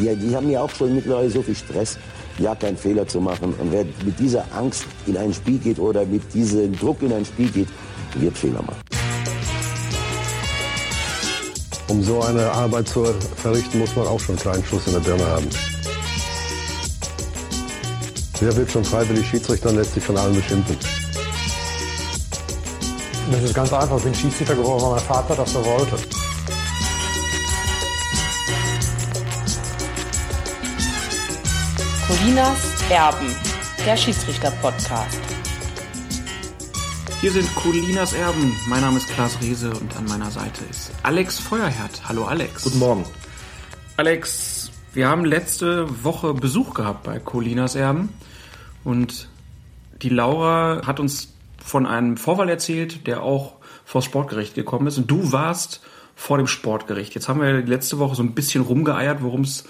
die, die haben ja auch schon mittlerweile so viel Stress, ja keinen Fehler zu machen. Und wer mit dieser Angst in ein Spiel geht oder mit diesem Druck in ein Spiel geht, wird Fehler machen. Um so eine Arbeit zu verrichten, muss man auch schon einen kleinen Schuss in der Birne haben. Wer wird schon freiwillig Schiedsrichter und lässt sich von allen beschimpfen? Das ist ganz einfach. Ich bin Schiedsrichter geworden, weil mein Vater das so wollte. Colinas Erben, der Schiedsrichter-Podcast. Hier sind Colinas Erben. Mein Name ist Klaas Rehse und an meiner Seite ist Alex Feuerherd. Hallo Alex. Guten Morgen. Alex, wir haben letzte Woche Besuch gehabt bei Colinas Erben und die Laura hat uns von einem Vorfall erzählt, der auch vor das Sportgericht gekommen ist und du warst vor dem Sportgericht. Jetzt haben wir letzte Woche so ein bisschen rumgeeiert, worum es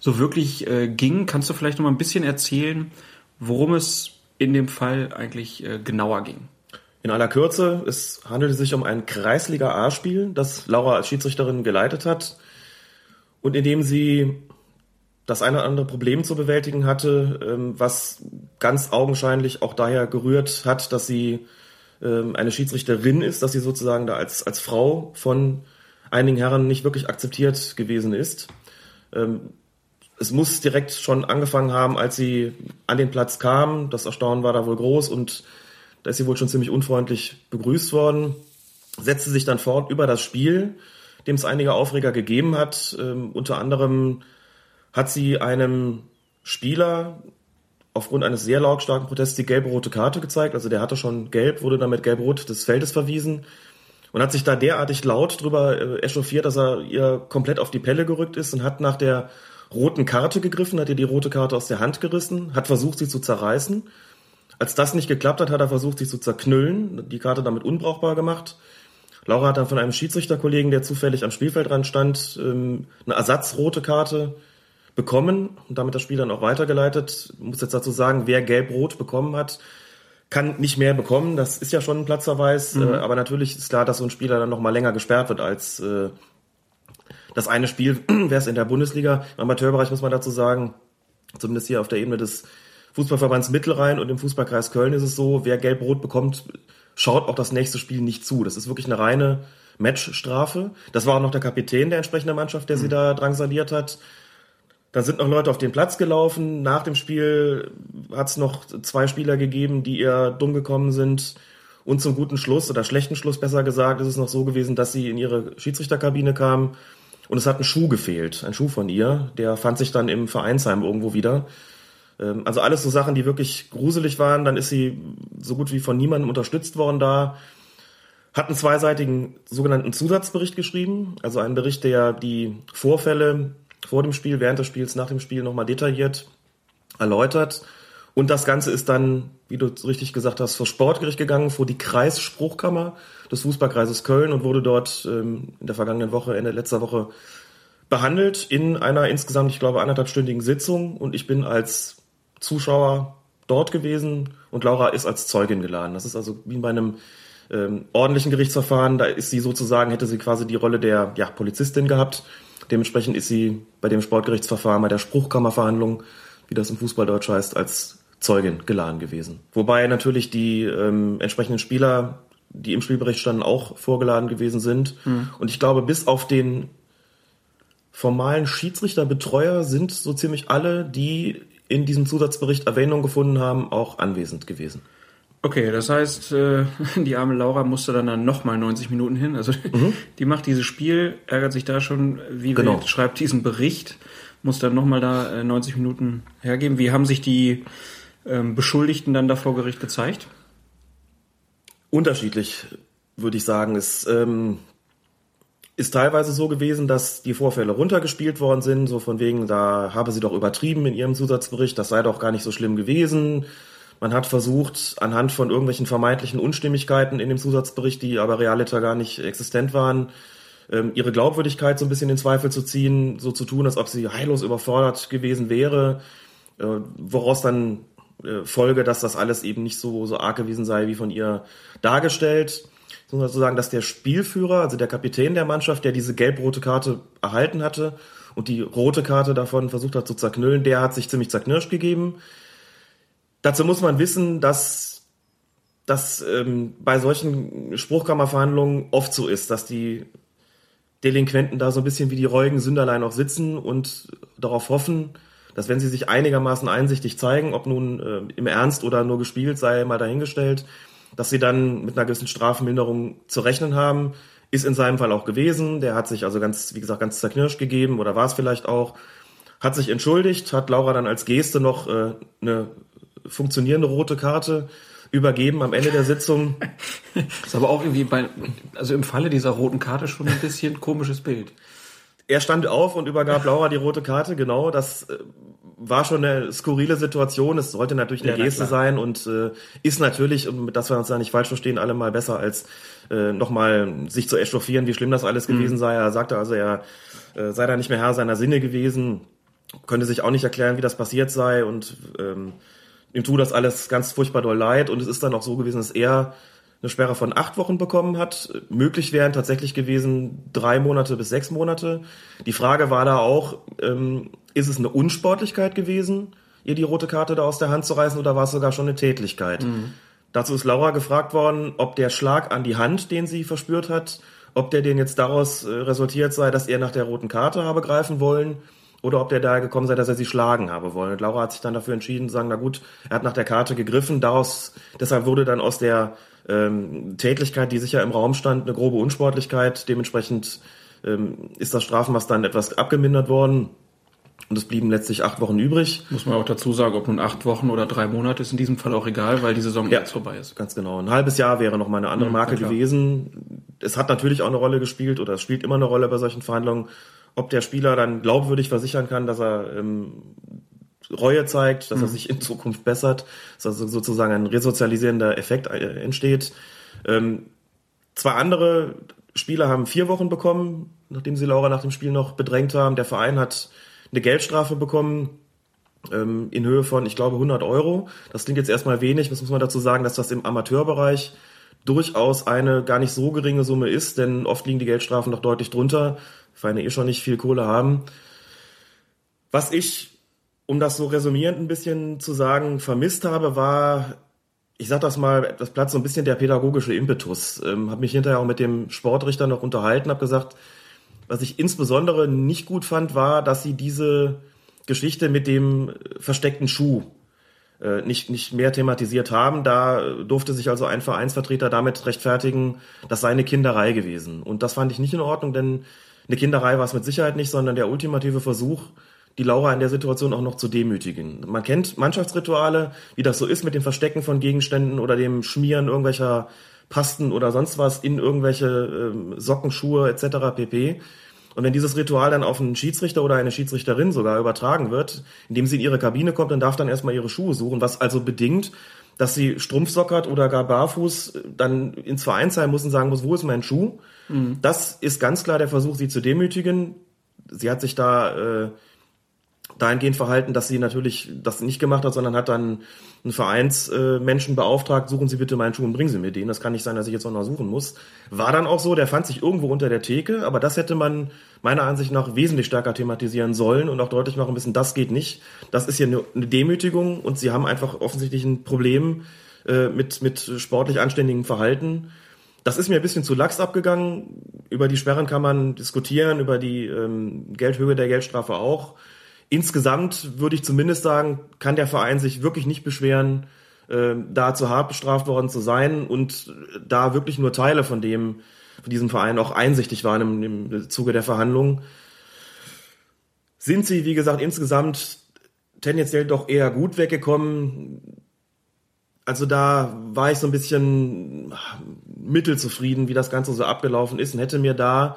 so wirklich äh, ging. Kannst du vielleicht noch mal ein bisschen erzählen, worum es in dem Fall eigentlich äh, genauer ging? In aller Kürze, es handelte sich um ein Kreisliga A-Spiel, das Laura als Schiedsrichterin geleitet hat und in dem sie das eine oder andere Problem zu bewältigen hatte, ähm, was ganz augenscheinlich auch daher gerührt hat, dass sie ähm, eine Schiedsrichterin ist, dass sie sozusagen da als, als Frau von einigen Herren nicht wirklich akzeptiert gewesen ist. Es muss direkt schon angefangen haben, als sie an den Platz kam. Das Erstaunen war da wohl groß und da ist sie wohl schon ziemlich unfreundlich begrüßt worden. Setzte sich dann fort über das Spiel, dem es einige Aufreger gegeben hat. Ähm, unter anderem hat sie einem Spieler aufgrund eines sehr lautstarken Protests die gelb-rote Karte gezeigt. Also der hatte schon gelb, wurde dann mit gelb-rot des Feldes verwiesen und hat sich da derartig laut drüber äh, echauffiert, dass er ihr komplett auf die Pelle gerückt ist und hat nach der roten Karte gegriffen, hat ihr die rote Karte aus der Hand gerissen, hat versucht, sie zu zerreißen. Als das nicht geklappt hat, hat er versucht, sie zu zerknüllen, die Karte damit unbrauchbar gemacht. Laura hat dann von einem Schiedsrichterkollegen, der zufällig am Spielfeldrand stand, ähm, eine ersatzrote Karte bekommen und damit das Spiel dann auch weitergeleitet. Ich muss jetzt dazu sagen, wer gelb-rot bekommen hat, kann nicht mehr bekommen. Das ist ja schon ein Platzverweis. Mhm. Äh, aber natürlich ist klar, dass so ein Spieler dann noch mal länger gesperrt wird als äh, das eine Spiel wäre es in der Bundesliga. Im Amateurbereich muss man dazu sagen, zumindest hier auf der Ebene des Fußballverbands Mittelrhein und im Fußballkreis Köln ist es so, wer gelb-rot bekommt, schaut auch das nächste Spiel nicht zu. Das ist wirklich eine reine Matchstrafe. Das war auch noch der Kapitän der entsprechenden Mannschaft, der mhm. sie da drangsaliert hat. Dann sind noch Leute auf den Platz gelaufen. Nach dem Spiel hat es noch zwei Spieler gegeben, die eher dumm gekommen sind. Und zum guten Schluss oder schlechten Schluss besser gesagt, ist es noch so gewesen, dass sie in ihre Schiedsrichterkabine kamen und es hat ein Schuh gefehlt, ein Schuh von ihr. Der fand sich dann im Vereinsheim irgendwo wieder. Ähm, also alles so Sachen, die wirklich gruselig waren. Dann ist sie so gut wie von niemandem unterstützt worden da. Hat einen zweiseitigen sogenannten Zusatzbericht geschrieben. Also einen Bericht, der die Vorfälle vor dem Spiel, während des Spiels, nach dem Spiel nochmal detailliert erläutert. Und das Ganze ist dann, wie du richtig gesagt hast, vor Sportgericht gegangen, vor die Kreisspruchkammer des Fußballkreises Köln und wurde dort ähm, in der vergangenen Woche, Ende letzter Woche behandelt in einer insgesamt, ich glaube, anderthalbstündigen Sitzung. Und ich bin als Zuschauer dort gewesen und Laura ist als Zeugin geladen. Das ist also wie bei einem ähm, ordentlichen Gerichtsverfahren. Da ist sie sozusagen, hätte sie quasi die Rolle der ja, Polizistin gehabt. Dementsprechend ist sie bei dem Sportgerichtsverfahren, bei der Spruchkammerverhandlung, wie das im Fußballdeutsch heißt, als Zeugin geladen gewesen. Wobei natürlich die ähm, entsprechenden Spieler, die im Spielbericht standen, auch vorgeladen gewesen sind. Mhm. Und ich glaube, bis auf den formalen Schiedsrichterbetreuer sind so ziemlich alle, die in diesem Zusatzbericht Erwähnung gefunden haben, auch anwesend gewesen. Okay, das heißt, äh, die arme Laura musste dann, dann nochmal 90 Minuten hin. Also mhm. die macht dieses Spiel, ärgert sich da schon, wie genau. schreibt diesen Bericht, muss dann nochmal da 90 äh, Minuten hergeben. Wie haben sich die ähm, Beschuldigten dann da vor Gericht gezeigt? Unterschiedlich, würde ich sagen. Es ähm, ist teilweise so gewesen, dass die Vorfälle runtergespielt worden sind, so von wegen, da habe sie doch übertrieben in ihrem Zusatzbericht, das sei doch gar nicht so schlimm gewesen. Man hat versucht, anhand von irgendwelchen vermeintlichen Unstimmigkeiten in dem Zusatzbericht, die aber realiter gar nicht existent waren, ähm, ihre Glaubwürdigkeit so ein bisschen in Zweifel zu ziehen, so zu tun, als ob sie heillos überfordert gewesen wäre, äh, woraus dann Folge, dass das alles eben nicht so, so arg gewesen sei, wie von ihr dargestellt. Ich muss also sagen, dass der Spielführer, also der Kapitän der Mannschaft, der diese gelb-rote Karte erhalten hatte und die rote Karte davon versucht hat zu zerknüllen, der hat sich ziemlich zerknirscht gegeben. Dazu muss man wissen, dass das ähm, bei solchen Spruchkammerverhandlungen oft so ist, dass die Delinquenten da so ein bisschen wie die reuigen Sünderlein auch sitzen und darauf hoffen, dass wenn sie sich einigermaßen einsichtig zeigen, ob nun äh, im Ernst oder nur gespielt sei, mal dahingestellt, dass sie dann mit einer gewissen Strafminderung zu rechnen haben. Ist in seinem Fall auch gewesen. Der hat sich also ganz, wie gesagt, ganz zerknirscht gegeben oder war es vielleicht auch. Hat sich entschuldigt, hat Laura dann als Geste noch äh, eine funktionierende rote Karte übergeben am Ende der Sitzung. ist aber auch irgendwie bei, also im Falle dieser roten Karte schon ein bisschen komisches Bild. Er stand auf und übergab Laura die rote Karte, genau. Das äh, war schon eine skurrile Situation. Es sollte natürlich eine ja, Geste sein und äh, ist natürlich, dass wir uns da nicht falsch verstehen, alle mal besser als äh, nochmal sich zu echauffieren, wie schlimm das alles mhm. gewesen sei. Er sagte also, er äh, sei da nicht mehr Herr seiner Sinne gewesen, könnte sich auch nicht erklären, wie das passiert sei und ähm, ihm tut das alles ganz furchtbar doll leid und es ist dann auch so gewesen, dass er eine Sperre von acht Wochen bekommen hat. Möglich wären tatsächlich gewesen drei Monate bis sechs Monate. Die Frage war da auch, ähm, ist es eine Unsportlichkeit gewesen, ihr die rote Karte da aus der Hand zu reißen oder war es sogar schon eine Tätlichkeit? Mhm. Dazu ist Laura gefragt worden, ob der Schlag an die Hand, den sie verspürt hat, ob der den jetzt daraus äh, resultiert sei, dass er nach der roten Karte habe greifen wollen oder ob der da gekommen sei, dass er sie schlagen habe wollen. Und Laura hat sich dann dafür entschieden zu sagen, na gut, er hat nach der Karte gegriffen, daraus, deshalb wurde dann aus der ähm, Tätlichkeit, die sicher im Raum stand, eine grobe Unsportlichkeit. Dementsprechend ähm, ist das Strafmaß dann etwas abgemindert worden. Und es blieben letztlich acht Wochen übrig. Muss man auch dazu sagen, ob nun acht Wochen oder drei Monate ist in diesem Fall auch egal, weil die Saison ja, jetzt vorbei ist. Ganz genau. Ein halbes Jahr wäre noch mal eine andere Marke gewesen. Es hat natürlich auch eine Rolle gespielt oder es spielt immer eine Rolle bei solchen Verhandlungen, ob der Spieler dann glaubwürdig versichern kann, dass er ähm, Reue zeigt, dass mhm. er sich in Zukunft bessert, dass also sozusagen ein resozialisierender Effekt äh, entsteht. Ähm, zwei andere Spieler haben vier Wochen bekommen, nachdem sie Laura nach dem Spiel noch bedrängt haben. Der Verein hat eine Geldstrafe bekommen ähm, in Höhe von, ich glaube, 100 Euro. Das klingt jetzt erstmal wenig. Das muss man dazu sagen, dass das im Amateurbereich durchaus eine gar nicht so geringe Summe ist, denn oft liegen die Geldstrafen noch deutlich drunter. Vereine eh schon nicht viel Kohle haben. Was ich, um das so resümierend ein bisschen zu sagen, vermisst habe, war, ich sag das mal etwas Platz, so ein bisschen der pädagogische Impetus. Ähm, habe mich hinterher auch mit dem Sportrichter noch unterhalten, habe gesagt, was ich insbesondere nicht gut fand, war, dass sie diese Geschichte mit dem versteckten Schuh äh, nicht, nicht mehr thematisiert haben. Da durfte sich also ein Vereinsvertreter damit rechtfertigen, das sei eine Kinderei gewesen. Und das fand ich nicht in Ordnung, denn eine Kinderei war es mit Sicherheit nicht, sondern der ultimative Versuch, die Laura in der Situation auch noch zu demütigen. Man kennt Mannschaftsrituale, wie das so ist mit dem Verstecken von Gegenständen oder dem Schmieren irgendwelcher Pasten oder sonst was in irgendwelche äh, Socken, Schuhe etc. pp. Und wenn dieses Ritual dann auf einen Schiedsrichter oder eine Schiedsrichterin sogar übertragen wird, indem sie in ihre Kabine kommt, dann darf dann erstmal ihre Schuhe suchen, was also bedingt, dass sie strumpfsockert oder gar barfuß dann ins Vereinsheim muss und sagen muss, wo ist mein Schuh? Mhm. Das ist ganz klar der Versuch, sie zu demütigen. Sie hat sich da äh, dahingehend verhalten, dass sie natürlich das nicht gemacht hat, sondern hat dann einen Vereinsmenschen äh, beauftragt, suchen Sie bitte meinen Schuh und bringen Sie mir den. Das kann nicht sein, dass ich jetzt noch suchen muss. War dann auch so, der fand sich irgendwo unter der Theke, aber das hätte man meiner Ansicht nach wesentlich stärker thematisieren sollen und auch deutlich machen müssen, das geht nicht. Das ist hier eine, eine Demütigung und Sie haben einfach offensichtlich ein Problem äh, mit, mit sportlich anständigem Verhalten. Das ist mir ein bisschen zu lax abgegangen. Über die Sperren kann man diskutieren, über die ähm, Geldhöhe der Geldstrafe auch. Insgesamt würde ich zumindest sagen, kann der Verein sich wirklich nicht beschweren, äh, da zu hart bestraft worden zu sein und da wirklich nur Teile von dem, von diesem Verein auch einsichtig waren im, im Zuge der Verhandlungen. Sind sie, wie gesagt, insgesamt tendenziell doch eher gut weggekommen. Also da war ich so ein bisschen mittelzufrieden, wie das Ganze so abgelaufen ist und hätte mir da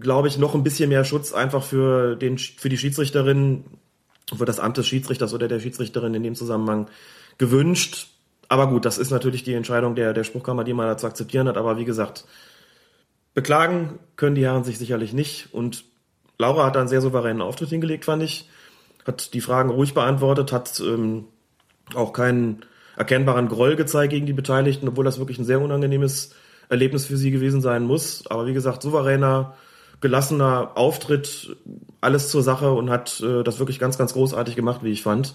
glaube ich, noch ein bisschen mehr Schutz einfach für, den, für die Schiedsrichterin, für das Amt des Schiedsrichters oder der Schiedsrichterin in dem Zusammenhang gewünscht. Aber gut, das ist natürlich die Entscheidung der, der Spruchkammer, die man da zu akzeptieren hat. Aber wie gesagt, beklagen können die Herren sich sicherlich nicht. Und Laura hat da einen sehr souveränen Auftritt hingelegt, fand ich. Hat die Fragen ruhig beantwortet, hat ähm, auch keinen erkennbaren Groll gezeigt gegen die Beteiligten, obwohl das wirklich ein sehr unangenehmes Erlebnis für sie gewesen sein muss. Aber wie gesagt, souveräner, gelassener Auftritt, alles zur Sache und hat äh, das wirklich ganz, ganz großartig gemacht, wie ich fand.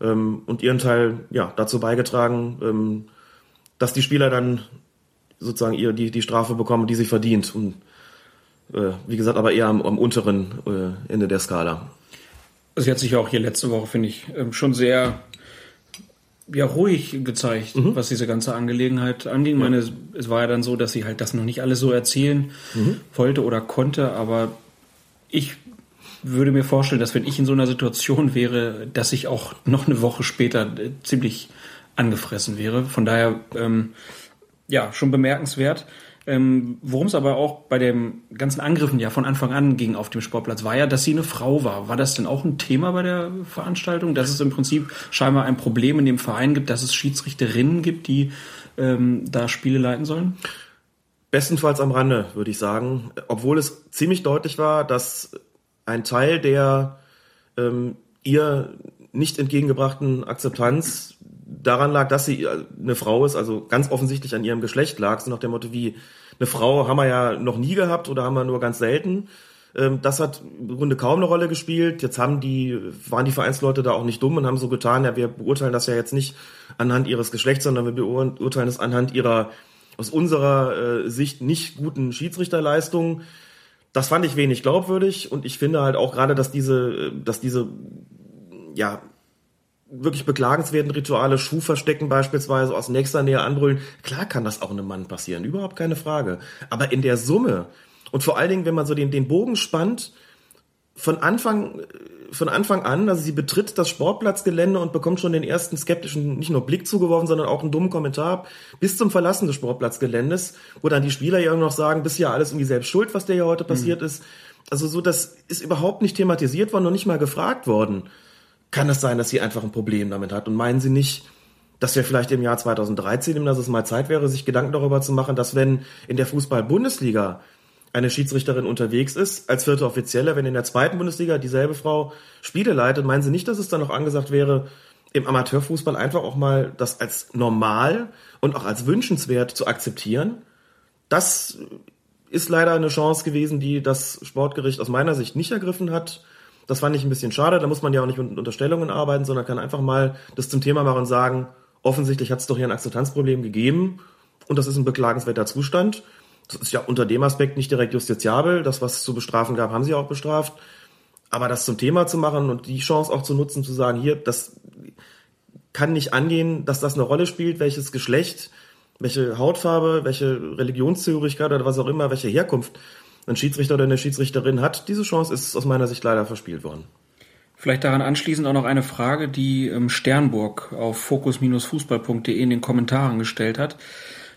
Ähm, und ihren Teil ja dazu beigetragen, ähm, dass die Spieler dann sozusagen ihr die, die Strafe bekommen, die sie verdient. Und äh, wie gesagt, aber eher am, am unteren äh, Ende der Skala. Sie hat sich auch hier letzte Woche, finde ich, ähm, schon sehr ja, ruhig gezeigt, mhm. was diese ganze Angelegenheit anging. Ja. Meine, es war ja dann so, dass sie halt das noch nicht alles so erzählen mhm. wollte oder konnte, aber ich würde mir vorstellen, dass wenn ich in so einer Situation wäre, dass ich auch noch eine Woche später äh, ziemlich angefressen wäre. Von daher, ähm, ja, schon bemerkenswert. Ähm, Worum es aber auch bei den ganzen Angriffen ja von Anfang an ging auf dem Sportplatz, war ja, dass sie eine Frau war. War das denn auch ein Thema bei der Veranstaltung, dass es im Prinzip scheinbar ein Problem in dem Verein gibt, dass es Schiedsrichterinnen gibt, die ähm, da Spiele leiten sollen? Bestenfalls am Rande, würde ich sagen. Obwohl es ziemlich deutlich war, dass ein Teil der ähm, ihr nicht entgegengebrachten Akzeptanz daran lag, dass sie äh, eine Frau ist, also ganz offensichtlich an ihrem Geschlecht lag, so nach dem Motto wie, eine Frau haben wir ja noch nie gehabt oder haben wir nur ganz selten. Ähm, das hat im Grunde kaum eine Rolle gespielt. Jetzt haben die, waren die Vereinsleute da auch nicht dumm und haben so getan, ja, wir beurteilen das ja jetzt nicht anhand ihres Geschlechts, sondern wir beurteilen es anhand ihrer, aus unserer äh, Sicht nicht guten Schiedsrichterleistungen. Das fand ich wenig glaubwürdig und ich finde halt auch gerade, dass diese, äh, dass diese, ja, wirklich beklagenswerten Rituale, Schuh verstecken beispielsweise, aus nächster Nähe anbrüllen. Klar kann das auch einem Mann passieren, überhaupt keine Frage. Aber in der Summe und vor allen Dingen, wenn man so den, den Bogen spannt, von Anfang, von Anfang an, also sie betritt das Sportplatzgelände und bekommt schon den ersten skeptischen, nicht nur Blick zugeworfen, sondern auch einen dummen Kommentar bis zum Verlassen des Sportplatzgeländes, wo dann die Spieler ja noch sagen, bist ja alles irgendwie selbst schuld, was dir ja heute passiert mhm. ist. Also so, das ist überhaupt nicht thematisiert worden und nicht mal gefragt worden kann es sein, dass sie einfach ein Problem damit hat. Und meinen Sie nicht, dass wir vielleicht im Jahr 2013, dass es mal Zeit wäre, sich Gedanken darüber zu machen, dass wenn in der Fußball-Bundesliga eine Schiedsrichterin unterwegs ist, als vierte Offizielle, wenn in der zweiten Bundesliga dieselbe Frau Spiele leitet, meinen Sie nicht, dass es dann noch angesagt wäre, im Amateurfußball einfach auch mal das als normal und auch als wünschenswert zu akzeptieren? Das ist leider eine Chance gewesen, die das Sportgericht aus meiner Sicht nicht ergriffen hat. Das fand ich ein bisschen schade. Da muss man ja auch nicht mit Unterstellungen arbeiten, sondern kann einfach mal das zum Thema machen und sagen, offensichtlich hat es doch hier ein Akzeptanzproblem gegeben und das ist ein beklagenswerter Zustand. Das ist ja unter dem Aspekt nicht direkt justiziabel. Das, was es zu bestrafen gab, haben sie auch bestraft. Aber das zum Thema zu machen und die Chance auch zu nutzen, zu sagen, hier, das kann nicht angehen, dass das eine Rolle spielt, welches Geschlecht, welche Hautfarbe, welche Religionszugehörigkeit oder was auch immer, welche Herkunft ein Schiedsrichter oder eine Schiedsrichterin hat. Diese Chance ist aus meiner Sicht leider verspielt worden. Vielleicht daran anschließend auch noch eine Frage, die ähm, Sternburg auf fokus-fußball.de in den Kommentaren gestellt hat.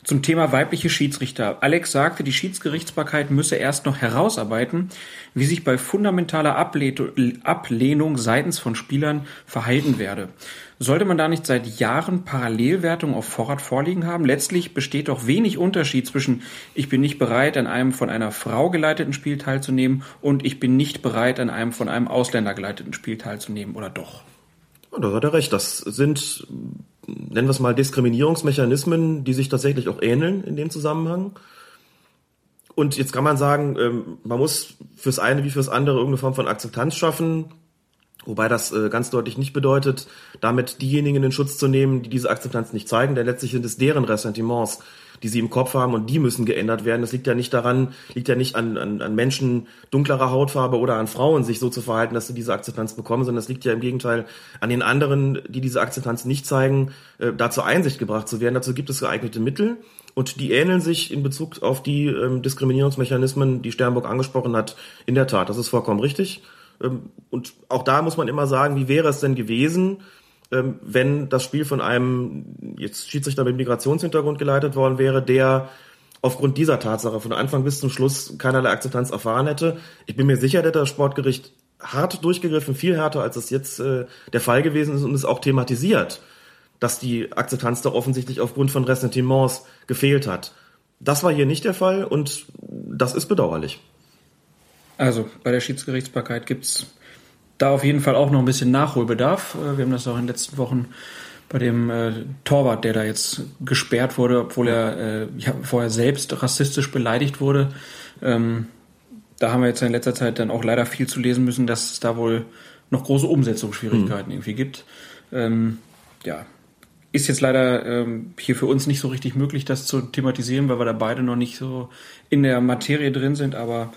Zum Thema weibliche Schiedsrichter. Alex sagte, die Schiedsgerichtsbarkeit müsse erst noch herausarbeiten, wie sich bei fundamentaler Ablehnung seitens von Spielern verhalten werde. Sollte man da nicht seit Jahren Parallelwertung auf Vorrat vorliegen haben? Letztlich besteht doch wenig Unterschied zwischen ich bin nicht bereit, an einem von einer Frau geleiteten Spiel teilzunehmen und ich bin nicht bereit, an einem von einem Ausländer geleiteten Spiel teilzunehmen, oder doch? Ja, da hat er recht. Das sind, nennen wir es mal, Diskriminierungsmechanismen, die sich tatsächlich auch ähneln in dem Zusammenhang. Und jetzt kann man sagen, ähm, man muss fürs eine wie fürs andere irgendeine Form von Akzeptanz schaffen. Wobei das äh, ganz deutlich nicht bedeutet, damit diejenigen in Schutz zu nehmen, die diese Akzeptanz nicht zeigen, denn letztlich sind es deren Ressentiments, die sie im Kopf haben und die müssen geändert werden. Das liegt ja nicht daran, liegt ja nicht an, an, an Menschen dunklerer Hautfarbe oder an Frauen, sich so zu verhalten, dass sie diese Akzeptanz bekommen, sondern es liegt ja im Gegenteil an den anderen, die diese Akzeptanz nicht zeigen, äh, dazu Einsicht gebracht zu werden. Dazu gibt es geeignete Mittel und die ähneln sich in Bezug auf die ähm, Diskriminierungsmechanismen, die Sternburg angesprochen hat, in der Tat. Das ist vollkommen richtig. Ähm, und auch da muss man immer sagen, wie wäre es denn gewesen, ähm, wenn das Spiel von einem jetzt Schiedsrichter mit Migrationshintergrund geleitet worden wäre, der aufgrund dieser Tatsache von Anfang bis zum Schluss keinerlei Akzeptanz erfahren hätte. Ich bin mir sicher, der das Sportgericht hart durchgegriffen, viel härter, als es jetzt äh, der Fall gewesen ist und es auch thematisiert, dass die Akzeptanz doch offensichtlich aufgrund von Ressentiments gefehlt hat. Das war hier nicht der Fall und das ist bedauerlich. Also bei der Schiedsgerichtsbarkeit gibt's da auf jeden Fall auch noch ein bisschen Nachholbedarf. Äh, wir haben das auch in den letzten Wochen bei dem äh, Torwart, der da jetzt gesperrt wurde, obwohl er äh, ja, vorher selbst rassistisch beleidigt wurde. Ähm, da haben wir jetzt in letzter Zeit dann auch leider viel zu lesen müssen, dass es da wohl noch große Umsetzungsschwierigkeiten mhm. irgendwie gibt. Ähm, ja, ist jetzt leider ähm, hier für uns nicht so richtig möglich, das zu thematisieren, weil wir da beide noch nicht so in der Materie drin sind. Aber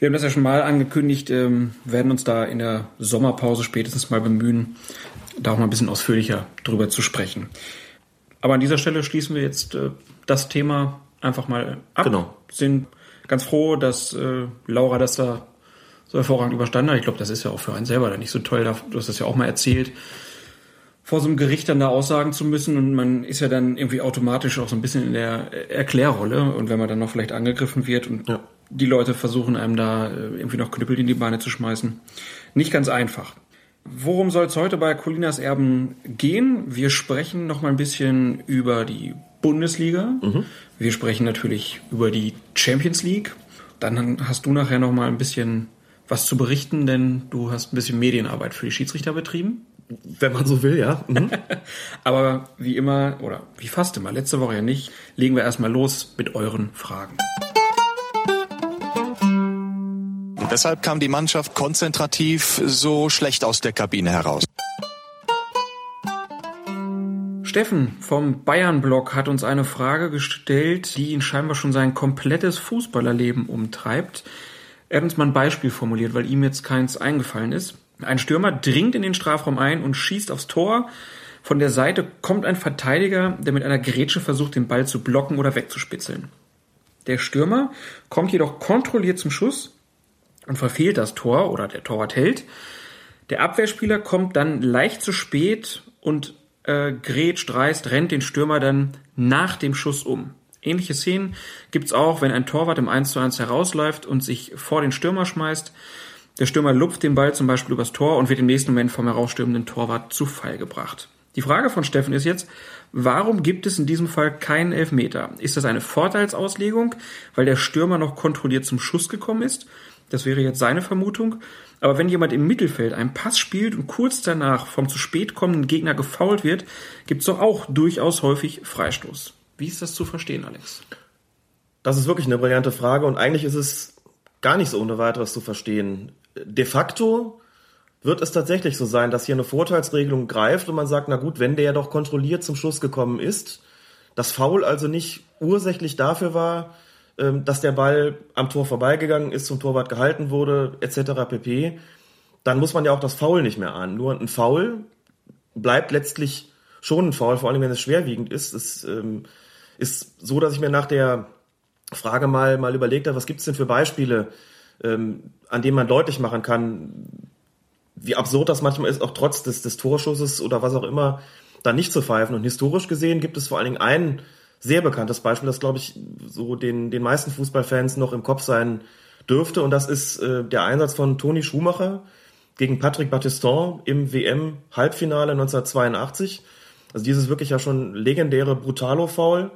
wir haben das ja schon mal angekündigt, ähm, werden uns da in der Sommerpause spätestens mal bemühen, da auch mal ein bisschen ausführlicher drüber zu sprechen. Aber an dieser Stelle schließen wir jetzt äh, das Thema einfach mal ab. Genau. Sind ganz froh, dass äh, Laura das da so hervorragend überstanden hat. Ich glaube, das ist ja auch für einen selber da nicht so toll. Du hast das ja auch mal erzählt, vor so einem Gericht dann da aussagen zu müssen. Und man ist ja dann irgendwie automatisch auch so ein bisschen in der Erklärrolle. Und wenn man dann noch vielleicht angegriffen wird und ja. Die Leute versuchen einem da äh, irgendwie noch Knüppel in die Beine zu schmeißen, nicht ganz einfach. Worum soll es heute bei Colinas Erben gehen? Wir sprechen noch mal ein bisschen über die Bundesliga. Mhm. Wir sprechen natürlich über die Champions League. Dann hast du nachher noch mal ein bisschen was zu berichten, denn du hast ein bisschen Medienarbeit für die Schiedsrichter betrieben. Wenn man so will, ja. Mhm. Aber wie immer, oder wie fast immer, letzte Woche ja nicht, legen wir erstmal los mit euren Fragen. Weshalb kam die Mannschaft konzentrativ so schlecht aus der Kabine heraus? Steffen vom Bayern-Blog hat uns eine Frage gestellt, die ihn scheinbar schon sein komplettes Fußballerleben umtreibt. Er hat uns mal ein Beispiel formuliert, weil ihm jetzt keins eingefallen ist. Ein Stürmer dringt in den Strafraum ein und schießt aufs Tor. Von der Seite kommt ein Verteidiger, der mit einer Grätsche versucht, den Ball zu blocken oder wegzuspitzeln. Der Stürmer kommt jedoch kontrolliert zum Schuss und verfehlt das Tor oder der Torwart hält. Der Abwehrspieler kommt dann leicht zu spät und äh, grätscht, reißt, rennt den Stürmer dann nach dem Schuss um. Ähnliche Szenen gibt's auch, wenn ein Torwart im 1 zu 1 herausläuft und sich vor den Stürmer schmeißt. Der Stürmer lupft den Ball zum Beispiel übers Tor und wird im nächsten Moment vom herausstürmenden Torwart zu Fall gebracht. Die Frage von Steffen ist jetzt, warum gibt es in diesem Fall keinen Elfmeter? Ist das eine Vorteilsauslegung, weil der Stürmer noch kontrolliert zum Schuss gekommen ist? Das wäre jetzt seine Vermutung. Aber wenn jemand im Mittelfeld einen Pass spielt und kurz danach vom zu spät kommenden Gegner gefault wird, gibt es doch auch durchaus häufig Freistoß. Wie ist das zu verstehen, Alex? Das ist wirklich eine brillante Frage und eigentlich ist es gar nicht so ohne weiteres zu verstehen. De facto wird es tatsächlich so sein, dass hier eine Vorteilsregelung greift und man sagt, na gut, wenn der ja doch kontrolliert zum Schluss gekommen ist, das Foul also nicht ursächlich dafür war, dass der Ball am Tor vorbeigegangen ist, zum Torwart gehalten wurde, etc. pp., dann muss man ja auch das Foul nicht mehr an. Nur ein Foul bleibt letztlich schon ein Foul, vor allem wenn es schwerwiegend ist. Es ähm, ist so, dass ich mir nach der Frage mal, mal überlegt habe, was gibt es denn für Beispiele, ähm, an denen man deutlich machen kann, wie absurd das manchmal ist, auch trotz des, des Torschusses oder was auch immer, da nicht zu pfeifen. Und historisch gesehen gibt es vor allen Dingen ein sehr bekanntes Beispiel, das, glaube ich, so den, den meisten Fußballfans noch im Kopf sein dürfte. Und das ist äh, der Einsatz von Toni Schumacher gegen Patrick Battiston im WM-Halbfinale 1982. Also dieses wirklich ja schon legendäre Brutalo-Foul.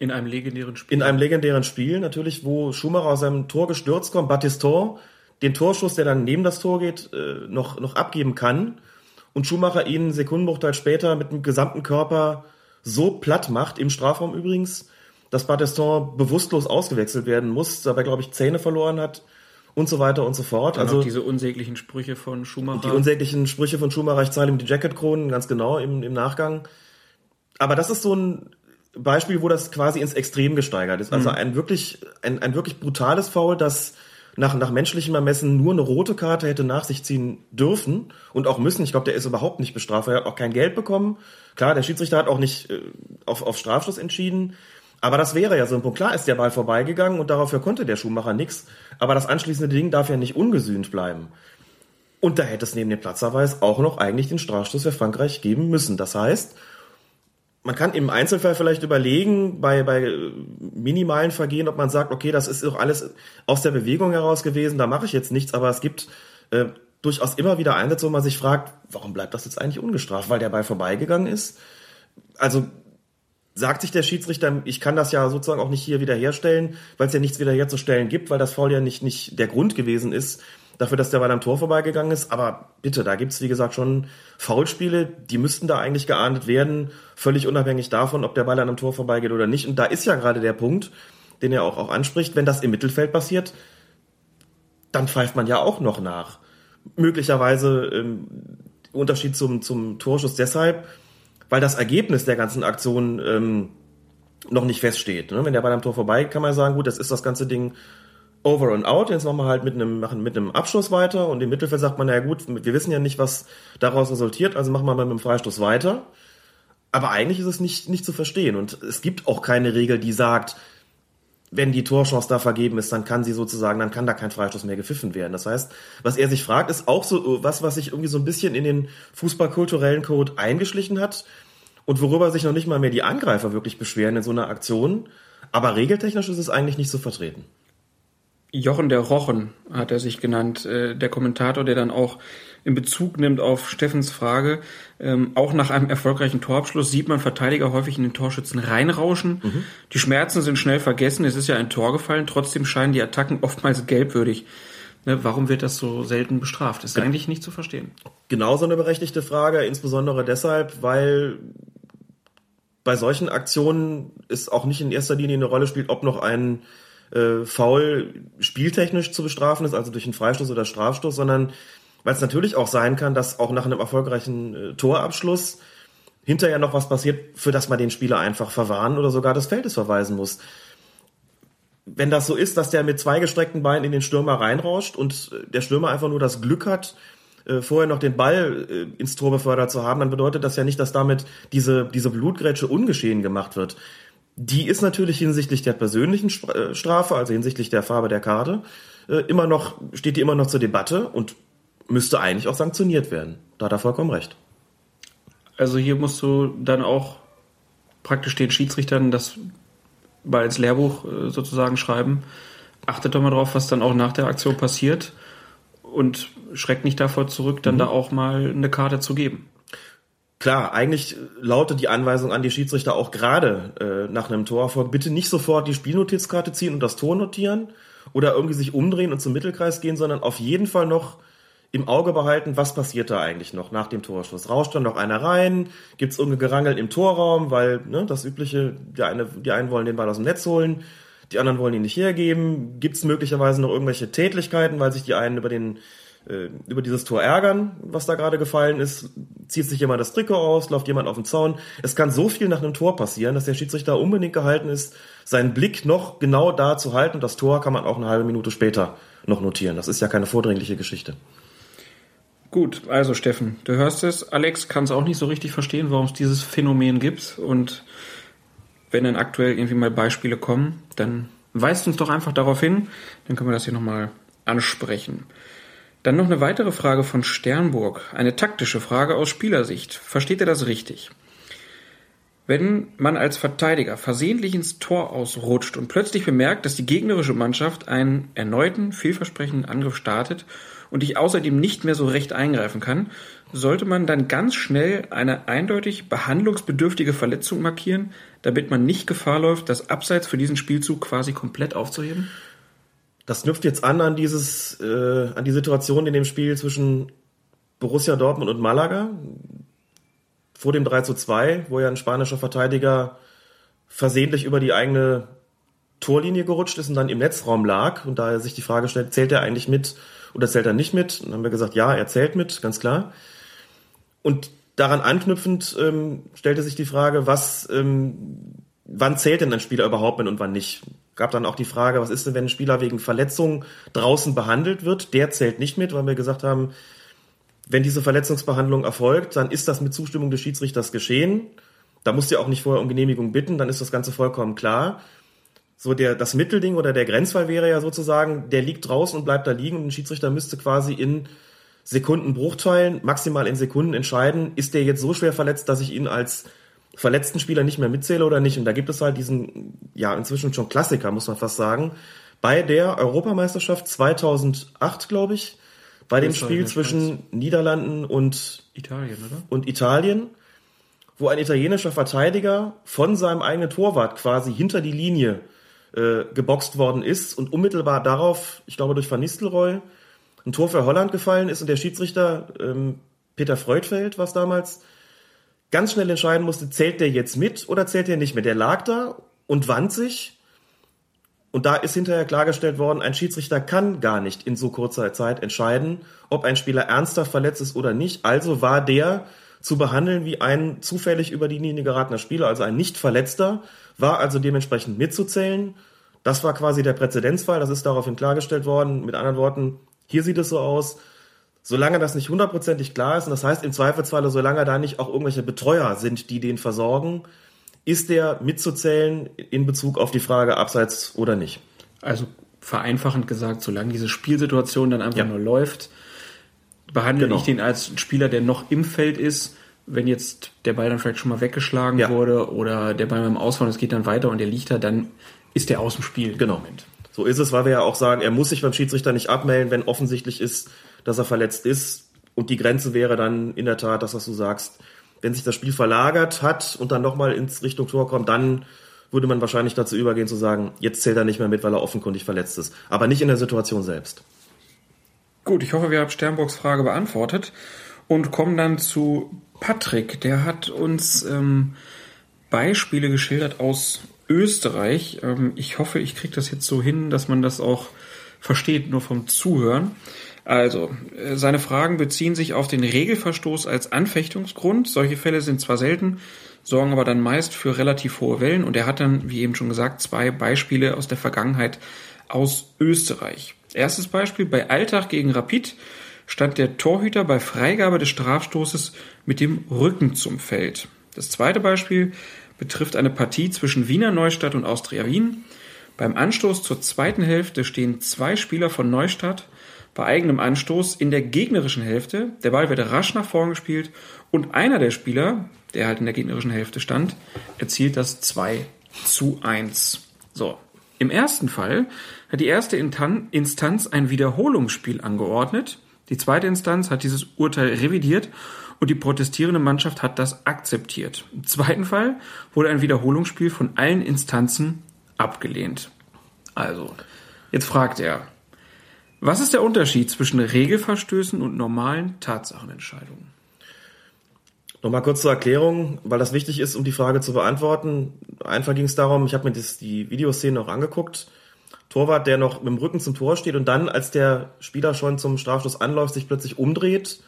In einem legendären Spiel. In einem legendären Spiel, natürlich, wo Schumacher aus seinem Tor gestürzt kommt, Battiston den Torschuss, der dann neben das Tor geht, äh, noch, noch abgeben kann. Und Schumacher ihn Sekundenbruchteil später mit dem gesamten Körper so platt macht, im Strafraum übrigens, dass Battiston bewusstlos ausgewechselt werden muss, dabei, glaube ich, Zähne verloren hat und so weiter und so fort. Dann also diese unsäglichen Sprüche von Schumacher. Die unsäglichen Sprüche von Schumacher, ich zahle ihm die Jacketkronen, ganz genau im, im Nachgang. Aber das ist so ein Beispiel, wo das quasi ins Extrem gesteigert ist. Also mhm. ein wirklich, ein, ein wirklich brutales Foul, das nach, nach menschlichem Ermessen nur eine rote Karte hätte nach sich ziehen dürfen und auch müssen. Ich glaube, der ist überhaupt nicht bestraft. Er hat auch kein Geld bekommen. Klar, der Schiedsrichter hat auch nicht äh, auf, auf Strafschluss entschieden. Aber das wäre ja so ein Punkt. Klar ist der Ball vorbeigegangen und dafür konnte der Schuhmacher nichts. Aber das anschließende Ding darf ja nicht ungesühnt bleiben. Und da hätte es neben dem Platzerweis auch noch eigentlich den Strafstoß für Frankreich geben müssen. Das heißt, man kann im Einzelfall vielleicht überlegen, bei, bei minimalen Vergehen, ob man sagt, okay, das ist doch alles aus der Bewegung heraus gewesen, da mache ich jetzt nichts, aber es gibt äh, durchaus immer wieder Einsätze, wo man sich fragt, warum bleibt das jetzt eigentlich ungestraft, weil der Ball vorbeigegangen ist? Also sagt sich der Schiedsrichter, ich kann das ja sozusagen auch nicht hier wiederherstellen, weil es ja nichts wiederherzustellen gibt, weil das Foul ja nicht, nicht der Grund gewesen ist dafür, dass der Ball am Tor vorbeigegangen ist. Aber bitte, da gibt's wie gesagt, schon Foulspiele, die müssten da eigentlich geahndet werden, völlig unabhängig davon, ob der Ball an einem Tor vorbeigeht oder nicht. Und da ist ja gerade der Punkt, den er auch, auch anspricht, wenn das im Mittelfeld passiert, dann pfeift man ja auch noch nach. Möglicherweise ähm, Unterschied zum, zum Torschuss deshalb, weil das Ergebnis der ganzen Aktion ähm, noch nicht feststeht. Ne? Wenn der Ball am Tor vorbei, kann man sagen, gut, das ist das ganze Ding over and out. Jetzt machen wir halt mit einem, machen mit einem Abschluss weiter und im Mittelfeld sagt man, na ja gut, wir wissen ja nicht, was daraus resultiert, also machen wir mal mit dem Freistoß weiter. Aber eigentlich ist es nicht, nicht zu verstehen und es gibt auch keine Regel, die sagt, wenn die Torchance da vergeben ist, dann kann sie sozusagen, dann kann da kein Freistoß mehr gepfiffen werden. Das heißt, was er sich fragt, ist auch so was, was sich irgendwie so ein bisschen in den fußballkulturellen Code eingeschlichen hat und worüber sich noch nicht mal mehr die Angreifer wirklich beschweren in so einer Aktion. Aber regeltechnisch ist es eigentlich nicht zu vertreten. Jochen der Rochen hat er sich genannt, äh, der Kommentator, der dann auch in Bezug nimmt auf Steffens Frage. Ähm, auch nach einem erfolgreichen Torabschluss sieht man Verteidiger häufig in den Torschützen reinrauschen. Mhm. Die Schmerzen sind schnell vergessen, es ist ja ein Tor gefallen, trotzdem scheinen die Attacken oftmals gelbwürdig. Ne, warum wird das so selten bestraft? Ist eigentlich nicht zu verstehen. Genauso eine berechtigte Frage, insbesondere deshalb, weil bei solchen Aktionen es auch nicht in erster Linie eine Rolle spielt, ob noch ein äh, Foul spieltechnisch zu bestrafen ist, also durch einen Freistoß oder Strafstoß, sondern weil es natürlich auch sein kann, dass auch nach einem erfolgreichen äh, Torabschluss hinterher noch was passiert, für das man den Spieler einfach verwarnen oder sogar des Feldes verweisen muss. Wenn das so ist, dass der mit zwei gestreckten Beinen in den Stürmer reinrauscht und äh, der Stürmer einfach nur das Glück hat, äh, vorher noch den Ball äh, ins Tor befördert zu haben, dann bedeutet das ja nicht, dass damit diese, diese Blutgrätsche ungeschehen gemacht wird. Die ist natürlich hinsichtlich der persönlichen äh, Strafe, also hinsichtlich der Farbe der Karte, äh, immer noch, steht die immer noch zur Debatte und müsste eigentlich auch sanktioniert werden. Da hat er vollkommen recht. Also hier musst du dann auch praktisch den Schiedsrichtern das mal ins Lehrbuch äh, sozusagen schreiben. Achtet doch mal drauf, was dann auch nach der Aktion passiert und schreckt nicht davor zurück, dann mhm. da auch mal eine Karte zu geben. Klar, eigentlich lautet die Anweisung an die Schiedsrichter auch gerade äh, nach einem Torerfolg, bitte nicht sofort die Spielnotizkarte ziehen und das Tor notieren oder irgendwie sich umdrehen und zum Mittelkreis gehen, sondern auf jeden Fall noch im Auge behalten, was passiert da eigentlich noch nach dem Torschuss. Rauscht dann noch einer rein? Gibt es irgendwie Gerangel im Torraum? Weil ne, das übliche, die, eine, die einen wollen den Ball aus dem Netz holen, die anderen wollen ihn nicht hergeben. Gibt es möglicherweise noch irgendwelche Tätlichkeiten, weil sich die einen über den äh, über dieses Tor ärgern, was da gerade gefallen ist, zieht sich jemand das Trikot aus, läuft jemand auf den Zaun. Es kann so viel nach einem Tor passieren, dass der Schiedsrichter unbedingt gehalten ist, seinen Blick noch genau da zu halten. Das Tor kann man auch eine halbe Minute später noch notieren. Das ist ja keine vordringliche Geschichte. Gut, also Steffen, du hörst es. Alex kann es auch nicht so richtig verstehen, warum es dieses Phänomen gibt. Und wenn dann aktuell irgendwie mal Beispiele kommen, dann weist uns doch einfach darauf hin. Dann können wir das hier nochmal ansprechen. Dann noch eine weitere Frage von Sternburg. Eine taktische Frage aus Spielersicht. Versteht ihr das richtig? Wenn man als Verteidiger versehentlich ins Tor ausrutscht und plötzlich bemerkt, dass die gegnerische Mannschaft einen erneuten, vielversprechenden Angriff startet und ich außerdem nicht mehr so recht eingreifen kann, sollte man dann ganz schnell eine eindeutig behandlungsbedürftige Verletzung markieren, damit man nicht Gefahr läuft, das Abseits für diesen Spielzug quasi komplett aufzuheben? Das knüpft jetzt an an dieses, äh, an die Situation in dem Spiel zwischen Borussia Dortmund und Malaga vor dem 3 zu 2, wo ja ein spanischer Verteidiger versehentlich über die eigene Torlinie gerutscht ist und dann im Netzraum lag und da sich die Frage stellt, zählt er eigentlich mit oder zählt er nicht mit? Und dann haben wir gesagt, ja, er zählt mit, ganz klar. Und daran anknüpfend ähm, stellte sich die Frage, was, ähm, wann zählt denn ein Spieler überhaupt mit und wann nicht? Gab dann auch die Frage, was ist denn, wenn ein Spieler wegen Verletzung draußen behandelt wird? Der zählt nicht mit, weil wir gesagt haben, wenn diese Verletzungsbehandlung erfolgt, dann ist das mit Zustimmung des Schiedsrichters geschehen. Da musst du auch nicht vorher um Genehmigung bitten, dann ist das Ganze vollkommen klar so der, das Mittelding oder der Grenzfall wäre ja sozusagen, der liegt draußen und bleibt da liegen und ein Schiedsrichter müsste quasi in Sekundenbruchteilen, maximal in Sekunden entscheiden, ist der jetzt so schwer verletzt, dass ich ihn als verletzten Spieler nicht mehr mitzähle oder nicht. Und da gibt es halt diesen, ja, inzwischen schon Klassiker, muss man fast sagen. Bei der Europameisterschaft 2008, glaube ich, bei dem Spiel zwischen Niederlanden und Italien, oder? Und Italien, wo ein italienischer Verteidiger von seinem eigenen Torwart quasi hinter die Linie äh, geboxt worden ist und unmittelbar darauf, ich glaube durch Van Nistelrooy, ein Tor für Holland gefallen ist und der Schiedsrichter ähm, Peter Freudfeld, was damals, ganz schnell entscheiden musste, zählt der jetzt mit oder zählt der nicht mit. Der lag da und wand sich Und da ist hinterher klargestellt worden, ein Schiedsrichter kann gar nicht in so kurzer Zeit entscheiden, ob ein Spieler ernsthaft verletzt ist oder nicht. Also war der zu behandeln wie ein zufällig über die Linie geratener Spieler, also ein nicht Verletzter, war also dementsprechend mitzuzählen. Das war quasi der Präzedenzfall, das ist daraufhin klargestellt worden. Mit anderen Worten, hier sieht es so aus, solange das nicht hundertprozentig klar ist, und das heißt im Zweifelsfalle, solange da nicht auch irgendwelche Betreuer sind, die den versorgen, ist der mitzuzählen in Bezug auf die Frage abseits oder nicht? Also vereinfachend gesagt, solange diese Spielsituation dann einfach ja. nur läuft, behandle genau. ich den als Spieler, der noch im Feld ist. Wenn jetzt der Ball dann vielleicht schon mal weggeschlagen ja. wurde oder der Ball beim Ausfahren, es geht dann weiter und der liegt da, dann ist der aus dem Spiel. Genau. So ist es, weil wir ja auch sagen, er muss sich beim Schiedsrichter nicht abmelden, wenn offensichtlich ist, dass er verletzt ist. Und die Grenze wäre dann in der Tat, das, was du sagst, wenn sich das Spiel verlagert hat und dann nochmal ins Richtung Tor kommt, dann würde man wahrscheinlich dazu übergehen zu sagen, jetzt zählt er nicht mehr mit, weil er offenkundig verletzt ist. Aber nicht in der Situation selbst. Gut, ich hoffe, wir haben Sternburgs Frage beantwortet und kommen dann zu Patrick. Der hat uns ähm, Beispiele geschildert aus Österreich. Ähm, ich hoffe, ich kriege das jetzt so hin, dass man das auch versteht, nur vom Zuhören. Also, äh, seine Fragen beziehen sich auf den Regelverstoß als Anfechtungsgrund. Solche Fälle sind zwar selten, sorgen aber dann meist für relativ hohe Wellen und er hat dann, wie eben schon gesagt, zwei Beispiele aus der Vergangenheit aus Österreich. Erstes Beispiel, bei Alltag gegen Rapid stand der Torhüter bei Freigabe des Strafstoßes mit dem Rücken zum Feld. Das zweite Beispiel betrifft eine Partie zwischen Wiener Neustadt und Austria Wien. Beim Anstoß zur zweiten Hälfte stehen zwei Spieler von Neustadt bei eigenem Anstoß in der gegnerischen Hälfte. Der Ball wird rasch nach vorn gespielt und einer der Spieler, der halt in der gegnerischen Hälfte stand, erzielt das 2 zu 1. So. Im ersten Fall hat die erste Instanz ein Wiederholungsspiel angeordnet. Die zweite Instanz hat dieses Urteil revidiert und die protestierende Mannschaft hat das akzeptiert. Im zweiten Fall wurde ein Wiederholungsspiel von allen Instanzen abgelehnt. Also, jetzt fragt er, was ist der Unterschied zwischen Regelverstößen und normalen Tatsachenentscheidungen? Nochmal kurz zur Erklärung, weil das wichtig ist, um die Frage zu beantworten. Einfach ging es darum, ich habe mir das, die Videoszene auch angeguckt. Torwart, der noch mit dem Rücken zum Tor steht und dann, als der Spieler schon zum Strafstoß anläuft, sich plötzlich umdreht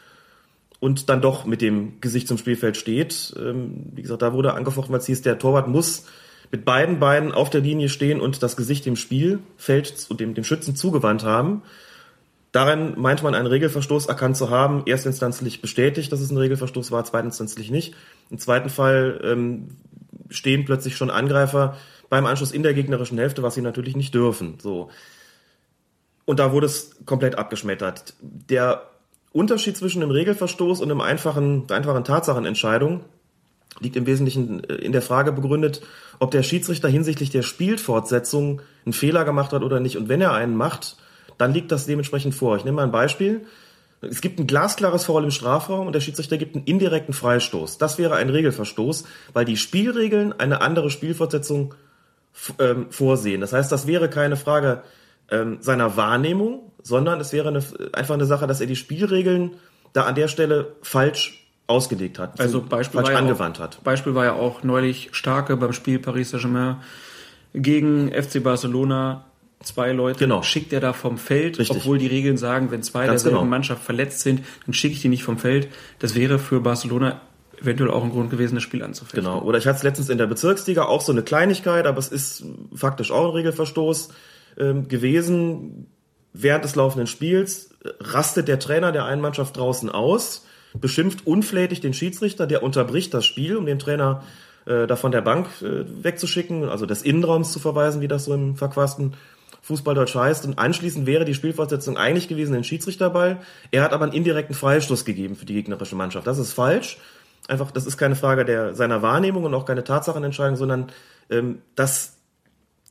und dann doch mit dem Gesicht zum Spielfeld steht. Ähm, wie gesagt, da wurde angefochten, weil es hieß, der Torwart muss mit beiden Beinen auf der Linie stehen und das Gesicht dem Spielfeld und dem, dem Schützen zugewandt haben. Darin meint man einen Regelverstoß erkannt zu haben, erstinstanzlich bestätigt, dass es ein Regelverstoß war, zweitinstanzlich nicht. Im zweiten Fall ähm, stehen plötzlich schon Angreifer beim Anschluss in der gegnerischen Hälfte, was sie natürlich nicht dürfen. So. Und da wurde es komplett abgeschmettert. Der Unterschied zwischen einem Regelverstoß und einem einfachen, der einfachen Tatsachenentscheidung liegt im Wesentlichen äh, in der Frage begründet, ob der Schiedsrichter hinsichtlich der Spielfortsetzung einen Fehler gemacht hat oder nicht. Und wenn er einen macht, dann liegt das dementsprechend vor. Ich nehme mal ein Beispiel. Es gibt ein glasklares Foul im Strafraum und der Schiedsrichter gibt einen indirekten Freistoß. Das wäre ein Regelverstoß, weil die Spielregeln eine andere Spielfortsetzung ähm, vorsehen. Das heißt, das wäre keine Frage ähm, seiner Wahrnehmung, sondern es wäre eine, einfach eine Sache, dass er die Spielregeln da an der Stelle falsch ausgelegt hat, also Beispiel falsch angewandt auch, hat. Beispiel war ja auch neulich Starke beim Spiel Paris Saint-Germain gegen FC Barcelona zwei Leute genau. schickt er da vom Feld, Richtig. obwohl die Regeln sagen, wenn zwei Ganz derselben genau. Mannschaft verletzt sind, dann schicke ich die nicht vom Feld. Das wäre für Barcelona eventuell auch ein Grund gewesen, das Spiel anzufechten. Genau. Oder ich hatte es letztens in der Bezirksliga auch so eine Kleinigkeit, aber es ist faktisch auch ein Regelverstoß ähm, gewesen. Während des laufenden Spiels rastet der Trainer der einen Mannschaft draußen aus, beschimpft unflätig den Schiedsrichter, der unterbricht das Spiel, um den Trainer äh, da von der Bank äh, wegzuschicken, also des Innenraums zu verweisen, wie das so im verquasten Fußballdeutsch heißt. Und anschließend wäre die Spielfortsetzung eigentlich gewesen ein Schiedsrichterball. Er hat aber einen indirekten Freistoß gegeben für die gegnerische Mannschaft. Das ist falsch. Einfach, das ist keine Frage der seiner Wahrnehmung und auch keine Tatsachenentscheidung, sondern ähm, das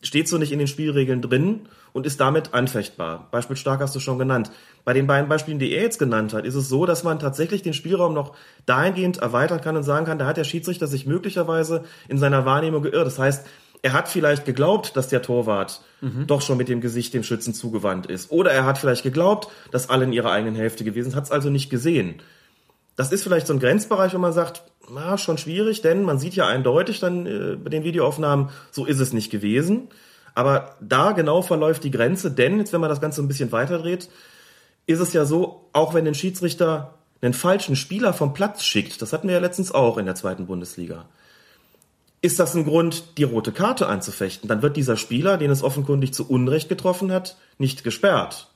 steht so nicht in den Spielregeln drin und ist damit anfechtbar. Beispiel stark hast du schon genannt. Bei den beiden Beispielen, die er jetzt genannt hat, ist es so, dass man tatsächlich den Spielraum noch dahingehend erweitern kann und sagen kann, da hat der Schiedsrichter sich möglicherweise in seiner Wahrnehmung geirrt. Das heißt, er hat vielleicht geglaubt, dass der Torwart mhm. doch schon mit dem Gesicht dem Schützen zugewandt ist. Oder er hat vielleicht geglaubt, dass alle in ihrer eigenen Hälfte gewesen sind, hat es also nicht gesehen. Das ist vielleicht so ein Grenzbereich, wo man sagt, na, schon schwierig, denn man sieht ja eindeutig dann äh, bei den Videoaufnahmen, so ist es nicht gewesen. Aber da genau verläuft die Grenze, denn jetzt, wenn man das Ganze ein bisschen weiterdreht, ist es ja so, auch wenn ein Schiedsrichter einen falschen Spieler vom Platz schickt, das hatten wir ja letztens auch in der zweiten Bundesliga, ist das ein Grund, die rote Karte einzufechten. Dann wird dieser Spieler, den es offenkundig zu Unrecht getroffen hat, nicht gesperrt.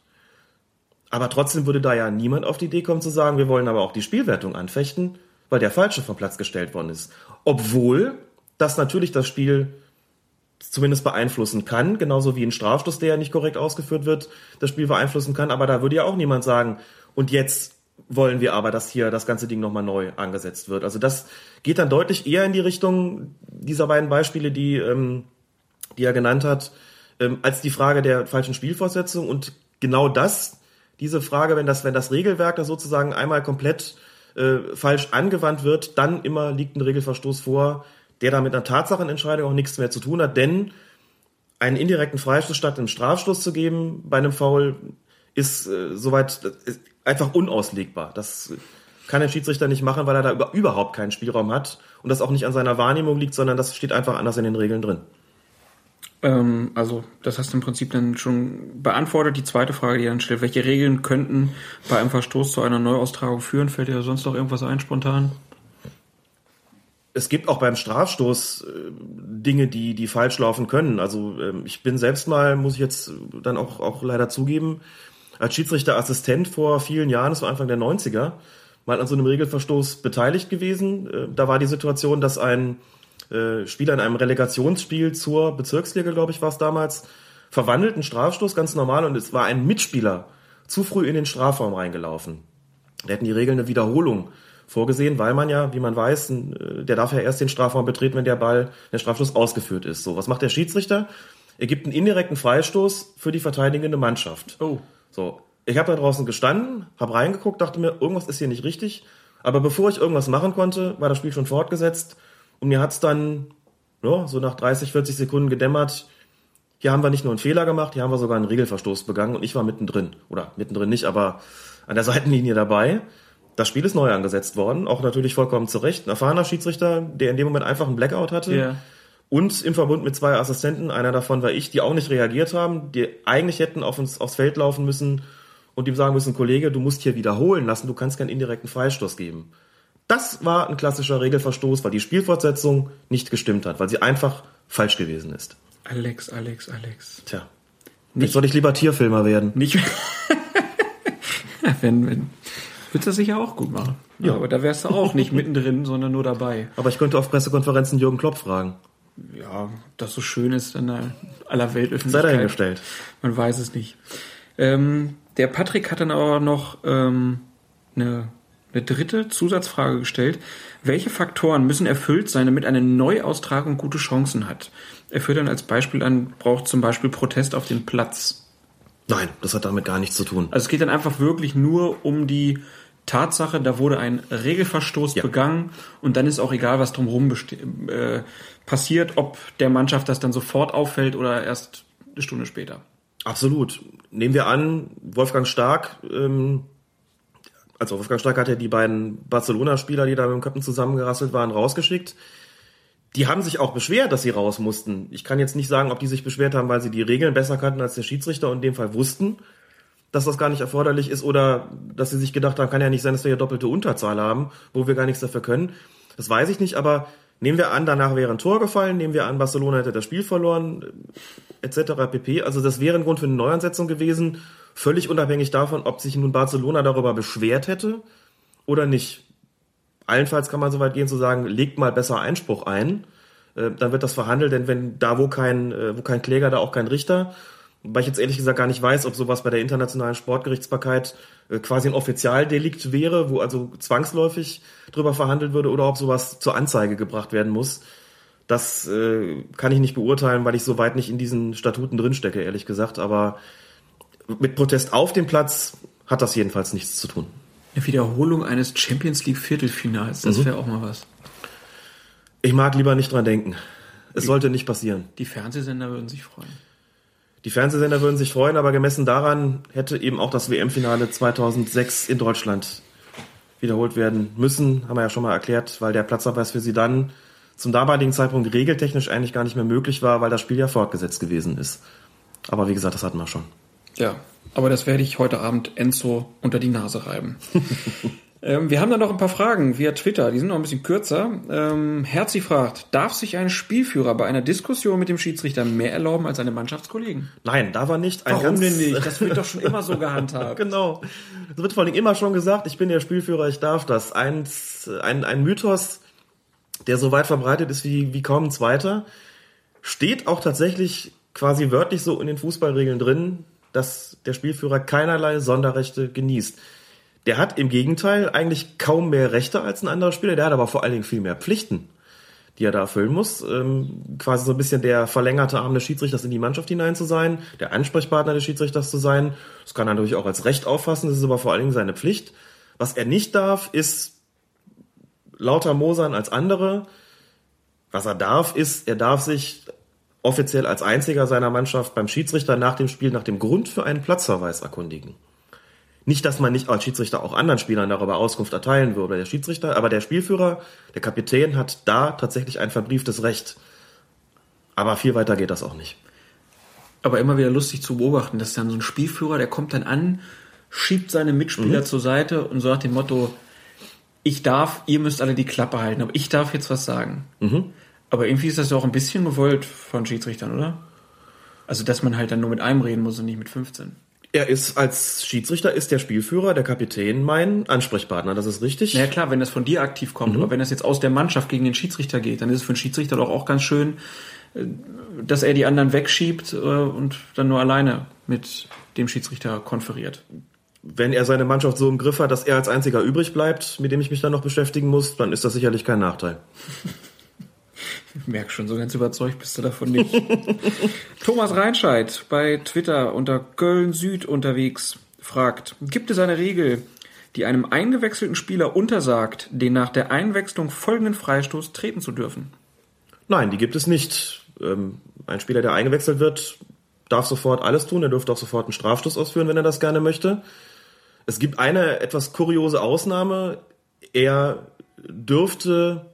Aber trotzdem würde da ja niemand auf die Idee kommen zu sagen, wir wollen aber auch die Spielwertung anfechten, weil der Falsche vom Platz gestellt worden ist. Obwohl das natürlich das Spiel zumindest beeinflussen kann, genauso wie ein Strafstoß, der ja nicht korrekt ausgeführt wird, das Spiel beeinflussen kann. Aber da würde ja auch niemand sagen, und jetzt wollen wir aber, dass hier das ganze Ding nochmal neu angesetzt wird. Also das geht dann deutlich eher in die Richtung dieser beiden Beispiele, die, ähm, die er genannt hat, ähm, als die Frage der falschen Spielfortsetzung. Und genau das, diese Frage, wenn das, wenn das Regelwerk da sozusagen einmal komplett äh, falsch angewandt wird, dann immer liegt ein Regelverstoß vor, der da mit einer Tatsachenentscheidung auch nichts mehr zu tun hat, denn einen indirekten Freistoß statt einem Strafstoß zu geben bei einem Foul ist äh, soweit ist einfach unauslegbar. Das kann der Schiedsrichter nicht machen, weil er da über, überhaupt keinen Spielraum hat und das auch nicht an seiner Wahrnehmung liegt, sondern das steht einfach anders in den Regeln drin. Ähm, also, das hast du im Prinzip dann schon beantwortet. Die zweite Frage, die dann stellt, welche Regeln könnten bei einem Verstoß zu einer Neuaustragung führen? Fällt dir sonst noch irgendwas ein, spontan? es gibt auch beim Strafstoß äh, Dinge, die, die falsch laufen können. Also ähm, ich bin selbst mal, muss ich jetzt dann auch, auch leider zugeben, als Schiedsrichterassistent vor vielen Jahren, das war Anfang der 90er, mal an so einem Regelverstoß beteiligt gewesen. Äh, da war die Situation, dass ein äh, Spieler in einem Relegationsspiel zur Bezirksliga, glaube ich, war es damals, verwandelt, einen Strafstoß, ganz normal, und es war ein Mitspieler zu früh in den Strafraum reingelaufen. Da hätten die Regeln eine Wiederholung vorgesehen, weil man ja, wie man weiß, äh, der darf ja erst den Strafraum betreten, wenn der Ball, der Strafstoß ausgeführt ist. So, was macht der Schiedsrichter? Er gibt einen indirekten Freistoß für die verteidigende Mannschaft. Oh. So, ich habe da draußen gestanden, habe reingeguckt, dachte mir, irgendwas ist hier nicht richtig. Aber bevor ich irgendwas machen konnte, war das Spiel schon fortgesetzt und mir hat's dann ja, so nach 30, 40 Sekunden gedämmert, hier haben wir nicht nur einen Fehler gemacht, hier haben wir sogar einen Regelverstoß begangen und ich war mittendrin. Oder mittendrin nicht, aber an der Seitenlinie dabei. Das Spiel ist neu angesetzt worden, auch natürlich vollkommen zu Recht. Ein erfahrener Schiedsrichter, der in dem Moment einfach einen Blackout hatte. Ja. Und im Verbund mit zwei Assistenten, einer davon war ich, die auch nicht reagiert haben, die eigentlich hätten auf uns aufs Feld laufen müssen und ihm sagen müssen, Kollege, du musst hier wiederholen lassen, du kannst keinen indirekten Freistoß geben. Das war ein klassischer Regelverstoß, weil die Spielfortsetzung nicht gestimmt hat, weil sie einfach falsch gewesen ist. Alex, Alex, Alex. Tja. Jetzt soll ich lieber Tierfilmer werden. Nicht. wenn, wenn. Würdest du das sicher auch gut machen. Ja. Aber da wärst du auch nicht mittendrin, sondern nur dabei. Aber ich könnte auf Pressekonferenzen Jürgen Klopp fragen. Ja, das so schön ist in der aller Sei Weltöffentlichkeit. dahingestellt. Man weiß es nicht. Ähm, der Patrick hat dann aber noch ähm, eine, eine dritte Zusatzfrage gestellt. Welche Faktoren müssen erfüllt sein, damit eine Neuaustragung gute Chancen hat? Er führt dann als Beispiel an, braucht zum Beispiel Protest auf dem Platz. Nein, das hat damit gar nichts zu tun. Also es geht dann einfach wirklich nur um die Tatsache, da wurde ein Regelverstoß Ja. begangen und dann ist auch egal, was drumherum äh, passiert, ob der Mannschaft das dann sofort auffällt oder erst eine Stunde später. Absolut. Nehmen wir an, Wolfgang Stark, ähm, also Wolfgang Stark hat ja die beiden Barcelona-Spieler, die da mit dem Köppen zusammengerasselt waren, rausgeschickt. Die haben sich auch beschwert, dass sie raus mussten. Ich kann jetzt nicht sagen, ob die sich beschwert haben, weil sie die Regeln besser kannten als der Schiedsrichter und in dem Fall wussten, dass das gar nicht erforderlich ist oder dass sie sich gedacht haben, kann ja nicht sein, dass wir hier doppelte Unterzahl haben, wo wir gar nichts dafür können. Das weiß ich nicht, aber nehmen wir an, danach wäre ein Tor gefallen, nehmen wir an, Barcelona hätte das Spiel verloren, etc. pp. Also das wäre ein Grund für eine Neuansetzung gewesen, völlig unabhängig davon, ob sich nun Barcelona darüber beschwert hätte oder nicht. Allenfalls kann man so weit gehen zu sagen, legt mal besser Einspruch ein, äh, dann wird das verhandelt, denn wenn da wo kein, äh, wo kein Kläger, da auch kein Richter. Weil ich jetzt ehrlich gesagt gar nicht weiß, ob sowas bei der internationalen Sportgerichtsbarkeit äh, quasi ein Offizialdelikt wäre, wo also zwangsläufig drüber verhandelt würde oder ob sowas zur Anzeige gebracht werden muss. Das äh, kann ich nicht beurteilen, weil ich so weit nicht in diesen Statuten drinstecke, ehrlich gesagt. Aber mit Protest auf dem Platz hat das jedenfalls nichts zu tun. Eine Wiederholung eines Champions League Viertelfinals, das wäre auch mal was. Ich mag lieber nicht dran denken. Es sollte nicht passieren. Die Fernsehsender würden sich freuen. Die Fernsehsender würden sich freuen, aber gemessen daran hätte eben auch das WM-Finale 2006 in Deutschland wiederholt werden müssen. Haben wir ja schon mal erklärt, weil der Platzverweis für sie dann zum damaligen Zeitpunkt regeltechnisch eigentlich gar nicht mehr möglich war, weil das Spiel ja fortgesetzt gewesen ist. Aber wie gesagt, das hatten wir schon. Ja, aber das werde ich heute Abend Enzo unter die Nase reiben. ähm, wir haben da noch ein paar Fragen via Twitter, die sind noch ein bisschen kürzer. Ähm, Herzi fragt, darf sich ein Spielführer bei einer Diskussion mit dem Schiedsrichter mehr erlauben als seine Mannschaftskollegen? Nein, da war nicht ein Warum denn nicht? Das wird doch schon immer so gehandhabt. genau. Es wird vor allem immer schon gesagt, ich bin der Spielführer, ich darf das. Eins, ein, ein Mythos, der so weit verbreitet ist wie, wie kaum ein zweiter, steht auch tatsächlich quasi wörtlich so in den Fußballregeln drin, dass der Spielführer keinerlei Sonderrechte genießt. Der hat im Gegenteil eigentlich kaum mehr Rechte als ein anderer Spieler, der hat aber vor allen Dingen viel mehr Pflichten, die er da erfüllen muss. Ähm, quasi so ein bisschen der verlängerte Arm des Schiedsrichters in die Mannschaft hinein zu sein, der Ansprechpartner des Schiedsrichters zu sein. Das kann er natürlich auch als Recht auffassen, das ist aber vor allen Dingen seine Pflicht. Was er nicht darf, ist lauter Mosern als andere. Was er darf, ist, er darf sich offiziell als einziger seiner Mannschaft beim Schiedsrichter nach dem Spiel nach dem Grund für einen Platzverweis erkundigen. Nicht, dass man nicht als Schiedsrichter auch anderen Spielern darüber Auskunft erteilen würde, der Schiedsrichter, aber der Spielführer, der Kapitän hat da tatsächlich ein verbrieftes Recht. Aber viel weiter geht das auch nicht. Aber immer wieder lustig zu beobachten, dass dann so ein Spielführer, der kommt dann an, schiebt seine Mitspieler zur Seite und so nach dem Motto, ich darf, ihr müsst alle die Klappe halten, aber ich darf jetzt was sagen. Aber irgendwie ist das ja auch ein bisschen gewollt von Schiedsrichtern, oder? Also, dass man halt dann nur mit einem reden muss und nicht mit 15. Er ist als Schiedsrichter ist der Spielführer, der Kapitän mein Ansprechpartner, das ist richtig. Na ja, klar, wenn das von dir aktiv kommt, aber wenn das jetzt aus der Mannschaft gegen den Schiedsrichter geht, dann ist es für den Schiedsrichter doch auch ganz schön, äh, dass er die anderen wegschiebt äh, und dann nur alleine mit dem Schiedsrichter konferiert. Wenn er seine Mannschaft so im Griff hat, dass er als einziger übrig bleibt, mit dem ich mich dann noch beschäftigen muss, dann ist das sicherlich kein Nachteil. Ich merke schon, so ganz überzeugt bist du davon nicht. Thomas Reinscheid bei Twitter unter Köln Süd unterwegs fragt, gibt es eine Regel, die einem eingewechselten Spieler untersagt, den nach der Einwechslung folgenden Freistoß treten zu dürfen? Nein, die gibt es nicht. Ähm, ein Spieler, der eingewechselt wird, darf sofort alles tun. Er dürfte auch sofort einen Strafstoß ausführen, wenn er das gerne möchte. Es gibt eine etwas kuriose Ausnahme. Er dürfte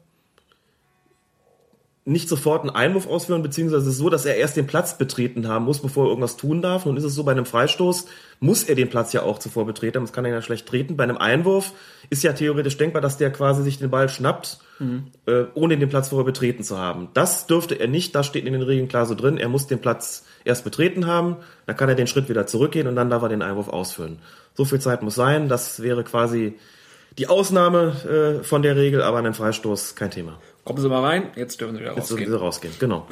nicht sofort einen Einwurf ausführen, beziehungsweise es ist so, dass er erst den Platz betreten haben muss, bevor er irgendwas tun darf. Nun ist es so, bei einem Freistoß muss er den Platz ja auch zuvor betreten, das kann er ja schlecht treten. Bei einem Einwurf ist ja theoretisch denkbar, dass der quasi sich den Ball schnappt, äh, ohne den Platz vorher betreten zu haben. Das dürfte er nicht, das steht in den Regeln klar so drin. Er muss den Platz erst betreten haben, dann kann er den Schritt wieder zurückgehen und dann darf er den Einwurf ausführen. So viel Zeit muss sein, das wäre quasi die Ausnahme äh, von der Regel, aber ein Freistoß kein Thema. Kommen Sie mal rein, jetzt dürfen Sie wieder Jetzt dürfen rausgehen. Sie rausgehen, genau.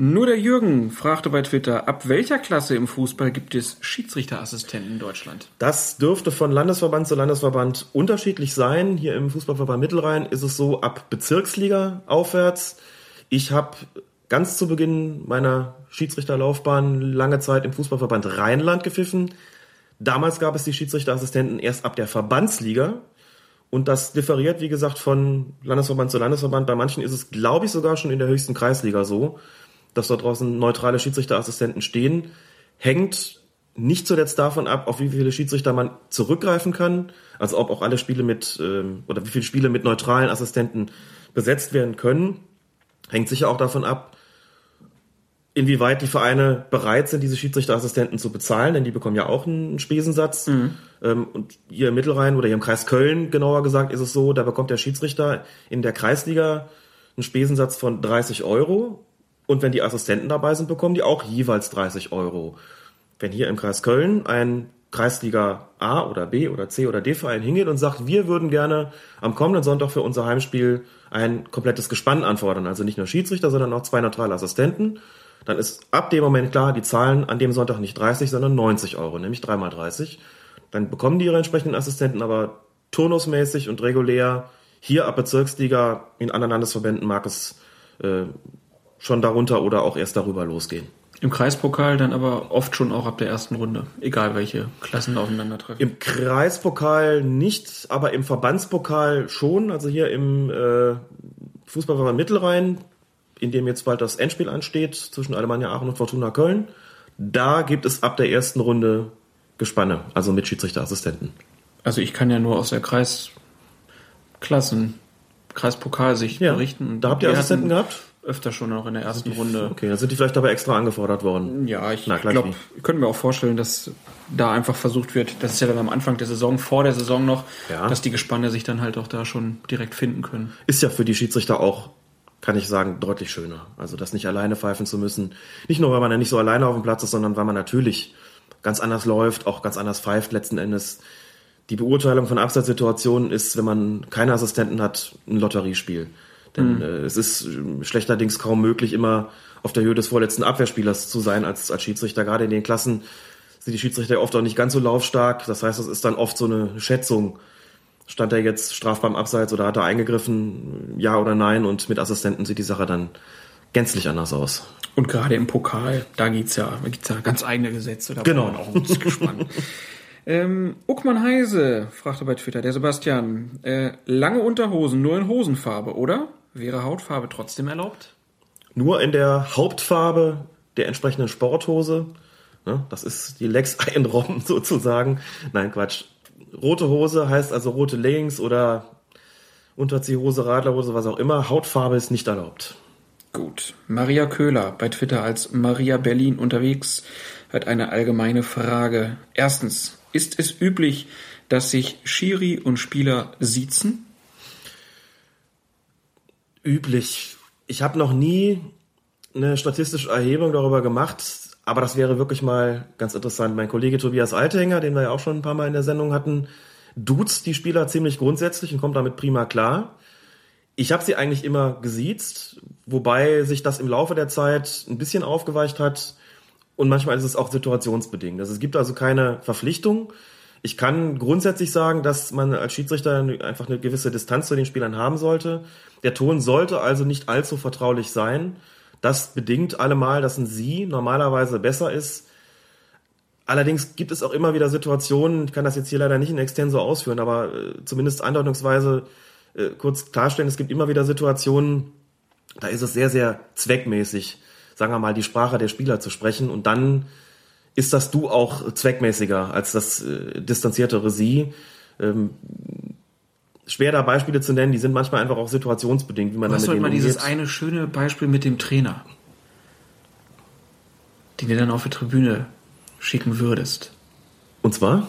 Nur der Jürgen fragte bei Twitter, ab welcher Klasse im Fußball gibt es Schiedsrichterassistenten in Deutschland? Das dürfte von Landesverband zu Landesverband unterschiedlich sein. Hier im Fußballverband Mittelrhein ist es so ab Bezirksliga aufwärts. Ich habe ganz zu Beginn meiner Schiedsrichterlaufbahn lange Zeit im Fußballverband Rheinland gepfiffen. Damals gab es die Schiedsrichterassistenten erst ab der Verbandsliga. Und das differiert, wie gesagt, von Landesverband zu Landesverband. Bei manchen ist es, glaube ich, sogar schon in der höchsten Kreisliga so, dass dort draußen neutrale Schiedsrichterassistenten stehen. Hängt nicht zuletzt davon ab, auf wie viele Schiedsrichter man zurückgreifen kann. Also ob auch alle Spiele mit, ähm, oder wie viele Spiele mit neutralen Assistenten besetzt werden können. Hängt sicher auch davon ab, inwieweit die Vereine bereit sind, diese Schiedsrichterassistenten zu bezahlen, denn die bekommen ja auch einen Spesensatz. Ähm, und hier im Mittelrhein oder hier im Kreis Köln, genauer gesagt, ist es so, da bekommt der Schiedsrichter in der Kreisliga einen Spesensatz von 30 Euro. Und wenn die Assistenten dabei sind, bekommen die auch jeweils 30 Euro. Wenn hier im Kreis Köln ein Kreisliga A oder B oder C oder D Verein hingeht und sagt, wir würden gerne am kommenden Sonntag für unser Heimspiel ein komplettes Gespann anfordern, also nicht nur Schiedsrichter, sondern auch zwei neutrale Assistenten, dann ist ab dem Moment klar, die zahlen an dem Sonntag nicht 30, sondern 90 Euro, nämlich dreimal 30. Dann bekommen die ihre entsprechenden Assistenten aber turnusmäßig und regulär. Hier ab Bezirksliga, in anderen Landesverbänden mag es äh, schon darunter oder auch erst darüber losgehen. Im Kreispokal dann aber oft schon auch ab der ersten Runde, egal welche Klassen aufeinandertreffen. Im Kreispokal nicht, aber im Verbandspokal schon. Also hier im äh, Fußballverband Mittelrhein, in dem jetzt bald das Endspiel ansteht zwischen Alemannia Aachen und Fortuna Köln. Da gibt es ab der ersten Runde Gespanne, also mit Schiedsrichterassistenten. Also ich kann ja nur aus der Kreisklassenkategorie Kreispokalsicht Ja. berichten. Da habt ihr Assistenten gehabt? Öfter schon auch in der ersten Runde. Okay, dann sind die vielleicht aber extra angefordert worden. Ja, ich glaube, ich könnte mir auch vorstellen, dass da einfach versucht wird, das ist ja dann am Anfang der Saison, vor der Saison noch, Ja. dass die Gespanne sich dann halt auch da schon direkt finden können. Ist ja für die Schiedsrichter auch, kann ich sagen, deutlich schöner. Also das nicht alleine pfeifen zu müssen. Nicht nur, weil man ja nicht so alleine auf dem Platz ist, sondern weil man natürlich ganz anders läuft, auch ganz anders pfeift letzten Endes. Die Beurteilung von Abseitssituationen ist, wenn man keine Assistenten hat, ein Lotteriespiel. Denn äh, es ist äh, schlechterdings kaum möglich, immer auf der Höhe des vorletzten Abwehrspielers zu sein als, als Schiedsrichter. Gerade in den Klassen sind die Schiedsrichter oft auch nicht ganz so laufstark. Das heißt, es ist dann oft so eine Schätzung. Stand er jetzt strafbar im Abseits oder hat er eingegriffen? Ja oder nein? Und mit Assistenten sieht die Sache dann gänzlich anders aus. Und gerade im Pokal, da gibt's ja, da gibt's ja ganz eigene Gesetze. Da Genau. auch ein bisschen gespannt. Ähm, Uckmann Heise fragte bei Twitter, der Sebastian, äh, lange Unterhosen nur in Hosenfarbe, oder? Wäre Hautfarbe trotzdem erlaubt? Nur in der Hauptfarbe der entsprechenden Sporthose. Ne, das ist die Lex Ein Rom sozusagen. Nein, Quatsch. Rote Hose heißt also rote Leggings oder Unterziehhose, Radlerhose, was auch immer. Hautfarbe ist nicht erlaubt. Gut. Maria Köhler bei Twitter als Maria Berlin unterwegs hat eine allgemeine Frage. Erstens, ist es üblich, dass sich Schiri und Spieler siezen? üblich. Ich habe noch nie eine statistische Erhebung darüber gemacht, aber das wäre wirklich mal ganz interessant. Mein Kollege Tobias Althänger, den wir ja auch schon ein paar Mal in der Sendung hatten, duzt die Spieler ziemlich grundsätzlich und kommt damit prima klar. Ich habe sie eigentlich immer gesiezt, wobei sich das im Laufe der Zeit ein bisschen aufgeweicht hat und manchmal ist es auch situationsbedingt. Also es gibt also keine Verpflichtung. Ich kann grundsätzlich sagen, dass man als Schiedsrichter einfach eine gewisse Distanz zu den Spielern haben sollte. Der Ton sollte also nicht allzu vertraulich sein. Das bedingt allemal, dass ein Sie normalerweise besser ist. Allerdings gibt es auch immer wieder Situationen, ich kann das jetzt hier leider nicht in extenso ausführen, aber äh, zumindest andeutungsweise äh, kurz klarstellen, es gibt immer wieder Situationen, da ist es sehr, sehr zweckmäßig, sagen wir mal, die Sprache der Spieler zu sprechen und dann ist das Du auch zweckmäßiger als das äh, distanziertere Sie. Ähm, schwer da Beispiele zu nennen, die sind manchmal einfach auch situationsbedingt, wie man damit heute mal dieses umgeht. eine schöne Beispiel mit dem Trainer, den du dann auf die Tribüne schicken würdest. Und zwar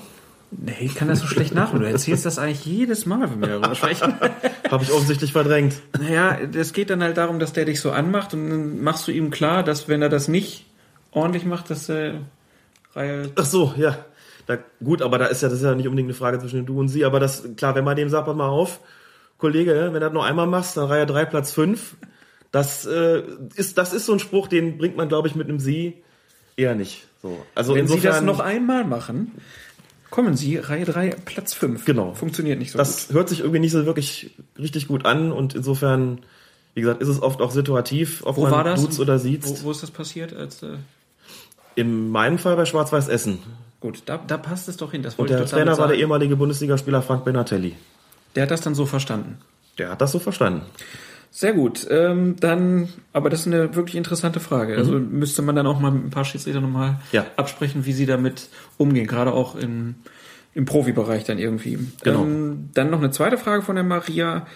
Nee, ich kann das so schlecht nachholen. Du erzählst das eigentlich jedes Mal, wenn wir darüber sprechen. habe ich offensichtlich verdrängt. Naja, es geht dann halt darum, dass der dich so anmacht und dann machst du ihm klar, dass wenn er das nicht ordentlich macht, dass er Reihe. Ach so, ja. Da, gut, aber da ist ja, das ist ja nicht unbedingt eine Frage zwischen du und sie, aber das, klar, wenn man dem sagt, pass mal auf, Kollege, wenn du das noch einmal machst, dann Reihe 3, Platz 5, das, äh, ist, das ist so ein Spruch, den bringt man, glaube ich, mit einem sie eher nicht. So. Also Wenn insofern, Sie das noch einmal machen, kommen Sie, Reihe 3, Platz 5. Genau. Funktioniert nicht so das hört sich irgendwie nicht so wirklich richtig gut an und insofern, wie gesagt, ist es oft auch situativ, ob Wo man war das? duzt oder sieht. Wo, wo ist das passiert? Als, äh, In meinem Fall bei Schwarz-Weiß Essen. Gut, da, da passt es doch hin. Das Und der Trainer war der ehemalige Bundesligaspieler Frank Benatelli. Der hat das dann so verstanden. Der hat das so verstanden. Sehr gut. Ähm, dann, aber das ist eine wirklich interessante Frage. Also müsste man dann auch mal mit ein paar Schiedsrichter nochmal Mhm. Ja. absprechen, wie sie damit umgehen, gerade auch im, im Profibereich dann irgendwie. Genau. Ähm, dann noch eine zweite Frage von der Maria.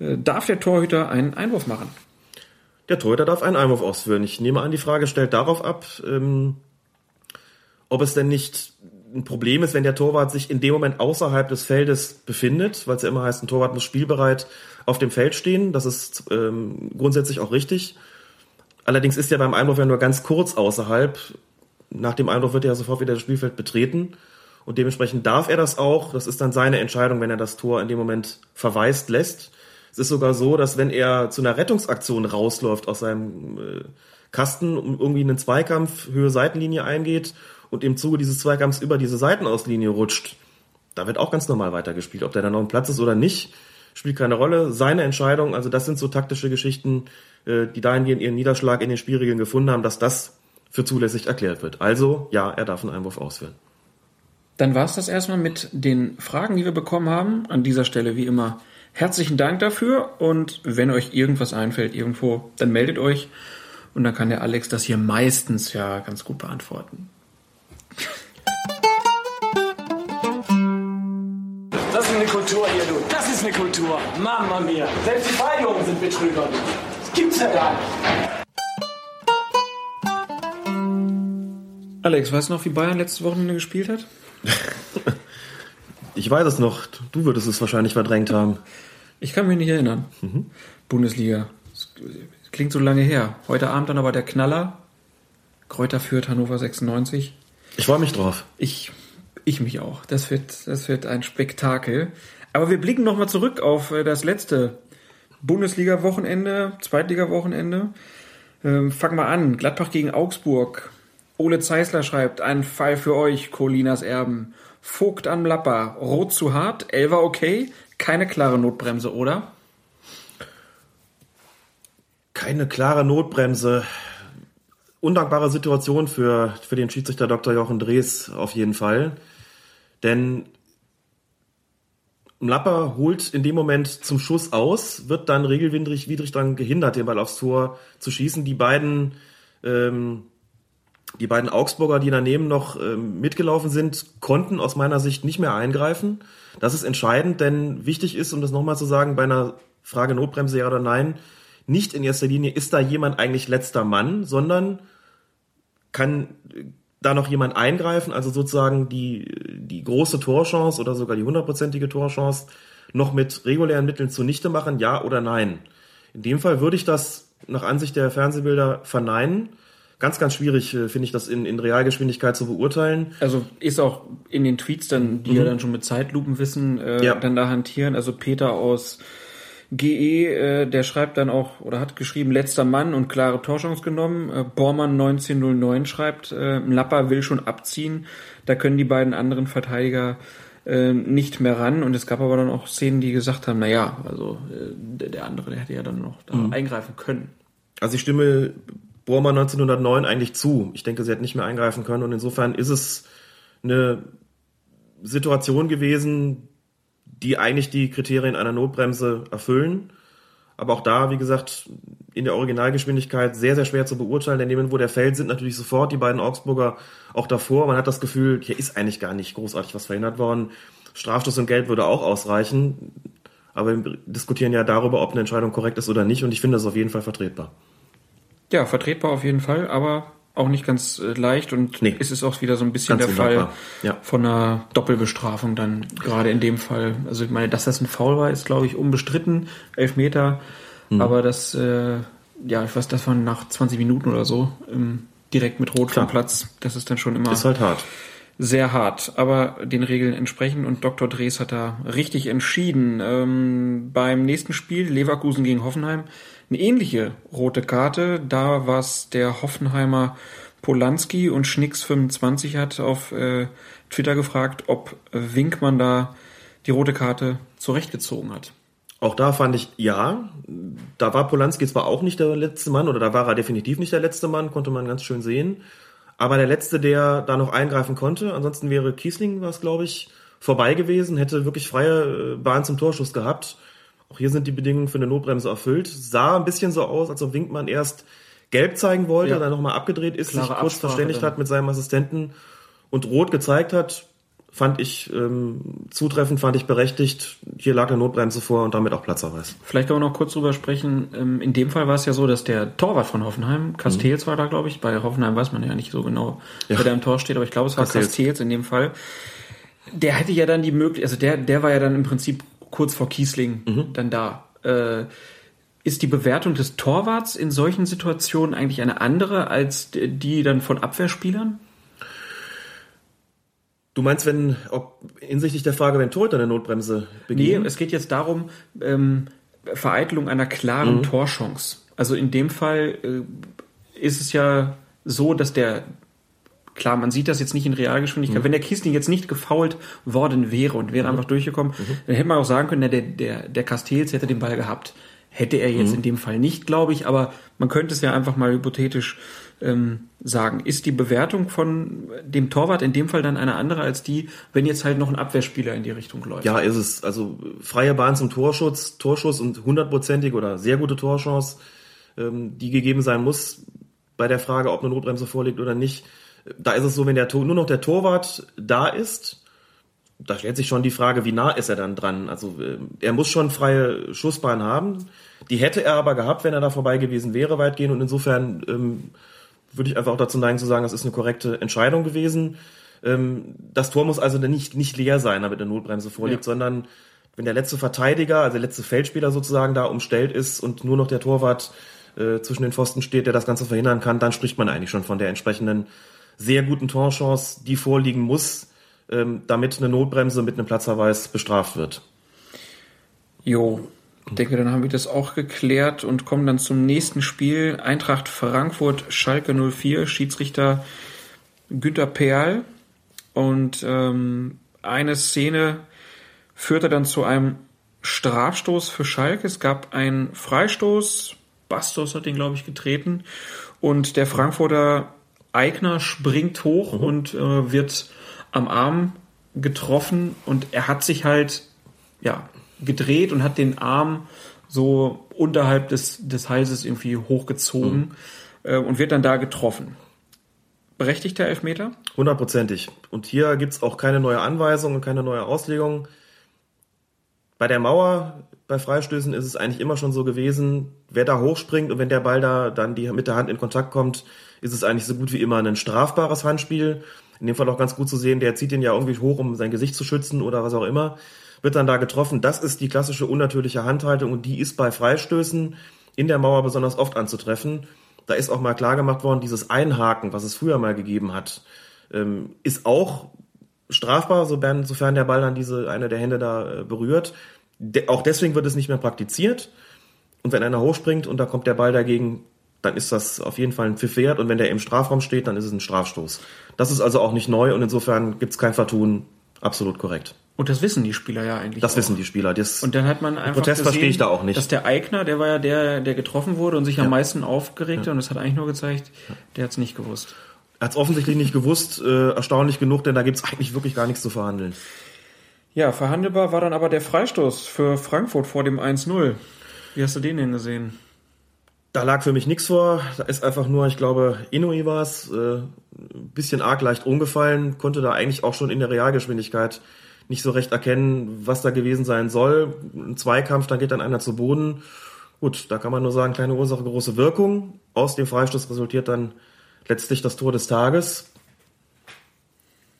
Äh, darf der Torhüter einen Einwurf machen? Der Torhüter darf einen Einwurf ausführen. Ich nehme an, die Frage stellt darauf ab, ähm, ob es denn nicht ein Problem ist, wenn der Torwart sich in dem Moment außerhalb des Feldes befindet, weil es ja immer heißt, ein Torwart muss spielbereit auf dem Feld stehen. Das ist ähm, grundsätzlich auch richtig. Allerdings ist er beim Einwurf ja nur ganz kurz außerhalb. Nach dem Einwurf wird er ja sofort wieder das Spielfeld betreten. Und dementsprechend darf er das auch. Das ist dann seine Entscheidung, wenn er das Tor in dem Moment verweist lässt. Es ist sogar so, dass wenn er zu einer Rettungsaktion rausläuft aus seinem äh, Kasten und irgendwie einen Zweikampf Höhe Seitenlinie eingeht und im Zuge dieses Zweikampfs über diese Seitenauslinie rutscht, da wird auch ganz normal weitergespielt. Ob der dann noch im Platz ist oder nicht, spielt keine Rolle. Seine Entscheidung, also das sind so taktische Geschichten, äh, die dahingehend ihren Niederschlag in den Spielregeln gefunden haben, dass das für zulässig erklärt wird. Also, ja, er darf einen Einwurf ausführen. Dann war es das erstmal mit den Fragen, die wir bekommen haben. An dieser Stelle wie immer herzlichen Dank dafür und wenn euch irgendwas einfällt irgendwo, dann meldet euch und dann kann der Alex das hier meistens ja ganz gut beantworten. Das ist Nico Kultur hier, du. Das ist eine Kultur. Mama mia. Selbst die Balljungen sind Betrüger. Das gibt's ja gar nicht. Alex, weißt du noch, wie Bayern letzte Wochenende gespielt hat? Ich weiß es noch. Du würdest es wahrscheinlich verdrängt haben. Ich kann mich nicht erinnern. Bundesliga. Das klingt so lange her. Heute Abend dann aber der Knaller. Kräuter führt Hannover 96. Ich freue mich drauf. Ich, ich mich auch. Das wird, das wird ein Spektakel. Aber wir blicken nochmal zurück auf äh, das letzte Bundesliga-Wochenende, Zweitliga-Wochenende. Ähm, fang mal an. Gladbach gegen Augsburg. Ole Zeisler schreibt, ein Fall für euch, Colinas Erben. Vogt am Lapper. Rot zu hart. Elver okay. Keine klare Notbremse, oder? Keine klare Notbremse. Undankbare Situation für, für den Schiedsrichter Dr. Jochen Drees auf jeden Fall. Denn Mlapper holt in dem Moment zum Schuss aus, wird dann regelwidrig widrig daran gehindert, den Ball aufs Tor zu schießen. Die beiden, ähm, die beiden Augsburger, die daneben noch ähm, mitgelaufen sind, konnten aus meiner Sicht nicht mehr eingreifen. Das ist entscheidend, denn wichtig ist, um das nochmal zu sagen, bei einer Frage Notbremse ja oder nein, nicht in erster Linie ist da jemand eigentlich letzter Mann, sondern kann da noch jemand eingreifen, also sozusagen die, die große Torchance oder sogar die hundertprozentige Torchance noch mit regulären Mitteln zunichte machen, ja oder nein. In dem Fall würde ich das nach Ansicht der Fernsehbilder verneinen. Ganz, ganz schwierig äh, finde ich das in, in Realgeschwindigkeit zu beurteilen. Also ist auch in den Tweets dann, die ja dann schon mit Zeitlupenwissen äh, Ja. dann da hantieren. Also Peter aus GE, äh, der schreibt dann auch oder hat geschrieben, letzter Mann und klare Torchance genommen. Äh, Bormann 1909 schreibt, äh, Lapper will schon abziehen. Da können die beiden anderen Verteidiger äh, nicht mehr ran. Und es gab aber dann auch Szenen, die gesagt haben, na ja, also äh, der, der andere, der hätte ja dann noch da eingreifen können. Also ich stimme Bormann 1909 eigentlich zu. Ich denke, sie hätte nicht mehr eingreifen können und insofern ist es eine Situation gewesen, die eigentlich die Kriterien einer Notbremse erfüllen. Aber auch da, wie gesagt, in der Originalgeschwindigkeit sehr, sehr schwer zu beurteilen. Denn neben wo der fällt, sind natürlich sofort die beiden Augsburger auch davor. Man hat das Gefühl, hier ist eigentlich gar nicht großartig was verhindert worden. Strafstoß und Gelb würde auch ausreichen. Aber wir diskutieren ja darüber, ob eine Entscheidung korrekt ist oder nicht. Und ich finde das auf jeden Fall vertretbar. Ja, vertretbar auf jeden Fall, aber auch nicht ganz äh, leicht und Nee. es ist auch wieder so ein bisschen der Fall ja. von einer Doppelbestrafung dann gerade in dem Fall. Also ich meine, dass das ein Foul war, ist glaube ich unbestritten, elf Meter, Mhm. aber das, äh, ja, ich weiß, das war nach 20 Minuten oder so ähm, direkt mit Rot Klar. vom Platz. Das ist dann schon immer Ist halt hart. sehr hart, aber den Regeln entsprechend und Dr. Drees hat da richtig entschieden. Ähm, beim nächsten Spiel, Leverkusen gegen Hoffenheim, eine ähnliche rote Karte. Da war es der Hoffenheimer Polanski und Schnicks25 hat auf äh, Twitter gefragt, ob Winkmann da die rote Karte zurechtgezogen hat. Auch da fand ich, ja, da war Polanski zwar auch nicht der letzte Mann, oder da war er definitiv nicht der letzte Mann, konnte man ganz schön sehen. Aber der letzte, der da noch eingreifen konnte, ansonsten wäre Kiesling, was glaube ich, vorbei gewesen, hätte wirklich freie äh, Bahn zum Torschuss gehabt. Auch hier sind die Bedingungen für eine Notbremse erfüllt. Sah ein bisschen so aus, als ob Winkmann erst gelb zeigen wollte, Ja. dann nochmal abgedreht ist, Klare sich kurz Absprache verständigt dann. hat mit seinem Assistenten und rot gezeigt hat. Fand ich ähm, zutreffend, fand ich berechtigt. Hier lag eine Notbremse vor und damit auch Platzverweis. Vielleicht können wir noch kurz drüber sprechen. Ähm, In dem Fall war es ja so, dass der Torwart von Hoffenheim, Castells war da, glaube ich. Bei Hoffenheim weiß man ja nicht so genau, Ja. wer da im Tor steht, aber ich glaube, es war. Castells in dem Fall. Der hätte ja dann die Möglichkeit, also der, der war ja dann im Prinzip kurz vor Kiesling Mhm. dann da. Äh, ist die Bewertung des Torwarts in solchen Situationen eigentlich eine andere als die- dann von Abwehrspielern? Du meinst, wenn, ob hinsichtlich der Frage, wenn Torhüter eine Notbremse Nee, begehen? es geht jetzt darum, ähm, Vereitelung einer Mhm. klaren Torchance. Also in dem Fall äh, ist es ja so, dass der, klar, man sieht das jetzt nicht in Mhm. Realgeschwindigkeit, wenn der Kiesling jetzt nicht gefault worden wäre und Mhm. wäre einfach durchgekommen, dann hätte man auch sagen können, na, der, der, der Castells hätte den Ball gehabt. Hätte er Mhm. jetzt in dem Fall nicht, glaube ich, aber man könnte es ja einfach mal hypothetisch ähm, sagen. Ist die Bewertung von dem Torwart in dem Fall dann eine andere als die, wenn jetzt halt noch ein Abwehrspieler in die Richtung läuft? Ja, ist es. Also freie Bahn zum Torschutz, Torschuss und hundertprozentige oder sehr gute Torchance, ähm, die gegeben sein muss bei der Frage, ob eine Notbremse vorliegt oder nicht. Da ist es so, wenn der Tor, nur noch der Torwart da ist da stellt sich schon die Frage, wie nah ist er dann dran? Also äh, er muss schon freie Schussbahn haben. Die hätte er aber gehabt, wenn er da vorbei gewesen wäre, weitgehend. Und insofern ähm, würde ich einfach auch dazu neigen zu sagen, das ist eine korrekte Entscheidung gewesen. Ähm, das Tor muss also nicht, nicht leer sein, damit eine Notbremse vorliegt, ja. sondern wenn der letzte Verteidiger, also der letzte Feldspieler sozusagen da umstellt ist und nur noch der Torwart äh, zwischen den Pfosten steht, der das Ganze verhindern kann, dann spricht man eigentlich schon von der entsprechenden sehr guten Torchance, die vorliegen muss, ähm, damit eine Notbremse mit einem Platzverweis bestraft wird. Jo, ich denke, dann haben wir das auch geklärt und kommen dann zum nächsten Spiel. Eintracht Frankfurt, Schalke 04, Schiedsrichter Günter Perl. Und ähm, eine Szene führte dann zu einem Strafstoß für Schalke. Es gab einen Freistoß. Bastos hat den, glaube ich, getreten. Und der Frankfurter Eigner springt hoch mhm. und äh, wird am Arm getroffen. Und er hat sich halt, ja, gedreht und hat den Arm so unterhalb des, des Halses irgendwie hochgezogen mhm. äh, und wird dann da getroffen berechtigter Elfmeter? Hundertprozentig. Und hier gibt's auch keine neue Anweisung und keine neue Auslegung. Bei der Mauer, bei Freistößen ist es eigentlich immer schon so gewesen, wer da hochspringt und wenn der Ball da dann die, mit der Hand in Kontakt kommt, ist es eigentlich so gut wie immer ein strafbares Handspiel. In dem Fall auch ganz gut zu sehen, der zieht ihn ja irgendwie hoch, um sein Gesicht zu schützen oder was auch immer, wird dann da getroffen. Das ist die klassische unnatürliche Handhaltung und die ist bei Freistößen in der Mauer besonders oft anzutreffen. Da ist auch mal klar gemacht worden, dieses Einhaken, was es früher mal gegeben hat, ähm, ist auch strafbar, sofern der Ball dann diese eine der Hände da äh, berührt. De auch deswegen wird es nicht mehr praktiziert. Und wenn einer hochspringt und da kommt der Ball dagegen, dann ist das auf jeden Fall ein Pfiff wert. Und wenn der im Strafraum steht, dann ist es ein Strafstoß. Das ist also auch nicht neu und insofern gibt es kein Vertun. Absolut korrekt. Und das wissen die Spieler ja eigentlich. Das auch. wissen die Spieler. Das und dann hat man einfach Protest gesehen, verstehe ich da auch nicht. Dass der Eigner, der war ja der, der getroffen wurde und sich ja. am meisten aufgeregt ja. und das hat eigentlich nur gezeigt, der hat es nicht gewusst. Er hat es offensichtlich nicht gewusst, äh, erstaunlich genug, denn da gibt es eigentlich wirklich gar nichts zu verhandeln. Ja, verhandelbar war dann aber der Freistoß für Frankfurt vor dem 1-0. Wie hast du den denn gesehen? Da lag für mich nichts vor. Da ist einfach nur, ich glaube, Inui war es, äh, ein bisschen arg leicht umgefallen, konnte da eigentlich auch schon in der Realgeschwindigkeit nicht so recht erkennen, was da gewesen sein soll. Ein Zweikampf, dann geht dann einer zu Boden. Gut, da kann man nur sagen, kleine Ursache, große Wirkung. Aus dem Freistoß resultiert dann letztlich das Tor des Tages.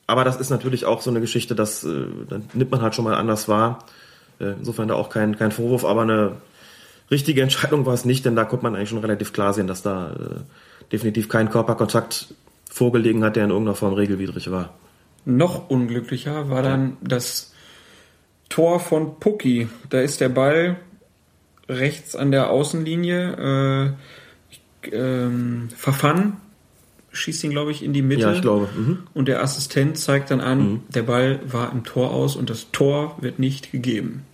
Aber das ist natürlich auch so eine Geschichte, das äh, nimmt man halt schon mal anders wahr. Äh, insofern da auch kein, kein Vorwurf, aber eine richtige Entscheidung war es nicht, denn da konnte man eigentlich schon relativ klar sehen, dass da äh, definitiv kein Körperkontakt vorgelegen hat, der in irgendeiner Form regelwidrig war. Noch unglücklicher war dann das Tor von Pucki. Da ist der Ball rechts an der Außenlinie. Äh, ähm, Verfan schießt ihn, glaube ich, in die Mitte. Ja, ich glaube. Mhm. Und der Assistent zeigt dann an, mhm. der Ball war im Tor aus und das Tor wird nicht gegeben.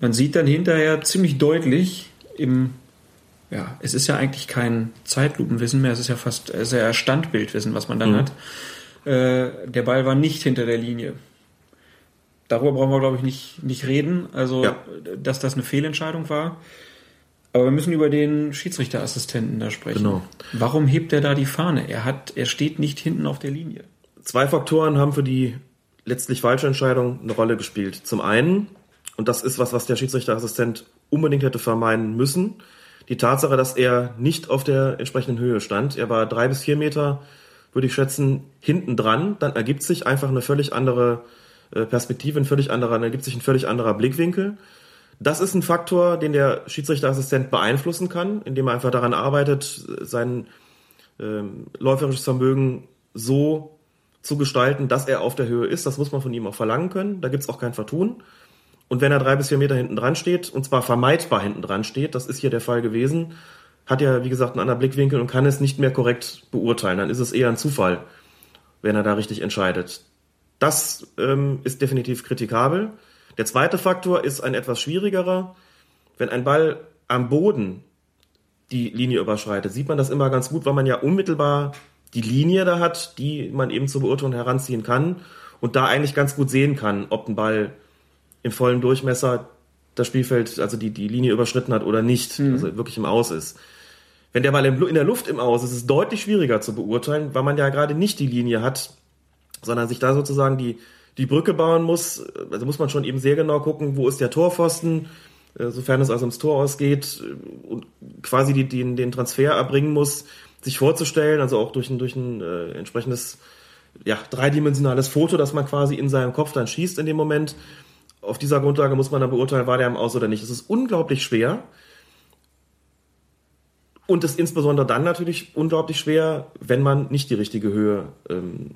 Man sieht dann hinterher ziemlich deutlich im, ja, es ist ja eigentlich kein Zeitlupenwissen mehr, es ist ja fast sehr Standbildwissen, was man dann mhm. hat. Äh, der Ball war nicht hinter der Linie. Darüber brauchen wir, glaube ich, nicht, nicht reden. Also, ja. dass das eine Fehlentscheidung war. Aber wir müssen über den Schiedsrichterassistenten da sprechen. Genau. Warum hebt er da die Fahne? Er hat, er steht nicht hinten auf der Linie. Zwei Faktoren haben für die letztlich falsche Entscheidung eine Rolle gespielt. Zum einen, und das ist was, was der Schiedsrichterassistent unbedingt hätte vermeiden müssen, die Tatsache, dass er nicht auf der entsprechenden Höhe stand. Er war drei bis vier Meter würde ich schätzen, hinten dran, dann ergibt sich einfach eine völlig andere äh, Perspektive, ein völlig anderer, dann ergibt sich ein völlig anderer Blickwinkel. Das ist ein Faktor, den der Schiedsrichterassistent beeinflussen kann, indem er einfach daran arbeitet, sein ähm, läuferisches Vermögen so zu gestalten, dass er auf der Höhe ist. Das muss man von ihm auch verlangen können. Da gibt's auch kein Vertun. Und wenn er drei bis vier Meter hinten dran steht, und zwar vermeidbar hinten dran steht, das ist hier der Fall gewesen, hat ja, wie gesagt, einen anderen Blickwinkel und kann es nicht mehr korrekt beurteilen. Dann ist es eher ein Zufall, wenn er da richtig entscheidet. Das ähm, ist definitiv kritikabel. Der zweite Faktor ist ein etwas schwierigerer. Wenn ein Ball am Boden die Linie überschreitet, sieht man das immer ganz gut, weil man ja unmittelbar die Linie da hat, die man eben zur Beurteilung heranziehen kann und da eigentlich ganz gut sehen kann, ob ein Ball im vollen Durchmesser das Spielfeld, also die, die Linie überschritten hat oder nicht, mhm. also wirklich im Aus ist. Wenn der Ball in der Luft im Aus ist, ist es deutlich schwieriger zu beurteilen, weil man ja gerade nicht die Linie hat, sondern sich da sozusagen die die Brücke bauen muss. Also muss man schon eben sehr genau gucken, wo ist der Torpfosten, äh, sofern es also ums Tor ausgeht äh, und quasi die, den, den Transfer erbringen muss, sich vorzustellen, also auch durch ein, durch ein äh, entsprechendes ja, dreidimensionales Foto, das man quasi in seinem Kopf dann schießt in dem Moment. Auf dieser Grundlage muss man dann beurteilen, war der im Aus oder nicht. Es ist unglaublich schwer. Und es ist insbesondere dann natürlich unglaublich schwer, wenn man nicht die richtige Höhe ähm,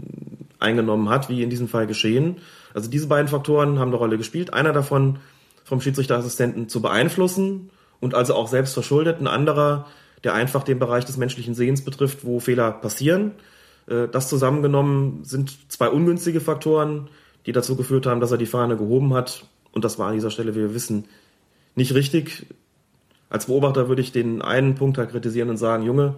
eingenommen hat, wie in diesem Fall geschehen. Also diese beiden Faktoren haben eine Rolle gespielt. Einer davon vom Schiedsrichterassistenten zu beeinflussen und also auch selbst verschuldet. Ein anderer, der einfach den Bereich des menschlichen Sehens betrifft, wo Fehler passieren. Äh, das zusammengenommen sind zwei ungünstige Faktoren, die dazu geführt haben, dass er die Fahne gehoben hat. Und das war an dieser Stelle, wie wir wissen, nicht richtig. Als Beobachter würde ich den einen Punkt halt kritisieren und sagen, Junge,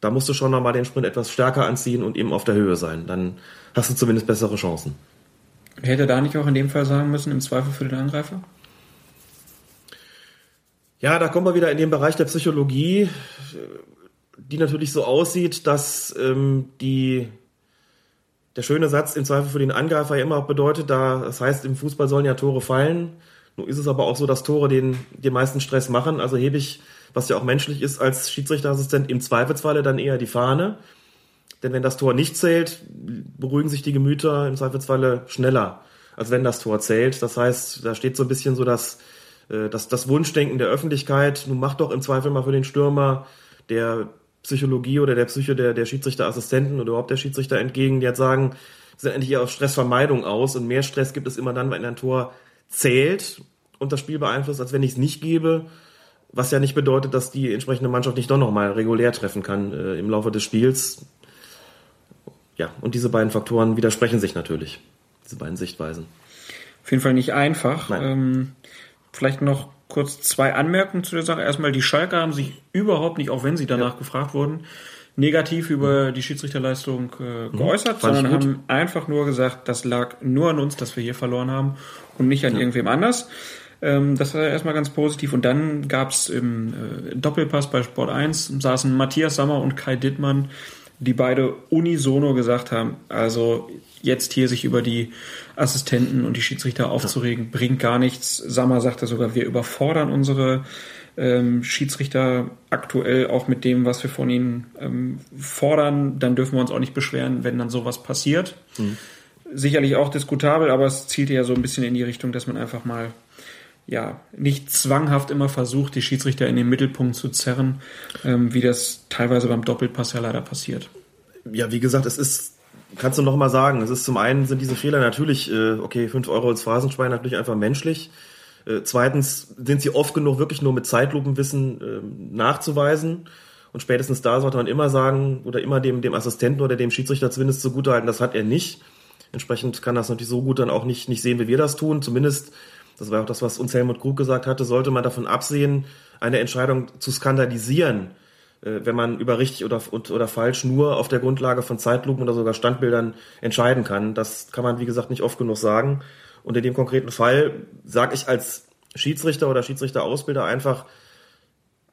da musst du schon nochmal den Sprint etwas stärker anziehen und eben auf der Höhe sein. Dann hast du zumindest bessere Chancen. Hätte da nicht auch in dem Fall sagen müssen, im Zweifel für den Angreifer? Ja, da kommen wir wieder in den Bereich der Psychologie, die natürlich so aussieht, dass ähm, die der schöne Satz im Zweifel für den Angreifer ja immer auch bedeutet, da das heißt, im Fußball sollen ja Tore fallen. Nun ist es aber auch so, dass Tore den, den meisten Stress machen. Also hebe ich, was ja auch menschlich ist, als Schiedsrichterassistent im Zweifelsfalle dann eher die Fahne. Denn wenn das Tor nicht zählt, beruhigen sich die Gemüter im Zweifelsfalle schneller, als wenn das Tor zählt. Das heißt, da steht so ein bisschen so das, äh, das, das Wunschdenken der Öffentlichkeit. Nun mach doch im Zweifel mal für den Stürmer der Psychologie oder der Psyche der, der Schiedsrichterassistenten oder überhaupt der Schiedsrichter entgegen, die jetzt sagen, sind endlich eher auf Stressvermeidung aus und mehr Stress gibt es immer dann, wenn ein Tor zählt und das Spiel beeinflusst, als wenn ich es nicht gebe. Was ja nicht bedeutet, dass die entsprechende Mannschaft nicht doch nochmal regulär treffen kann äh, im Laufe des Spiels. Ja, und diese beiden Faktoren widersprechen sich natürlich, diese beiden Sichtweisen. Auf jeden Fall nicht einfach. Ähm, vielleicht noch kurz zwei Anmerkungen zu der Sache. Erstmal, die Schalker haben sich überhaupt nicht, auch wenn sie danach ja. gefragt wurden, negativ über die Schiedsrichterleistung äh, mhm. geäußert, mhm, sondern haben einfach nur gesagt, das lag nur an uns, dass wir hier verloren haben und nicht an ja. irgendwem anders. Ähm, das war erstmal ganz positiv. Und dann gab es im äh, Doppelpass bei Sport 1 saßen Matthias Sammer und Kai Dittmann, die beide unisono gesagt haben, also jetzt hier sich über die Assistenten und die Schiedsrichter aufzuregen, bringt gar nichts. Sammer sagte sogar, wir überfordern unsere ähm, Schiedsrichter aktuell auch mit dem, was wir von ihnen ähm, fordern. Dann dürfen wir uns auch nicht beschweren, wenn dann sowas passiert. Mhm. Sicherlich auch diskutabel, aber es zielt ja so ein bisschen in die Richtung, dass man einfach mal ja, nicht zwanghaft immer versucht, die Schiedsrichter in den Mittelpunkt zu zerren, ähm, wie das teilweise beim Doppelpass ja leider passiert. Ja, wie gesagt, es ist kannst du noch mal sagen, es ist zum einen sind diese Fehler natürlich, äh, okay, fünf Euro ins Phrasenschwein natürlich einfach menschlich. Äh, zweitens sind sie oft genug wirklich nur mit Zeitlupenwissen äh, nachzuweisen. Und spätestens da sollte man immer sagen, oder immer dem, dem Assistenten oder dem Schiedsrichter zumindest zugutehalten, das hat er nicht. Entsprechend kann das natürlich so gut dann auch nicht, nicht sehen, wie wir das tun. Zumindest, das war auch das, was uns Helmut Krug gesagt hatte, sollte man davon absehen, eine Entscheidung zu skandalisieren äh, wenn man über richtig oder, oder falsch nur auf der Grundlage von Zeitlupen oder sogar Standbildern entscheiden kann. Das kann man, wie gesagt, nicht oft genug sagen. Und in dem konkreten Fall sage ich als Schiedsrichter oder Schiedsrichterausbilder einfach,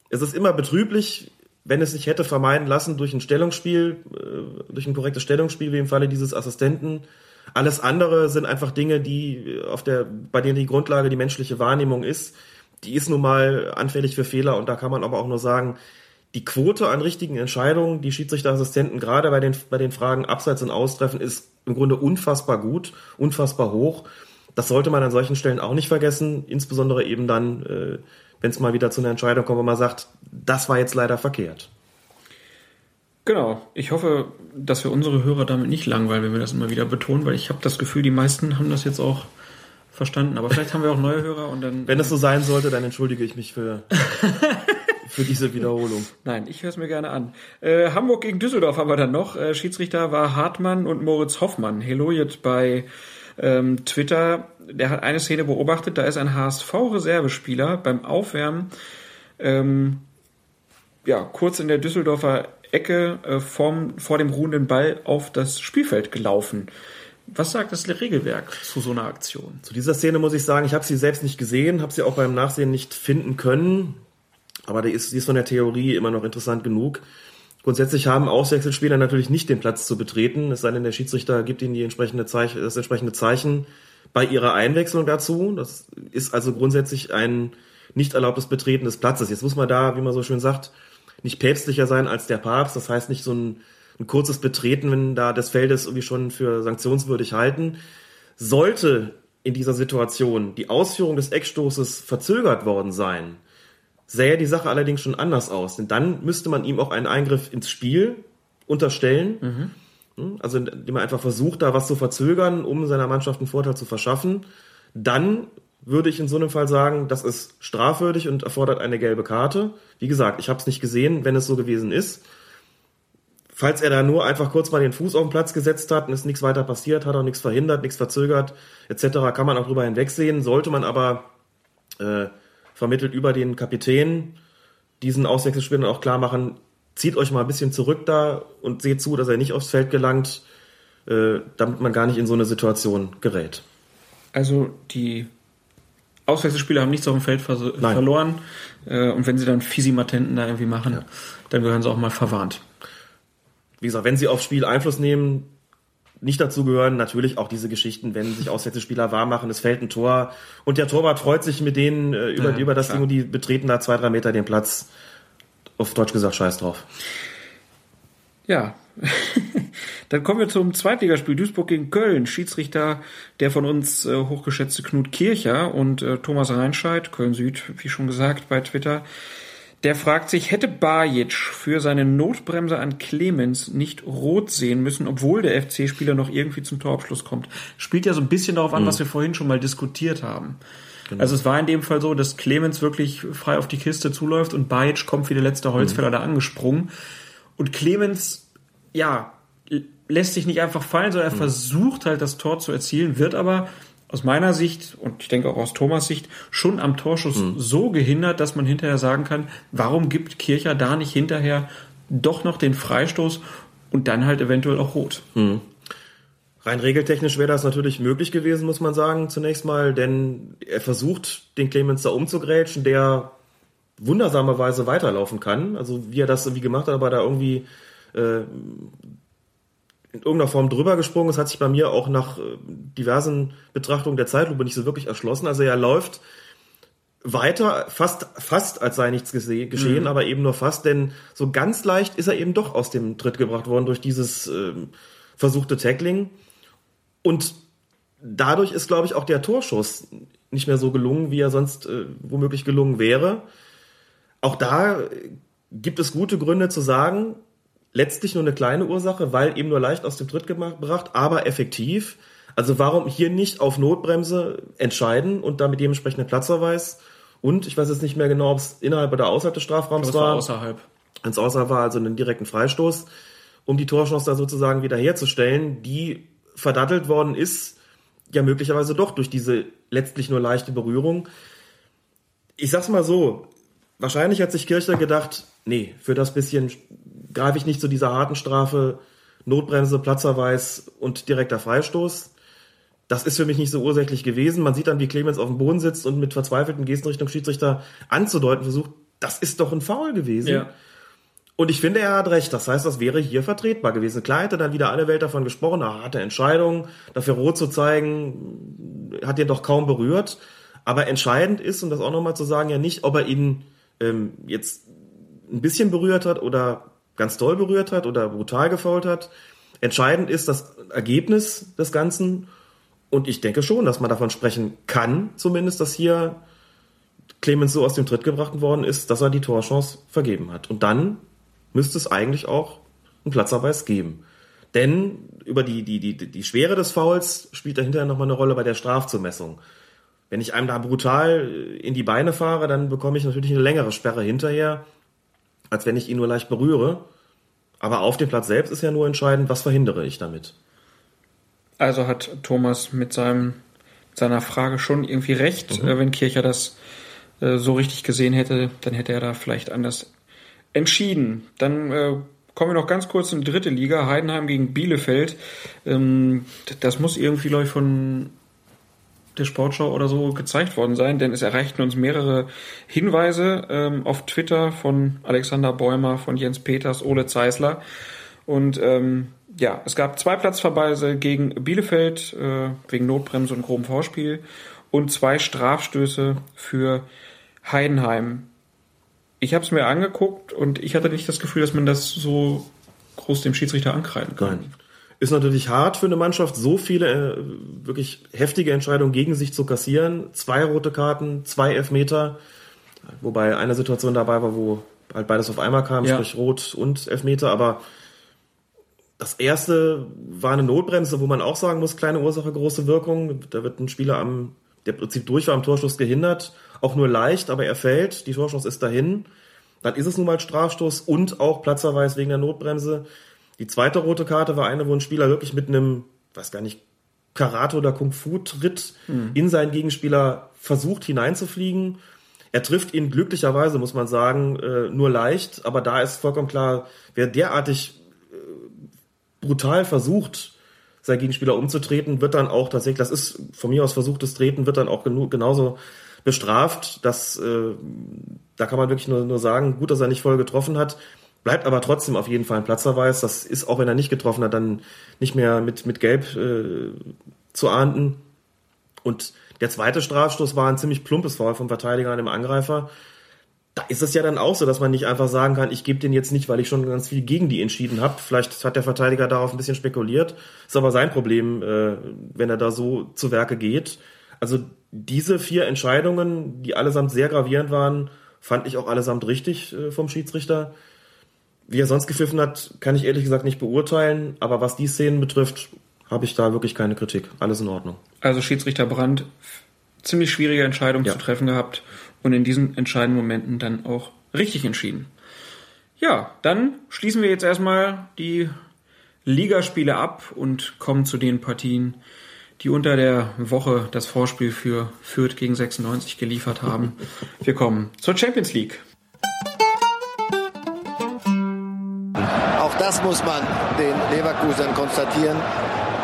es ist immer betrüblich, wenn es sich hätte vermeiden lassen durch ein Stellungsspiel, äh, durch ein korrektes Stellungsspiel, wie im Falle dieses Assistenten. Alles andere sind einfach Dinge, die auf der, bei denen die Grundlage die menschliche Wahrnehmung ist. Die ist nun mal anfällig für Fehler und da kann man aber auch nur sagen, die Quote an richtigen Entscheidungen, die Schiedsrichterassistenten gerade bei den, bei den Fragen Abseits und Austreffen ist im Grunde unfassbar gut, unfassbar hoch. Das sollte man an solchen Stellen auch nicht vergessen, insbesondere eben dann, äh, wenn es mal wieder zu einer Entscheidung kommt, wo man sagt, das war jetzt leider verkehrt. Genau. Ich hoffe, dass wir unsere Hörer damit nicht langweilen, wenn wir das immer wieder betonen, weil ich habe das Gefühl, die meisten haben das jetzt auch verstanden. Aber vielleicht haben wir auch neue Hörer und dann. Wenn es so sein sollte, dann entschuldige ich mich für für diese Wiederholung. Nein, ich höre es mir gerne an. Äh, Hamburg gegen Düsseldorf haben wir dann noch. Äh, Schiedsrichter war Hartmann und Moritz Hoffmann. Hello jetzt bei ähm, Twitter. Der hat eine Szene beobachtet. Da ist ein HSV-Reservespieler beim Aufwärmen ähm, ja, kurz in der Düsseldorfer Ecke äh, vorm, vor dem ruhenden Ball auf das Spielfeld gelaufen. Was sagt das Regelwerk zu so einer Aktion? Zu dieser Szene muss ich sagen, ich habe sie selbst nicht gesehen, habe sie auch beim Nachsehen nicht finden können. Aber die ist, die ist von der Theorie immer noch interessant genug. Grundsätzlich haben Auswechselspieler natürlich nicht den Platz zu betreten, es sei denn, der Schiedsrichter gibt ihnen die entsprechende Zeichen, das entsprechende Zeichen bei ihrer Einwechslung dazu. Das ist also grundsätzlich ein nicht erlaubtes Betreten des Platzes. Jetzt muss man da, wie man so schön sagt, nicht päpstlicher sein als der Papst. Das heißt nicht so ein, ein kurzes Betreten, wenn da des Feldes irgendwie schon für sanktionswürdig halten. Sollte in dieser Situation die Ausführung des Eckstoßes verzögert worden sein, sähe die Sache allerdings schon anders aus. Denn dann müsste man ihm auch einen Eingriff ins Spiel unterstellen. Mhm. Also indem man einfach versucht, da was zu verzögern, um seiner Mannschaft einen Vorteil zu verschaffen. Dann würde ich in so einem Fall sagen, das ist strafwürdig und erfordert eine gelbe Karte. Wie gesagt, ich habe es nicht gesehen, wenn es so gewesen ist. Falls er da nur einfach kurz mal den Fuß auf den Platz gesetzt hat und ist nichts weiter passiert, hat auch nichts verhindert, nichts verzögert, etc., kann man auch drüber hinwegsehen. Sollte man aber äh, vermittelt über den Kapitän diesen Auswechselspielern auch klar machen, zieht euch mal ein bisschen zurück da und seht zu, dass er nicht aufs Feld gelangt, äh, damit man gar nicht in so eine Situation gerät. Also die Auswechselspieler haben nichts auf dem Feld ver Nein. verloren. Äh, und wenn sie dann Fisimatenten da irgendwie machen, ja. dann gehören sie auch mal verwarnt. Wie gesagt, wenn sie aufs Spiel Einfluss nehmen, nicht dazu gehören natürlich auch diese Geschichten, wenn sich Auswechselspieler warm machen, es fällt ein Tor und der Torwart freut sich mit denen äh, über, ja, über das klar. Ding und die betreten da zwei, drei Meter den Platz. Auf Deutsch gesagt, scheiß drauf. Ja, Dann kommen wir zum Zweitligaspiel Duisburg gegen Köln. Schiedsrichter der von uns äh, hochgeschätzte Knut Kircher und äh, Thomas Reinscheid, Köln Süd, wie schon gesagt bei Twitter. Der fragt sich, hätte Bajic für seine Notbremse an Clemens nicht rot sehen müssen, obwohl der FC-Spieler noch irgendwie zum Torabschluss kommt? Spielt ja so ein bisschen darauf an, mhm. was wir vorhin schon mal diskutiert haben. Genau. Also es war in dem Fall so, dass Clemens wirklich frei auf die Kiste zuläuft und Bajic kommt wie der letzte Holzfäller mhm. da angesprungen. Und Clemens ja, lässt sich nicht einfach fallen, sondern er mhm. versucht halt das Tor zu erzielen, wird aber aus meiner Sicht und ich denke auch aus Thomas Sicht schon am Torschuss mhm. so gehindert, dass man hinterher sagen kann, warum gibt Kircher da nicht hinterher doch noch den Freistoß und dann halt eventuell auch rot. Mhm. Rein regeltechnisch wäre das natürlich möglich gewesen, muss man sagen, zunächst mal, denn er versucht, den Clemens da umzugrätschen, der wundersamerweise weiterlaufen kann. Also wie er das irgendwie gemacht hat, aber da irgendwie äh, in irgendeiner Form drüber gesprungen. Es hat sich bei mir auch nach äh, diversen Betrachtungen der Zeitlupe nicht so wirklich erschlossen. Also er läuft weiter, fast, fast als sei nichts geschehen, mhm. aber eben nur fast, denn so ganz leicht ist er eben doch aus dem Tritt gebracht worden durch dieses äh, versuchte Tackling. Und dadurch ist, glaube ich, auch der Torschuss nicht mehr so gelungen, wie er sonst äh, womöglich gelungen wäre. Auch da gibt es gute Gründe zu sagen, letztlich nur eine kleine Ursache, weil eben nur leicht aus dem Tritt gebracht, aber effektiv. Also warum hier nicht auf Notbremse entscheiden und damit dementsprechend einen Platzverweis? Und ich weiß jetzt nicht mehr genau, ob es innerhalb oder außerhalb des Strafraums war. war. Außerhalb. Wenn es außerhalb war, also einen direkten Freistoß, um die Torchance da sozusagen wiederherzustellen, die verdattelt worden ist, ja möglicherweise doch durch diese letztlich nur leichte Berührung. Ich sag's mal so, wahrscheinlich hat sich Kircher gedacht, nee, für das bisschen greife ich nicht zu dieser harten Strafe, Notbremse, Platzverweis und direkter Freistoß. Das ist für mich nicht so ursächlich gewesen. Man sieht dann, wie Clemens auf dem Boden sitzt und mit verzweifelten Gesten Richtung Schiedsrichter anzudeuten versucht, das ist doch ein Foul gewesen. Ja. Und ich finde, er hat recht. Das heißt, das wäre hier vertretbar gewesen. Klar hätte dann wieder alle Welt davon gesprochen, eine harte Entscheidung, dafür rot zu zeigen, hat ihn doch kaum berührt. Aber entscheidend ist, und das auch nochmal zu sagen, ja nicht, ob er ihn ähm, jetzt ein bisschen berührt hat oder ganz doll berührt hat oder brutal gefault hat. Entscheidend ist das Ergebnis des Ganzen. Und ich denke schon, dass man davon sprechen kann, zumindest, dass hier Clemens so aus dem Tritt gebracht worden ist, dass er die Torchance vergeben hat. Und dann müsste es eigentlich auch einen Platzverweis geben. Denn über die, die, die, die Schwere des Fouls spielt dahinter nochmal eine Rolle bei der Strafzumessung. Wenn ich einem da brutal in die Beine fahre, dann bekomme ich natürlich eine längere Sperre hinterher als wenn ich ihn nur leicht berühre. Aber auf dem Platz selbst ist ja nur entscheidend, was verhindere ich damit. Also hat Thomas mit seinem, seiner Frage schon irgendwie recht. Mhm. Äh, wenn Kircher das äh, so richtig gesehen hätte, dann hätte er da vielleicht anders entschieden. Dann äh, kommen wir noch ganz kurz in die dritte Liga. Heidenheim gegen Bielefeld. Ähm, das muss irgendwie, glaube ich, von der Sportschau oder so gezeigt worden sein, denn es erreichten uns mehrere Hinweise ähm, auf Twitter von Alexander Bäumer, von Jens Peters, Ole Zeisler. Und ähm, ja, es gab zwei Platzverweise gegen Bielefeld äh, wegen Notbremse und grobem Vorspiel und zwei Strafstöße für Heidenheim. Ich habe es mir angeguckt und ich hatte nicht das Gefühl, dass man das so groß dem Schiedsrichter ankreiden kann. Nein. Ist natürlich hart für eine Mannschaft, so viele äh, wirklich heftige Entscheidungen gegen sich zu kassieren. Zwei rote Karten, zwei Elfmeter, wobei eine Situation dabei war, wo halt beides auf einmal kam, Ja. sprich Rot und Elfmeter, aber das erste war eine Notbremse, wo man auch sagen muss, kleine Ursache, große Wirkung. Da wird ein Spieler am, der im Prinzip durch war am Torschuss gehindert, auch nur leicht, aber er fällt, die Torschuss ist dahin. Dann ist es nun mal Strafstoß und auch Platzverweis wegen der Notbremse. Die zweite rote Karte war eine, wo ein Spieler wirklich mit einem, weiß gar nicht, Karate oder Kung-Fu-Tritt in seinen Gegenspieler versucht hineinzufliegen. Er trifft ihn glücklicherweise, muss man sagen, äh, nur leicht, aber da ist vollkommen klar, wer derartig äh, brutal versucht, sein Gegenspieler umzutreten, wird dann auch tatsächlich, das ist von mir aus versuchtes Treten, wird dann auch genauso bestraft. Das, äh, da kann man wirklich nur, nur sagen, gut, dass er nicht voll getroffen hat. Bleibt aber trotzdem auf jeden Fall ein Platzverweis. Das ist, auch wenn er nicht getroffen hat, dann nicht mehr mit, mit Gelb äh, zu ahnden. Und der zweite Strafstoß war ein ziemlich plumpes Foul vom Verteidiger an dem Angreifer. Da ist es ja dann auch so, dass man nicht einfach sagen kann, ich gebe den jetzt nicht, weil ich schon ganz viel gegen die entschieden habe. Vielleicht hat der Verteidiger darauf ein bisschen spekuliert. Ist aber sein Problem, äh, wenn er da so zu Werke geht. Also diese vier Entscheidungen, die allesamt sehr gravierend waren, fand ich auch allesamt richtig äh, vom Schiedsrichter. Wie er sonst gepfiffen hat, kann ich ehrlich gesagt nicht beurteilen. Aber was die Szenen betrifft, habe ich da wirklich keine Kritik. Alles in Ordnung. Also Schiedsrichter Brandt, ziemlich schwierige Entscheidung Ja. zu treffen gehabt und in diesen entscheidenden Momenten dann auch richtig entschieden. Ja, dann schließen wir jetzt erstmal die Ligaspiele ab und kommen zu den Partien, die unter der Woche das Vorspiel für Fürth gegen 96 geliefert haben. Wir kommen zur Champions League. Auch das muss man den Leverkusern konstatieren,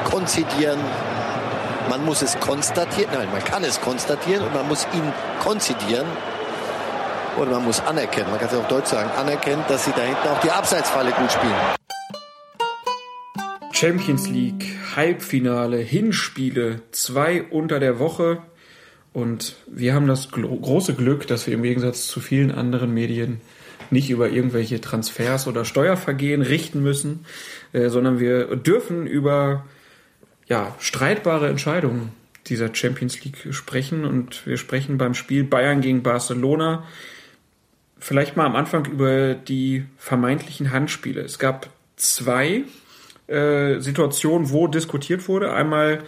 konzidieren. Man muss es konstatieren, nein, man kann es konstatieren und man muss ihn konzidieren. Oder man muss anerkennen, man kann es auch Deutsch sagen, anerkennen, dass sie da hinten auch die Abseitsfalle gut spielen. Champions League, Halbfinale, Hinspiele, zwei unter der Woche. Und wir haben das große Glück, dass wir im Gegensatz zu vielen anderen Medien nicht über irgendwelche Transfers oder Steuervergehen richten müssen, äh, sondern wir dürfen über ja, streitbare Entscheidungen dieser Champions League sprechen. Und wir sprechen beim Spiel Bayern gegen Barcelona vielleicht mal am Anfang über die vermeintlichen Handspiele. Es gab zwei äh, Situationen, wo diskutiert wurde. Einmal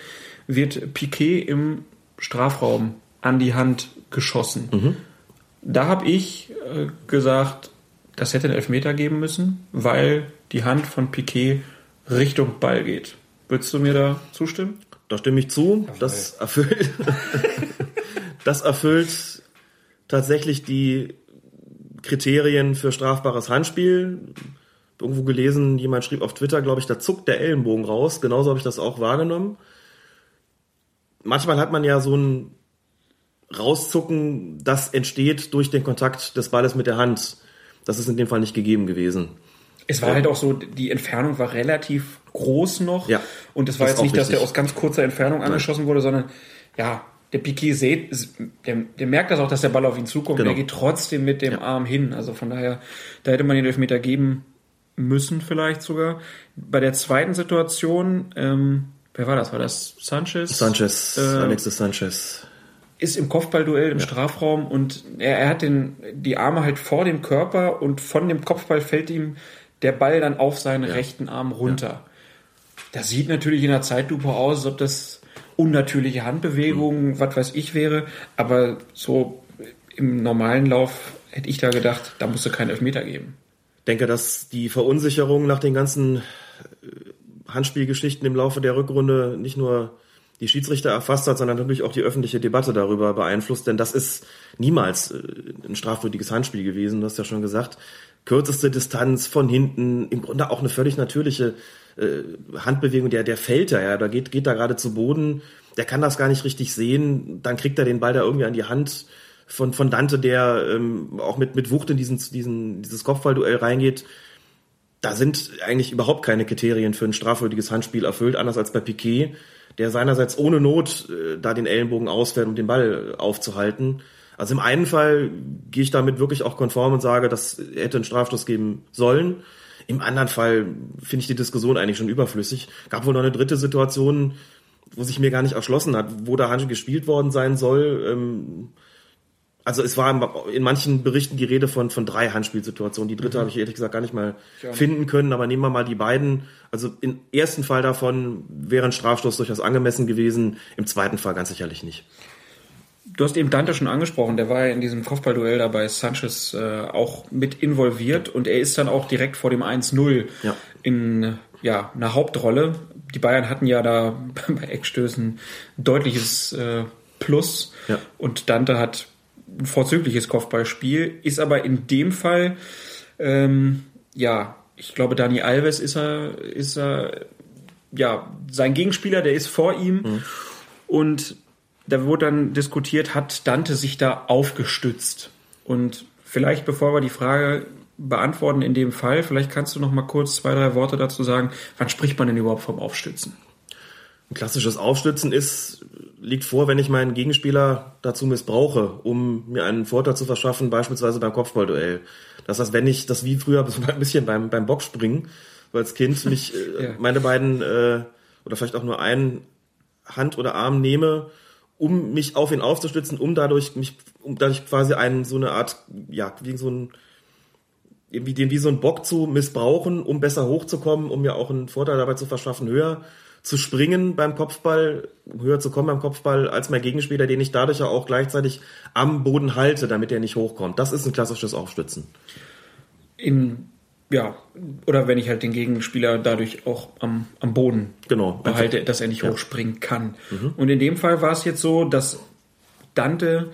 wird Piquet im Strafraum an die Hand geschossen. Da habe ich äh, gesagt, das hätte einen Elfmeter geben müssen, weil die Hand von Piquet Richtung Ball geht. Würdest du mir da zustimmen? Da stimme ich zu. Das erfüllt, das erfüllt tatsächlich die Kriterien für strafbares Handspiel. Irgendwo gelesen, jemand schrieb auf Twitter, glaube ich, da zuckt der Ellenbogen raus. Genauso habe ich das auch wahrgenommen. Manchmal hat man ja so ein Rauszucken, das entsteht durch den Kontakt des Balles mit der Hand. Das ist in dem Fall nicht gegeben gewesen. Es war halt auch so, die Entfernung war relativ groß noch. Ja, Und es war jetzt nicht, auch dass der richtig. aus ganz kurzer Entfernung angeschossen wurde, sondern ja, der Piquet sieht, der, der merkt das auch, dass der Ball auf ihn zukommt. Genau. Der geht trotzdem mit dem Arm hin. Also von daher, da hätte man den Elfmeter geben müssen vielleicht sogar. Bei der zweiten Situation, ähm, wer war das? War das Sanchez? Sanchez, Äh, Alexis Sanchez. Ist im Kopfballduell im Strafraum und er, er hat den, die Arme halt vor dem Körper und von dem Kopfball fällt ihm der Ball dann auf seinen rechten Arm runter. Das sieht natürlich in der Zeitlupe aus, als ob das unnatürliche Handbewegungen, was weiß ich wäre, aber so im normalen Lauf hätte ich da gedacht, da musste kein Elfmeter geben. denke, dass die Verunsicherung nach den ganzen äh, Handspielgeschichten im Laufe der Rückrunde nicht nur die Schiedsrichter erfasst hat, sondern natürlich auch die öffentliche Debatte darüber beeinflusst, denn das ist niemals äh, ein strafwürdiges Handspiel gewesen, du hast ja schon gesagt. Kürzeste Distanz von hinten, im Grunde auch eine völlig natürliche äh, Handbewegung, der, der fällt da, ja, da geht, geht da gerade zu Boden. der kann das gar nicht richtig sehen, dann kriegt er den Ball da irgendwie an die Hand von, von Dante, der ähm, auch mit, mit Wucht in diesen, diesen, dieses Kopfballduell reingeht. Da sind eigentlich überhaupt keine Kriterien für ein strafwürdiges Handspiel erfüllt, anders als bei Piquet, der seinerseits ohne Not äh, da den Ellenbogen ausfährt, um den Ball aufzuhalten. Also im einen Fall gehe ich damit wirklich auch konform und sage, das hätte einen Strafstoß geben sollen. Im anderen Fall finde ich die Diskussion eigentlich schon überflüssig. Gab wohl noch eine dritte Situation, wo sich mir gar nicht erschlossen hat, wo da Handspiel gespielt worden sein soll. Ähm, also es war in manchen Berichten die Rede von, von drei Handspielsituationen. Die dritte mhm. habe ich ehrlich gesagt gar nicht mal ja. finden können, aber nehmen wir mal die beiden. Also im ersten Fall davon wäre ein Strafstoß durchaus angemessen gewesen, im zweiten Fall ganz sicherlich nicht. Du hast eben Dante schon angesprochen, der war ja in diesem Kopfballduell da bei Sanchez äh, auch mit involviert und er ist dann auch direkt vor dem 1-0 ja. in ja, einer Hauptrolle. Die Bayern hatten ja da bei Eckstößen deutliches äh, Plus ja. und Dante hat ein vorzügliches Kopfballspiel, ist aber in dem Fall, ähm, ja, ich glaube, Dani Alves ist er, ist er, ja, sein Gegenspieler, der ist vor ihm mhm. und da wurde dann diskutiert, hat Dante sich da aufgestützt? Und vielleicht, bevor wir die Frage beantworten in dem Fall, vielleicht kannst du noch mal kurz zwei, drei Worte dazu sagen, wann spricht man denn überhaupt vom Aufstützen? Ein klassisches Aufstützen ist, liegt vor, wenn ich meinen Gegenspieler dazu missbrauche, um mir einen Vorteil zu verschaffen, beispielsweise beim Kopfballduell. Das heißt, wenn ich das wie früher ein bisschen beim, beim Boxspringen, so als Kind mich äh, ja. meine beiden äh, oder vielleicht auch nur einen Hand oder Arm nehme, um mich auf ihn aufzustützen, um dadurch mich, um dadurch quasi einen so eine Art, ja, wie so ein irgendwie den wie so ein Bock zu missbrauchen, um besser hochzukommen, um mir auch einen Vorteil dabei zu verschaffen, höher zu springen beim Kopfball, höher zu kommen beim Kopfball als mein Gegenspieler, den ich dadurch ja auch gleichzeitig am Boden halte, damit er nicht hochkommt. Das ist ein klassisches Aufstützen. In ja, oder wenn ich halt den Gegenspieler dadurch auch am, am Boden genau. behalte, dass er nicht ja. hochspringen kann. Mhm. Und in dem Fall war es jetzt so, dass Dante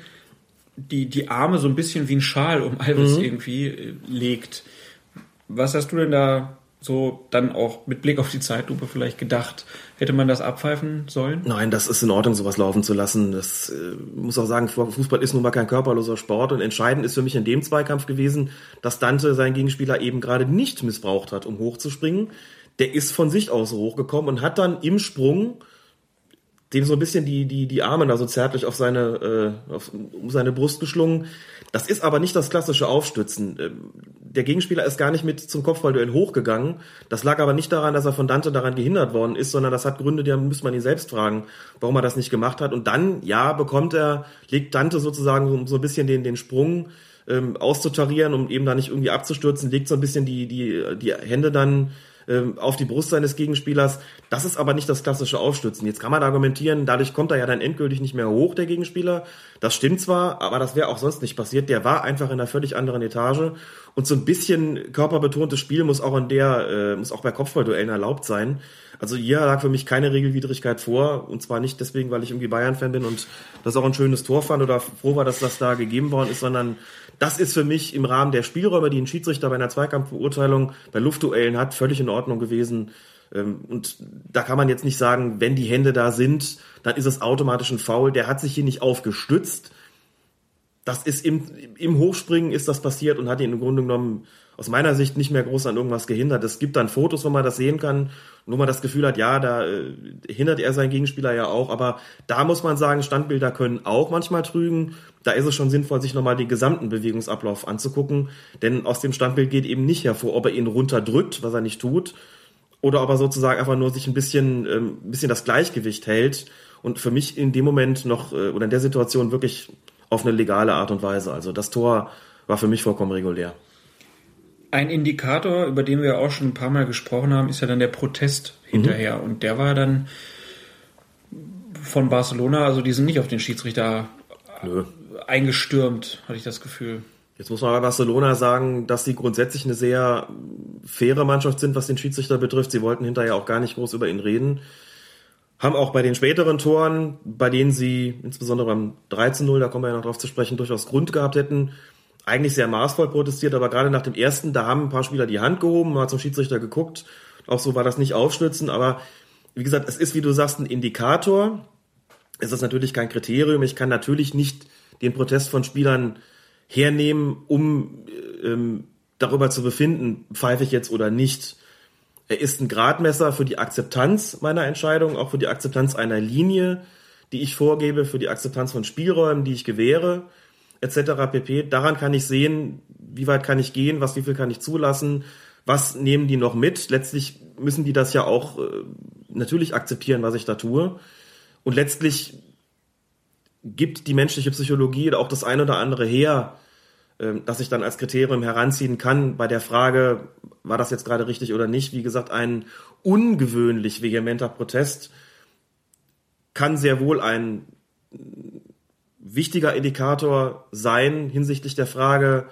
die, die Arme so ein bisschen wie ein Schal um Alves mhm. irgendwie äh, legt. Was hast du denn da so dann auch mit Blick auf die Zeitlupe vielleicht gedacht, hätte man das abpfeifen sollen? Nein, das ist in Ordnung, sowas laufen zu lassen. Das äh, muss auch sagen, Fußball ist nun mal kein körperloser Sport und entscheidend ist für mich in dem Zweikampf gewesen, dass Dante seinen Gegenspieler eben gerade nicht missbraucht hat, um hochzuspringen. Der ist von sich aus hochgekommen und hat dann im Sprung dem so ein bisschen die, die, die Arme da so zärtlich auf seine, äh, auf, um seine Brust geschlungen. Das ist aber nicht das klassische Aufstützen. Ähm, der Gegenspieler ist gar nicht mit zum Kopfballduell hochgegangen. Das lag aber nicht daran, dass er von Dante daran gehindert worden ist, sondern das hat Gründe, die müsste man ihn selbst fragen, warum er das nicht gemacht hat. Und dann, ja, bekommt er, legt Dante sozusagen so ein bisschen den, den Sprung ähm, auszutarieren, um eben da nicht irgendwie abzustürzen, legt so ein bisschen die, die, die Hände dann ähm, auf die Brust seines Gegenspielers. Das ist aber nicht das klassische Aufstützen. Jetzt kann man argumentieren, dadurch kommt er ja dann endgültig nicht mehr hoch, der Gegenspieler. Das stimmt zwar, aber das wäre auch sonst nicht passiert. Der war einfach in einer völlig anderen Etage. Und so ein bisschen körperbetontes Spiel muss auch in der, äh, muss auch bei Kopfballduellen erlaubt sein. Also hier lag für mich keine Regelwidrigkeit vor. Und zwar nicht deswegen, weil ich irgendwie Bayern-Fan bin und das auch ein schönes Tor fand oder froh war, dass das da gegeben worden ist, sondern das ist für mich im Rahmen der Spielräume, die ein Schiedsrichter bei einer Zweikampfbeurteilung bei Luftduellen hat, völlig in Ordnung gewesen. Ähm, und da kann man jetzt nicht sagen, wenn die Hände da sind, dann ist es automatisch ein Foul. Der hat sich hier nicht aufgestützt. Das ist im, im Hochspringen ist das passiert und hat ihn im Grunde genommen aus meiner Sicht nicht mehr groß an irgendwas gehindert. Es gibt dann Fotos, wo man das sehen kann, wo man das Gefühl hat, ja, da äh, hindert er seinen Gegenspieler ja auch. Aber da muss man sagen, Standbilder können auch manchmal trügen. Da ist es schon sinnvoll, sich nochmal den gesamten Bewegungsablauf anzugucken. Denn aus dem Standbild geht eben nicht hervor, ob er ihn runterdrückt, was er nicht tut, oder ob er sozusagen einfach nur sich ein bisschen, ähm, ein bisschen das Gleichgewicht hält. Und für mich in dem Moment noch äh, oder in der Situation wirklich auf eine legale Art und Weise. Also das Tor war für mich vollkommen regulär. Ein Indikator, über den wir auch schon ein paar Mal gesprochen haben, ist ja dann der Protest hinterher. Mhm. Und der war dann von Barcelona, also die sind nicht auf den Schiedsrichter Nö. eingestürmt, hatte ich das Gefühl. Jetzt muss man bei Barcelona sagen, dass sie grundsätzlich eine sehr faire Mannschaft sind, was den Schiedsrichter betrifft. Sie wollten hinterher auch gar nicht groß über ihn reden. Haben auch bei den späteren Toren, bei denen sie insbesondere beim 13-0, da kommen wir ja noch drauf zu sprechen, durchaus Grund gehabt hätten, eigentlich sehr maßvoll protestiert, aber gerade nach dem ersten, da haben ein paar Spieler die Hand gehoben, mal zum Schiedsrichter geguckt. Auch so war das nicht aufstützen, aber wie gesagt, es ist, wie du sagst, ein Indikator. ist das natürlich kein Kriterium. Ich kann natürlich nicht den Protest von Spielern hernehmen, um ähm, darüber zu befinden, pfeife ich jetzt oder nicht. Er ist ein Gradmesser für die Akzeptanz meiner Entscheidung, auch für die Akzeptanz einer Linie, die ich vorgebe, für die Akzeptanz von Spielräumen, die ich gewähre, etc. pp. Daran kann ich sehen, wie weit kann ich gehen, was, wie viel kann ich zulassen, was nehmen die noch mit. Letztlich müssen die das ja auch äh, natürlich akzeptieren, was ich da tue. Und letztlich gibt die menschliche Psychologie auch das eine oder andere her, ähm, dass ich dann als Kriterium heranziehen kann bei der Frage, war das jetzt gerade richtig oder nicht. Wie gesagt, ein ungewöhnlich vehementer Protest kann sehr wohl ein wichtiger Indikator sein hinsichtlich der Frage,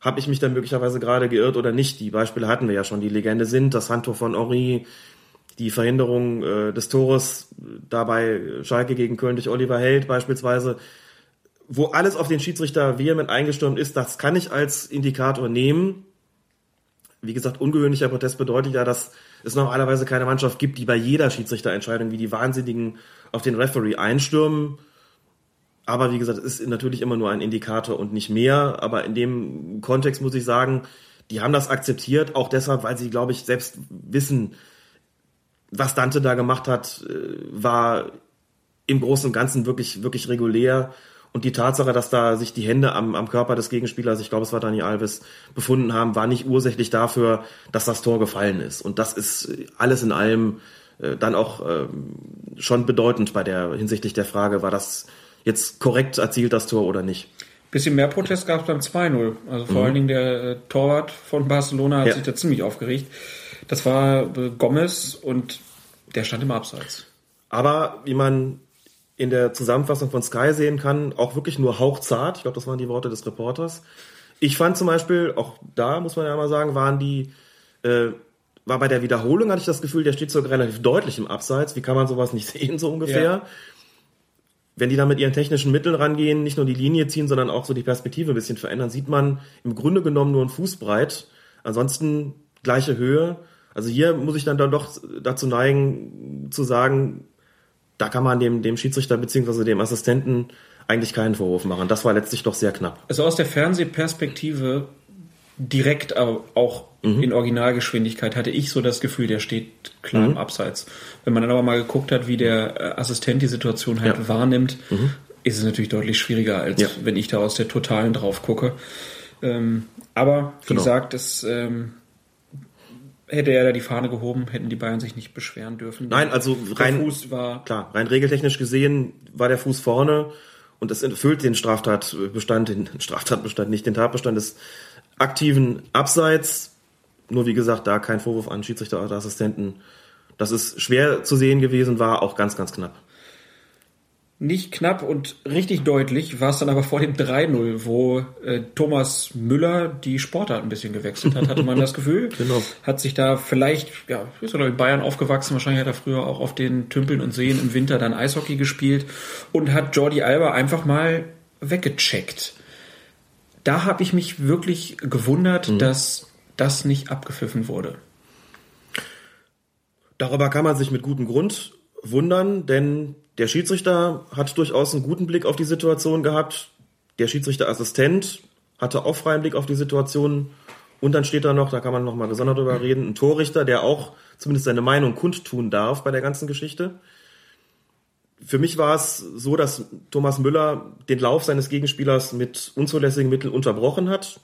habe ich mich dann möglicherweise gerade geirrt oder nicht. Die Beispiele hatten wir ja schon. Die Legende sind das Handtor von Henri, die Verhinderung äh, des Tores dabei Schalke gegen Köln durch Oliver Held beispielsweise, wo alles auf den Schiedsrichter vehement eingestürmt ist, das kann ich als Indikator nehmen. Wie gesagt, ungewöhnlicher Protest bedeutet ja, dass es normalerweise keine Mannschaft gibt, die bei jeder Schiedsrichterentscheidung wie die Wahnsinnigen auf den Referee einstürmen. Aber wie gesagt, es ist natürlich immer nur ein Indikator und nicht mehr. Aber in dem Kontext muss ich sagen, die haben das akzeptiert, auch deshalb, weil sie, glaube ich, selbst wissen, was Dante da gemacht hat, äh, war im Großen und Ganzen wirklich, wirklich regulär. Und die Tatsache, dass da sich die Hände am, am Körper des Gegenspielers, ich glaube, es war Dani Alves, befunden haben, war nicht ursächlich dafür, dass das Tor gefallen ist. Und das ist alles in allem äh, dann auch äh, schon bedeutend bei der hinsichtlich der Frage, war das jetzt korrekt erzielt, das Tor oder nicht. Bisschen mehr Protest gab es beim 2-0. Also vor mhm. allen Dingen der äh, Torwart von Barcelona hat ja. sich da ziemlich aufgeregt. Das war äh, Gomez und der stand im Abseits. Aber wie man in der Zusammenfassung von Sky sehen kann, auch wirklich nur hauchzart. Ich glaube, das waren die Worte des Reporters. Ich fand zum Beispiel, auch da muss man ja mal sagen, waren die, äh, war bei der Wiederholung, hatte ich das Gefühl, der steht sogar relativ deutlich im Abseits. Wie kann man sowas nicht sehen, so ungefähr? Ja. Wenn die da mit ihren technischen Mitteln rangehen, nicht nur die Linie ziehen, sondern auch so die Perspektive ein bisschen verändern, sieht man im Grunde genommen nur einen Fußbreit. Ansonsten gleiche Höhe. Also hier muss ich dann, dann doch dazu neigen, zu sagen, da kann man dem, dem Schiedsrichter beziehungsweise dem Assistenten eigentlich keinen Vorwurf machen. Das war letztlich doch sehr knapp. Also aus der Fernsehperspektive direkt auch mhm. in Originalgeschwindigkeit hatte ich so das Gefühl, der steht klar mhm. im Abseits. Wenn man dann aber mal geguckt hat, wie der äh, Assistent die Situation halt ja. wahrnimmt, mhm. ist es natürlich deutlich schwieriger, als ja. wenn ich da aus der Totalen drauf gucke. Ähm, aber wie genau. gesagt, es ähm, hätte er da die Fahne gehoben, hätten die Bayern sich nicht beschweren dürfen. Nein, also rein, Fuß war klar, rein regeltechnisch gesehen war der Fuß vorne und das erfüllt den Straftatbestand, den Straftatbestand, nicht den Tatbestand des aktiven Abseits. Nur wie gesagt, da kein Vorwurf an Schiedsrichter oder Assistenten. Das ist schwer zu sehen gewesen, war auch ganz, ganz knapp nicht knapp und richtig deutlich war es dann aber vor dem 3-0, wo äh, Thomas Müller die Sportart ein bisschen gewechselt hat, hatte man das Gefühl. genau. Hat sich da vielleicht, ja, ist er in Bayern aufgewachsen, wahrscheinlich hat er früher auch auf den Tümpeln und Seen im Winter dann Eishockey gespielt und hat Jordi Alba einfach mal weggecheckt. Da habe ich mich wirklich gewundert, mhm. dass das nicht abgepfiffen wurde. Darüber kann man sich mit gutem Grund wundern, denn der Schiedsrichter hat durchaus einen guten Blick auf die Situation gehabt. Der Schiedsrichterassistent hatte auch freien Blick auf die Situation. Und dann steht da noch, da kann man noch mal gesondert drüber reden, ein Torrichter, der auch zumindest seine Meinung kundtun darf bei der ganzen Geschichte. Für mich war es so, dass Thomas Müller den Lauf seines Gegenspielers mit unzulässigen Mitteln unterbrochen hat.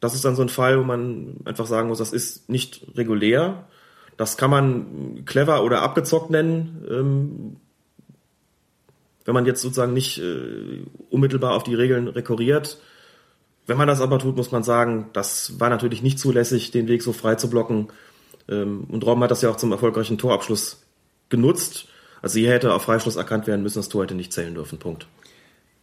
Das ist dann so ein Fall, wo man einfach sagen muss, das ist nicht regulär. Das kann man clever oder abgezockt nennen. Ähm, wenn man jetzt sozusagen nicht äh, unmittelbar auf die Regeln rekurriert. Wenn man das aber tut, muss man sagen, das war natürlich nicht zulässig, den Weg so frei zu blocken. Ähm, und Robben hat das ja auch zum erfolgreichen Torabschluss genutzt. Also hier hätte auf Freischluss erkannt werden müssen, das Tor hätte nicht zählen dürfen. Punkt.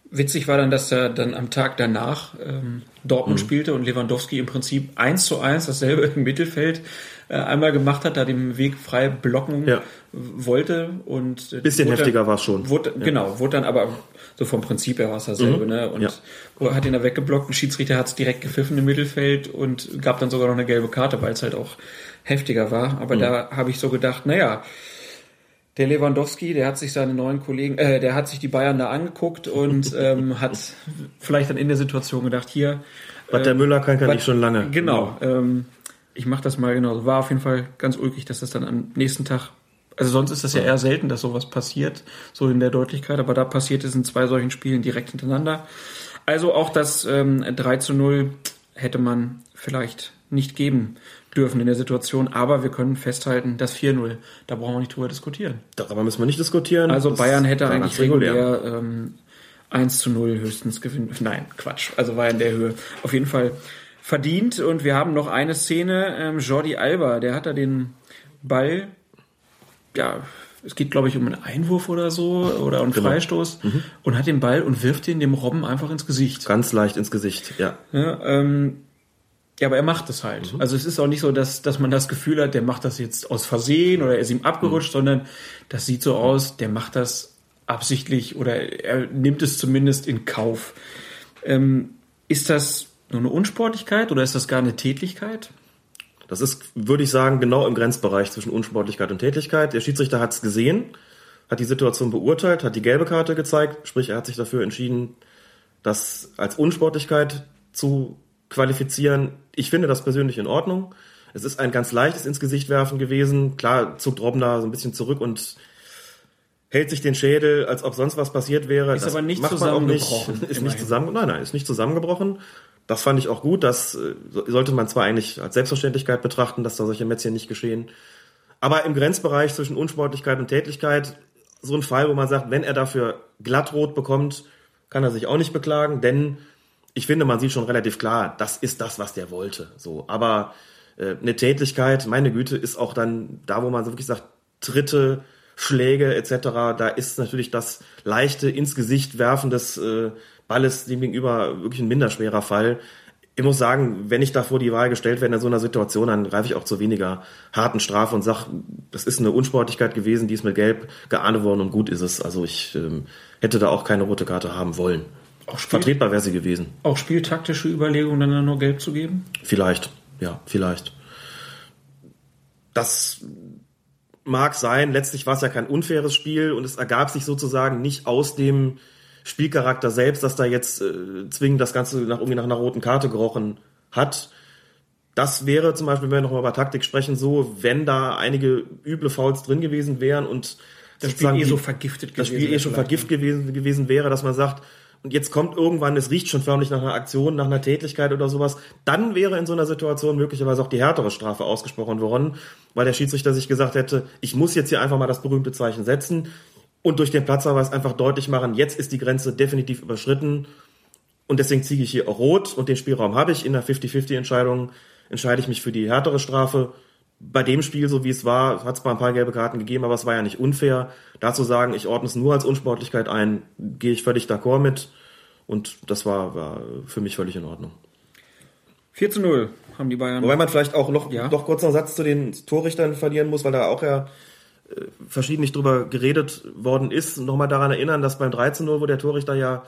Witzig war dann, dass er dann am Tag danach ähm, Dortmund mhm. spielte und Lewandowski im Prinzip eins zu eins dasselbe im Mittelfeld äh, einmal gemacht hat, da den Weg frei blocken ja. wollte und äh, bisschen heftiger war es schon. Wurde, ja. Genau, wurde dann aber so vom Prinzip her war es dasselbe, mhm. ne? Und ja. hat ihn da weggeblockt, ein Schiedsrichter hat es direkt gepfiffen im Mittelfeld und gab dann sogar noch eine gelbe Karte, weil es halt auch heftiger war. Aber mhm. da habe ich so gedacht, naja, Der Lewandowski, der hat sich seine neuen Kollegen, äh, der hat sich die Bayern da angeguckt und ähm, hat vielleicht dann in der Situation gedacht, hier. Was der Müller kann, kann ich schon lange. Genau. Ähm, ich mache das mal genau. War auf jeden Fall ganz ulkig, dass das dann am nächsten Tag. Also sonst ist das ja eher selten, dass sowas passiert, so in der Deutlichkeit, aber da passiert es in zwei solchen Spielen direkt hintereinander. Also auch das ähm, 3 zu 0 hätte man vielleicht nicht geben dürfen in der Situation, aber wir können festhalten, das 4-0, da brauchen wir nicht drüber diskutieren. Darüber müssen wir nicht diskutieren. Also Das Bayern hätte eigentlich regulär. ähm, 1 zu 0 höchstens gewinnen. Nein, Quatsch. Also war in der Höhe auf jeden Fall verdient. Und wir haben noch eine Szene, ähm, Jordi Alba, der hat da den Ball, ja, es geht glaube ich um einen Einwurf oder so oder einen Genau. Freistoß und hat den Ball und wirft den dem Robben einfach ins Gesicht. Ganz leicht ins Gesicht, ja. Ja, ähm, ja, aber er macht es halt. Also es ist auch nicht so, dass, dass man das Gefühl hat, der macht das jetzt aus Versehen oder er ist ihm abgerutscht, sondern das sieht so aus, der macht das absichtlich oder er nimmt es zumindest in Kauf. Ähm, ist das nur eine Unsportlichkeit oder ist das gar eine Tätlichkeit? Das ist, würde ich sagen, genau im Grenzbereich zwischen Unsportlichkeit und Tätigkeit. Der Schiedsrichter hat es gesehen, hat die Situation beurteilt, hat die gelbe Karte gezeigt, sprich er hat sich dafür entschieden, das als Unsportlichkeit zu qualifizieren. Ich finde das persönlich in Ordnung. Es ist ein ganz leichtes ins Gesicht werfen gewesen. Klar zuckt Robben da so ein bisschen zurück und hält sich den Schädel, als ob sonst was passiert wäre. Ist Das aber nicht auch nicht. zusammengebrochen, Ist immerhin. nicht zusammen, nein, nein, ist nicht zusammengebrochen. Das fand ich auch gut. Das äh, so- sollte man zwar eigentlich als Selbstverständlichkeit betrachten, dass da solche Mätzchen nicht geschehen. Aber im Grenzbereich zwischen Unsportlichkeit und Tätigkeit, so ein Fall, wo man sagt, wenn er dafür glattrot bekommt, kann er sich auch nicht beklagen, denn ich finde, man sieht schon relativ klar, das ist das, was der wollte. So, aber äh, eine Tätigkeit, meine Güte, ist auch dann da, wo man so wirklich sagt, Tritte, Schläge etc. Da ist natürlich das leichte ins Gesicht werfen des äh, Balles dem gegenüber wirklich ein minderschwerer Fall. Ich muss sagen, wenn ich da vor die Wahl gestellt werde in so einer Situation, dann greife ich auch zu weniger harten Strafe und sage, das ist eine Unsportlichkeit gewesen, die ist mit Gelb geahndet worden und gut ist es. Also ich ähm, hätte da auch keine rote Karte haben wollen. Auch Spiel, Vertretbar wäre sie gewesen. auch spieltaktische Überlegungen, dann nur gelb zu geben? Vielleicht, ja, vielleicht. Das mag sein. Letztlich war es ja kein unfaires Spiel und es ergab sich sozusagen nicht aus dem Spielcharakter selbst, dass da jetzt äh, zwingend das Ganze nach, irgendwie nach einer roten Karte gerochen hat. Das wäre zum Beispiel, wenn wir nochmal über Taktik sprechen, so, wenn da einige üble Fouls drin gewesen wären und Das Spiel eh so vergiftet das gewesen Spiel eh schon vielleicht, vergiftet gewesen, gewesen wäre, dass man sagt, und jetzt kommt irgendwann, es riecht schon förmlich nach einer Aktion, nach einer Tätigkeit oder sowas, dann wäre in so einer Situation möglicherweise auch die härtere Strafe ausgesprochen worden, weil der Schiedsrichter sich gesagt hätte, ich muss jetzt hier einfach mal das berühmte Zeichen setzen und durch den Platzverweis einfach deutlich machen, jetzt ist die Grenze definitiv überschritten und deswegen ziehe ich hier auch rot und den Spielraum habe ich in der 50-50-Entscheidung, entscheide ich mich für die härtere Strafe. Bei dem Spiel, so wie es war, hat es zwar ein paar gelbe Karten gegeben, aber es war ja nicht unfair. Dazu sagen, ich ordne es nur als Unsportlichkeit ein, gehe ich völlig d'accord mit. Und das war, war für mich völlig in Ordnung. 4 zu 0 haben die Bayern. Wobei man vielleicht auch noch, Ja. noch kurz einen Satz zu den Torrichtern verlieren muss, weil da auch ja äh, verschiedentlich drüber geredet worden ist. Nochmal daran erinnern, dass beim 13 0 wo der Torrichter ja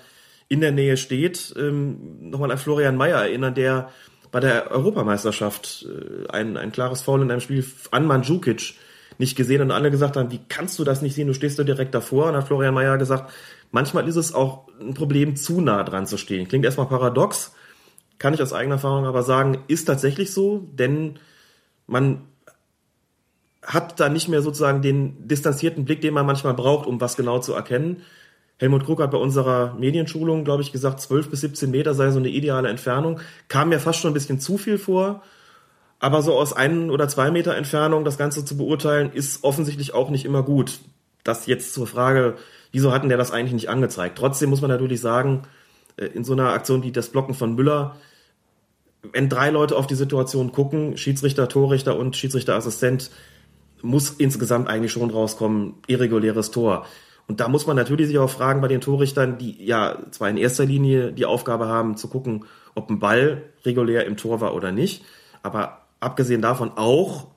in der Nähe steht, ähm, nochmal an Florian Mayer erinnern, der bei der Europameisterschaft äh, ein, ein klares Foul in einem Spiel an Mandzukic nicht gesehen und alle gesagt haben, wie kannst du das nicht sehen, du stehst da direkt davor. Und hat Florian Mayer gesagt, manchmal ist es auch ein Problem, zu nah dran zu stehen. Klingt erstmal paradox, kann ich aus eigener Erfahrung aber sagen, ist tatsächlich so, denn man hat da nicht mehr sozusagen den distanzierten Blick, den man manchmal braucht, um was genau zu erkennen. Helmut Krug hat bei unserer Medienschulung, glaube ich, gesagt, 12 bis 17 Meter sei so eine ideale Entfernung. Kam mir fast schon ein bisschen zu viel vor. Aber so aus ein oder zwei Meter Entfernung das Ganze zu beurteilen, ist offensichtlich auch nicht immer gut. Das jetzt zur Frage, wieso hatten der das eigentlich nicht angezeigt? Trotzdem muss man natürlich sagen, äh, in so einer Aktion wie das Blocken von Müller, wenn drei Leute auf die Situation gucken, Schiedsrichter, Torrichter und Schiedsrichterassistent, muss insgesamt eigentlich schon rauskommen, irreguläres Tor. Und da muss man natürlich sich auch fragen bei den Torrichtern, die ja zwar in erster Linie die Aufgabe haben, zu gucken, ob ein Ball regulär im Tor war oder nicht, aber abgesehen davon auch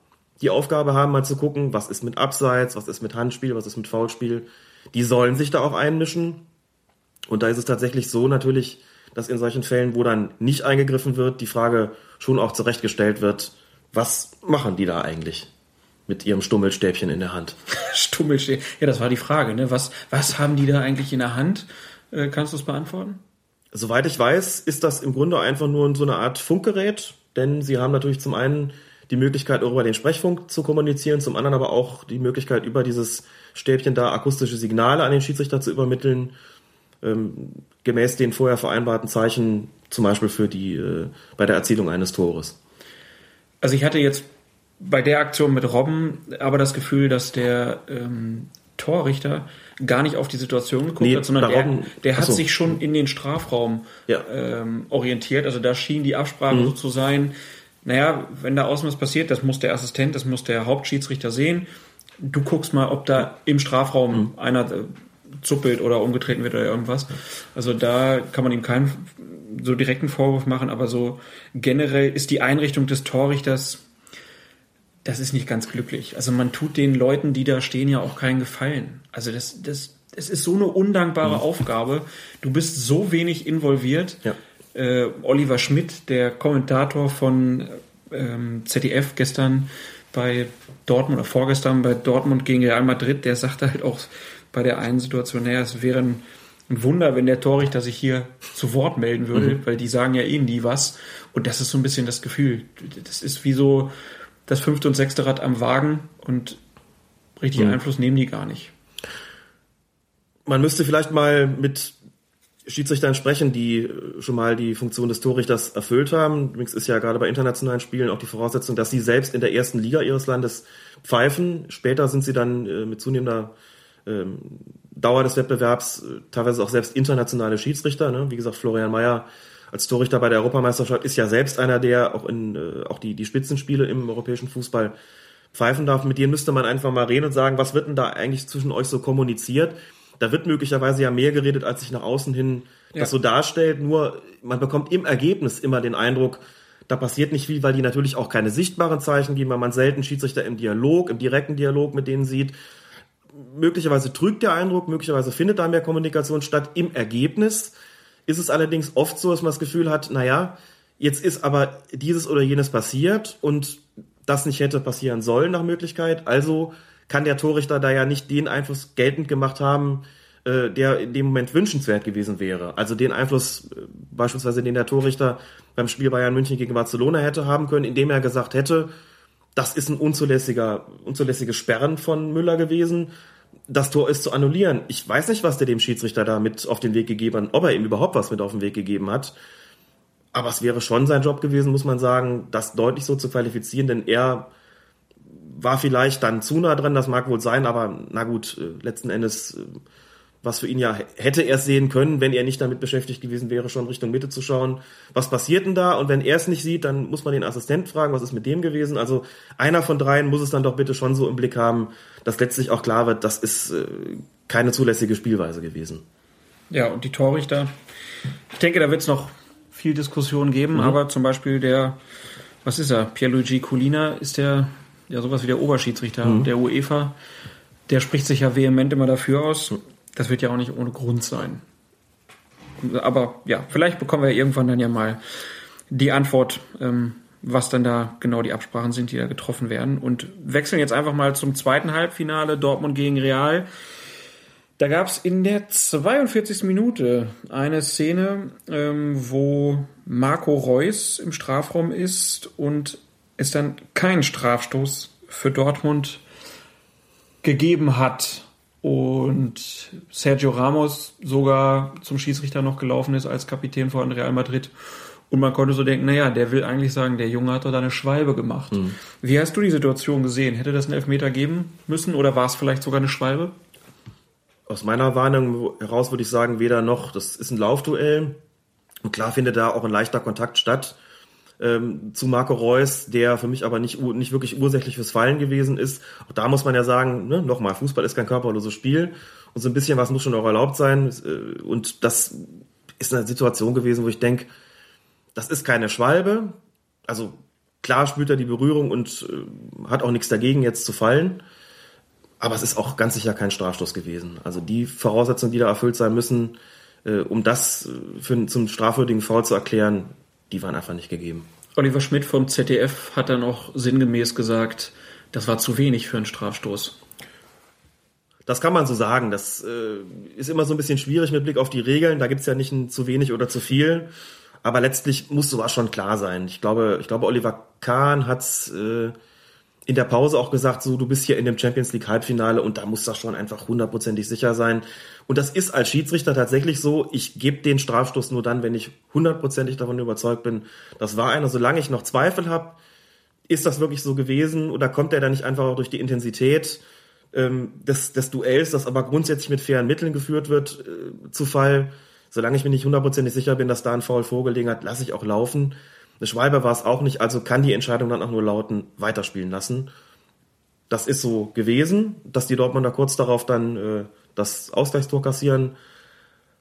die Aufgabe haben, mal zu gucken, was ist mit Abseits, was ist mit Handspiel, was ist mit Foulspiel. Die sollen sich da auch einmischen. Und da ist es tatsächlich so natürlich, dass in solchen Fällen, wo dann nicht eingegriffen wird, die Frage schon auch zurechtgestellt wird, was machen die da eigentlich? Mit ihrem Stummelstäbchen in der Hand. Stummelstäbchen. Ja, das war die Frage. Ne? Was, was haben die da eigentlich in der Hand? Äh, kannst du es beantworten? Soweit ich weiß, ist das im Grunde einfach nur so eine Art Funkgerät, denn sie haben natürlich zum einen die Möglichkeit, über den Sprechfunk zu kommunizieren, zum anderen aber auch die Möglichkeit, über dieses Stäbchen da akustische Signale an den Schiedsrichter zu übermitteln, ähm, gemäß den vorher vereinbarten Zeichen, zum Beispiel für die, äh, bei der Erzielung eines Tores. Also ich hatte jetzt bei der Aktion mit Robben aber das Gefühl, dass der ähm, Torrichter gar nicht auf die Situation geguckt nee, hat, sondern der, Robben, der hat so. sich schon in den Strafraum ja. ähm, orientiert. Also da schien die Absprache mhm. so zu sein, naja, wenn da außen was passiert, das muss der Assistent, das muss der Hauptschiedsrichter sehen. Du guckst mal, ob da im Strafraum mhm. einer äh, zuppelt oder umgetreten wird oder irgendwas. Also da kann man ihm keinen so direkten Vorwurf machen, aber so generell ist die Einrichtung des Torrichters das ist nicht ganz glücklich. Also man tut den Leuten, die da stehen, ja auch keinen Gefallen. Also das, das, es ist so eine undankbare mhm. Aufgabe. Du bist so wenig involviert. Ja. Äh, Oliver Schmidt, der Kommentator von ähm, ZDF gestern bei Dortmund oder vorgestern bei Dortmund gegen Real Madrid, der sagte halt auch bei der einen Situation, naja, es wäre ein, ein Wunder, wenn der Torrichter sich hier zu Wort melden würde, mhm. weil die sagen ja eh nie was. Und das ist so ein bisschen das Gefühl. Das ist wie so, das fünfte und sechste Rad am Wagen und richtig mhm. Einfluss nehmen die gar nicht. Man müsste vielleicht mal mit Schiedsrichtern sprechen, die äh, schon mal die Funktion des Torrichters erfüllt haben. Übrigens ist ja gerade bei internationalen Spielen auch die Voraussetzung, dass sie selbst in der ersten Liga ihres Landes pfeifen. Später sind sie dann äh, mit zunehmender ähm, Dauer des Wettbewerbs äh, teilweise auch selbst internationale Schiedsrichter. Ne? Wie gesagt, Florian Mayer als Torrichter bei der Europameisterschaft ist ja selbst einer, der auch in äh, auch die, die Spitzenspiele im europäischen Fußball pfeifen darf. Mit denen müsste man einfach mal reden und sagen, was wird denn da eigentlich zwischen euch so kommuniziert? Da wird möglicherweise ja mehr geredet, als sich nach außen hin ja. das so darstellt. Nur man bekommt im Ergebnis immer den Eindruck, da passiert nicht viel, weil die natürlich auch keine sichtbaren Zeichen geben, weil man selten Schiedsrichter im Dialog, im direkten Dialog mit denen sieht. Möglicherweise trügt der Eindruck, möglicherweise findet da mehr Kommunikation statt. Im Ergebnis ist es allerdings oft so, dass man das Gefühl hat, naja, jetzt ist aber dieses oder jenes passiert und das nicht hätte passieren sollen nach Möglichkeit. Also kann der Torrichter da ja nicht den Einfluss geltend gemacht haben, äh, der in dem Moment wünschenswert gewesen wäre. Also den Einfluss äh, beispielsweise, den der Torrichter beim Spiel Bayern München gegen Barcelona hätte haben können, indem er gesagt hätte, das ist ein unzulässiger, unzulässiges Sperren von Müller gewesen das Tor ist zu annullieren. Ich weiß nicht, was der dem Schiedsrichter da mit auf den Weg gegeben hat, ob er ihm überhaupt was mit auf den Weg gegeben hat. Aber es wäre schon sein Job gewesen, muss man sagen, das deutlich so zu qualifizieren, denn er war vielleicht dann zu nah dran, das mag wohl sein, aber na gut, äh, letzten Endes äh, was für ihn ja hätte er sehen können, wenn er nicht damit beschäftigt gewesen wäre, schon Richtung Mitte zu schauen. Was passiert denn da? Und wenn er es nicht sieht, dann muss man den Assistent fragen, was ist mit dem gewesen? Also einer von dreien muss es dann doch bitte schon so im Blick haben, dass letztlich auch klar wird, das ist äh, keine zulässige Spielweise gewesen. Ja, und die Torrichter, ich denke, da wird es noch viel Diskussion geben, mhm. aber zum Beispiel der, was ist er, Pierluigi Colina ist der, ja sowas wie der Oberschiedsrichter mhm. der UEFA, der spricht sich ja vehement immer dafür aus. Das wird ja auch nicht ohne Grund sein. Aber ja, vielleicht bekommen wir irgendwann dann ja mal die Antwort, ähm, was dann da genau die Absprachen sind, die da getroffen werden. Und wechseln jetzt einfach mal zum zweiten Halbfinale Dortmund gegen Real. Da gab es in der 42. Minute eine Szene, ähm, wo Marco Reus im Strafraum ist und es dann keinen Strafstoß für Dortmund gegeben hat und Sergio Ramos sogar zum Schiedsrichter noch gelaufen ist als Kapitän von Real Madrid. Und man konnte so denken, naja, der will eigentlich sagen, der Junge hat doch da eine Schwalbe gemacht. Mhm. Wie hast du die Situation gesehen? Hätte das einen Elfmeter geben müssen oder war es vielleicht sogar eine Schwalbe? Aus meiner Warnung heraus würde ich sagen, weder noch. Das ist ein Laufduell. Und klar findet da auch ein leichter Kontakt statt ähm, zu Marco Reus, der für mich aber nicht, nicht wirklich ursächlich fürs Fallen gewesen ist. Auch da muss man ja sagen, ne, nochmal, Fußball ist kein körperloses Spiel und so ein bisschen was muss schon auch erlaubt sein. Äh, und das ist eine Situation gewesen, wo ich denke, das ist keine Schwalbe. Also klar spürt er die Berührung und äh, hat auch nichts dagegen, jetzt zu fallen. Aber es ist auch ganz sicher kein Strafstoß gewesen. Also die Voraussetzungen, die da erfüllt sein müssen, äh, um das äh, für, zum strafwürdigen Foul zu erklären, die waren einfach nicht gegeben. Oliver Schmidt vom ZDF hat dann auch sinngemäß gesagt, das war zu wenig für einen Strafstoß. Das kann man so sagen. Das äh, ist immer so ein bisschen schwierig mit Blick auf die Regeln. Da gibt's ja nicht ein zu wenig oder zu viel. Aber letztlich muss sowas schon klar sein. Ich glaube, ich glaube, Oliver Kahn hat's äh, in der Pause auch gesagt, so, du bist hier in dem Champions League Halbfinale und da muss das schon einfach hundertprozentig sicher sein. Und das ist als Schiedsrichter tatsächlich so. Ich gebe den Strafstoß nur dann, wenn ich hundertprozentig davon überzeugt bin, das war einer. Solange ich noch Zweifel habe, ist das wirklich so gewesen oder kommt der da nicht einfach auch durch die Intensität ähm, des, des Duells, das aber grundsätzlich mit fairen Mitteln geführt wird, äh, zu Fall. Solange ich mir nicht hundertprozentig sicher bin, dass da ein Foul vorgelegen hat, lasse ich auch laufen. Schwalbe war es auch nicht, also kann die Entscheidung dann auch nur lauten, weiterspielen lassen. Das ist so gewesen, dass die Dortmunder kurz darauf dann äh, das Ausgleichstor kassieren.